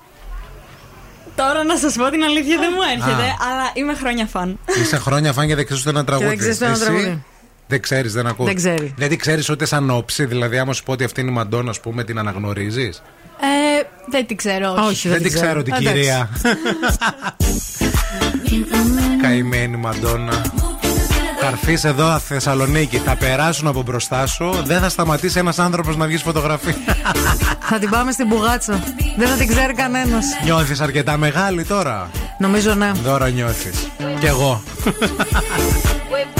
Τώρα να σας πω την αλήθεια δεν μου έρχεται, Α. αλλά είμαι χρόνια φαν. Είσαι χρόνια φαν και δεν ξέρεις ούτε ένα τραγούδι. δεν ξέρεις ούτε ένα Εσύ; τραγούδι. Δεν ξέρεις, δεν ακούς. Δεν ξέρει. Δεν την ξέρεις ούτε σαν όψη. Δηλαδή, άμα σου πω ότι αυτή είναι η Μαντόνα, ας πούμε, την αναγνωρίζεις; Ε, δεν την ξέρω, όχι. δεν την ξέρω την Εντάξει. κυρία. Καημένη Μαντόνα. Θα έρθεις εδώ Θεσσαλονίκη, θα περάσουν από μπροστά σου, δεν θα σταματήσει ένας άνθρωπος να βγεις φωτογραφία. θα την πάμε στην Μπουγάτσα. Δεν θα την ξέρει κανένας. Νιώθεις αρκετά μεγάλη τώρα; Νομίζω ναι. Δώρα νιώθεις. Κι εγώ.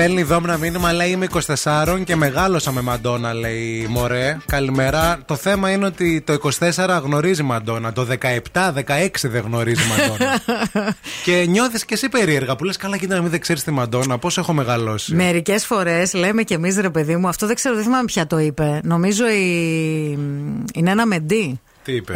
Μα στέλνει δόμνα μήνυμα, λέει Είμαι 24 και μεγάλωσα με Μαντόνα, λέει Μωρέ. Καλημέρα. Το θέμα είναι ότι το 24 γνωρίζει Μαντόνα. Το 17, 16 δεν γνωρίζει Μαντόνα. και νιώθεις και εσύ περίεργα που λες: Καλά, κοίτα να μην δεν ξέρεις τη Μαντόνα. Πώς έχω μεγαλώσει. Μερικές φορές λέμε κι εμείς ρε παιδί μου, αυτό δεν ξέρω, δεν θυμάμαι ποια το είπε. Νομίζω η. Είναι ένα μεντί. Τι είπε;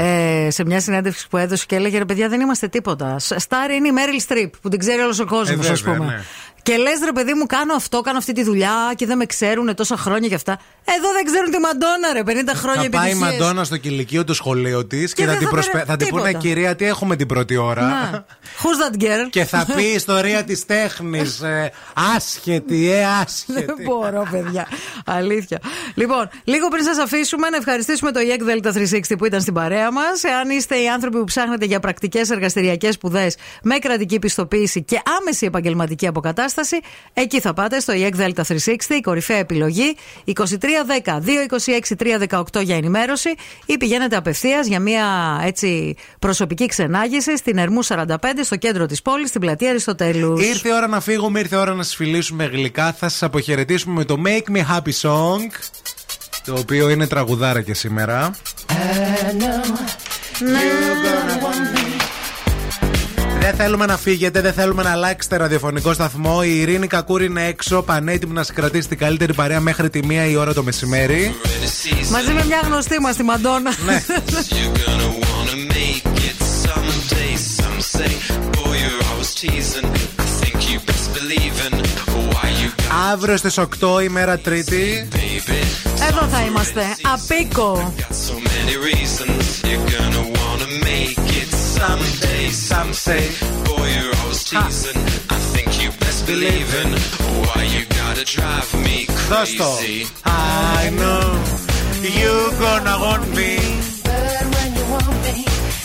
Ε, σε μια συνέντευξη που έδωσε και έλεγε ρε παιδιά δεν είμαστε τίποτα. Στάρι είναι η Μέριλ Στριπ που την ξέρει όλος ο κόσμος, Ε, ας βέβαια, πούμε. ναι. Και λες ρε παιδί μου, κάνω αυτό, κάνω αυτή τη δουλειά και δεν με ξέρουν τόσα χρόνια και αυτά. Εδώ δεν ξέρουν τη Μαντόνα, ρε, 50 χρόνια Θα πάει η επιτυχίες. Μαντόνα στο κηλικείο του σχολείου της και, δεν θα, την θα προσπε... πέρα- θα την πούνε τίποτα. κυρία, τι έχουμε την πρώτη ώρα; Να. Who's that girl? και θα πει ιστορία της τέχνης. Ε, άσχετη, ε, άσχετη. Δεν μπορώ, παιδιά. Αλήθεια. Λοιπόν, λίγο πριν σας αφήσουμε, να ευχαριστήσουμε το EEC Delta 360 που ήταν στην παρέα μας. Εάν είστε οι άνθρωποι που ψάχνετε για πρακτικές εργαστηριακές σπουδές με κρατική πιστοποίηση και άμεση επαγγελματική αποκατάσταση, Επανάσταση. Εκεί θα πάτε στο EEC Delta 360, η κορυφαία επιλογή. 2310-226-318 για ενημέρωση ή πηγαίνετε απευθείας για μια έτσι προσωπική ξενάγηση στην Ερμού 45 στο κέντρο της πόλης, στην πλατεία Αριστοτέλους. Ήρθε η ώρα να φύγουμε, ήρθε η ώρα να σας φιλήσουμε γλυκά. Θα σας αποχαιρετήσουμε με το Make Me Happy Song. Το οποίο είναι τραγουδάρα και σήμερα. Δεν θέλουμε να φύγετε, δεν θέλουμε να αλλάξετε ραδιοφωνικό σταθμό. Η Ειρήνη Κακούρη είναι έξω, πανέτοιμη να σα κρατήσει την καλύτερη παρέα μέχρι τη μία η ώρα το μεσημέρι. Μαζί με μια γνωστή μας, τη Μαντόνα. Ναι. Someday, some say, boy, you're always teasing. I think you best believe in why you Αύριο στι 8 ημέρα Τρίτη. Εδώ θα είμαστε. Απίκο. So many reasons. You're gonna wanna make it someday. Some say, boy, you're always teasing. I think you best believe in why you gotta drive me Δώσ' το. crazy. I know you gonna want me.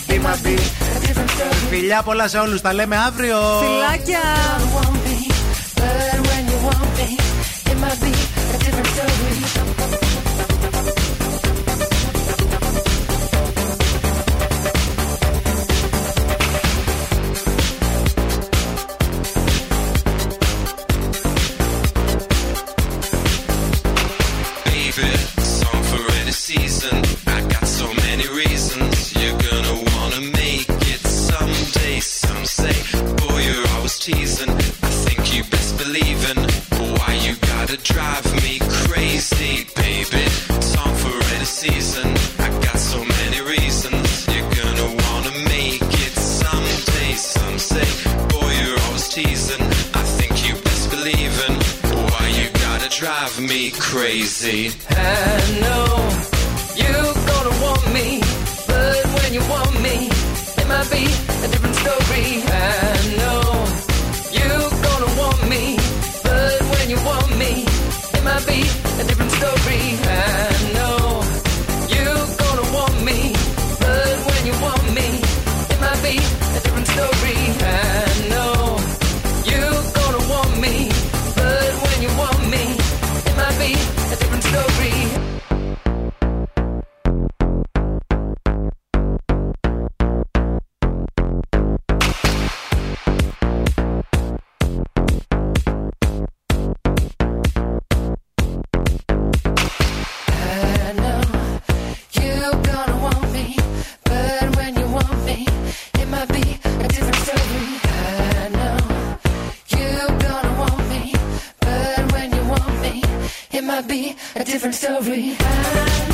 Be my bee. Φιλιά πολλά σε όλους, τα λέμε αύριο. Φιλάκια. Baby, season. I got so many reasons. You're gonna wanna make it someday. Some say, boy, you're always teasing. I think you best believe in why you gotta drive me crazy, baby. Song for any season. I got so many reasons. You're gonna wanna make it someday. Some say, boy, you're always teasing. I think you best believe in why you gotta drive me crazy. I know you're gonna want me, but when you want me, it might be a different story. I know you're gonna want me, but when you want me, it might be a different story. I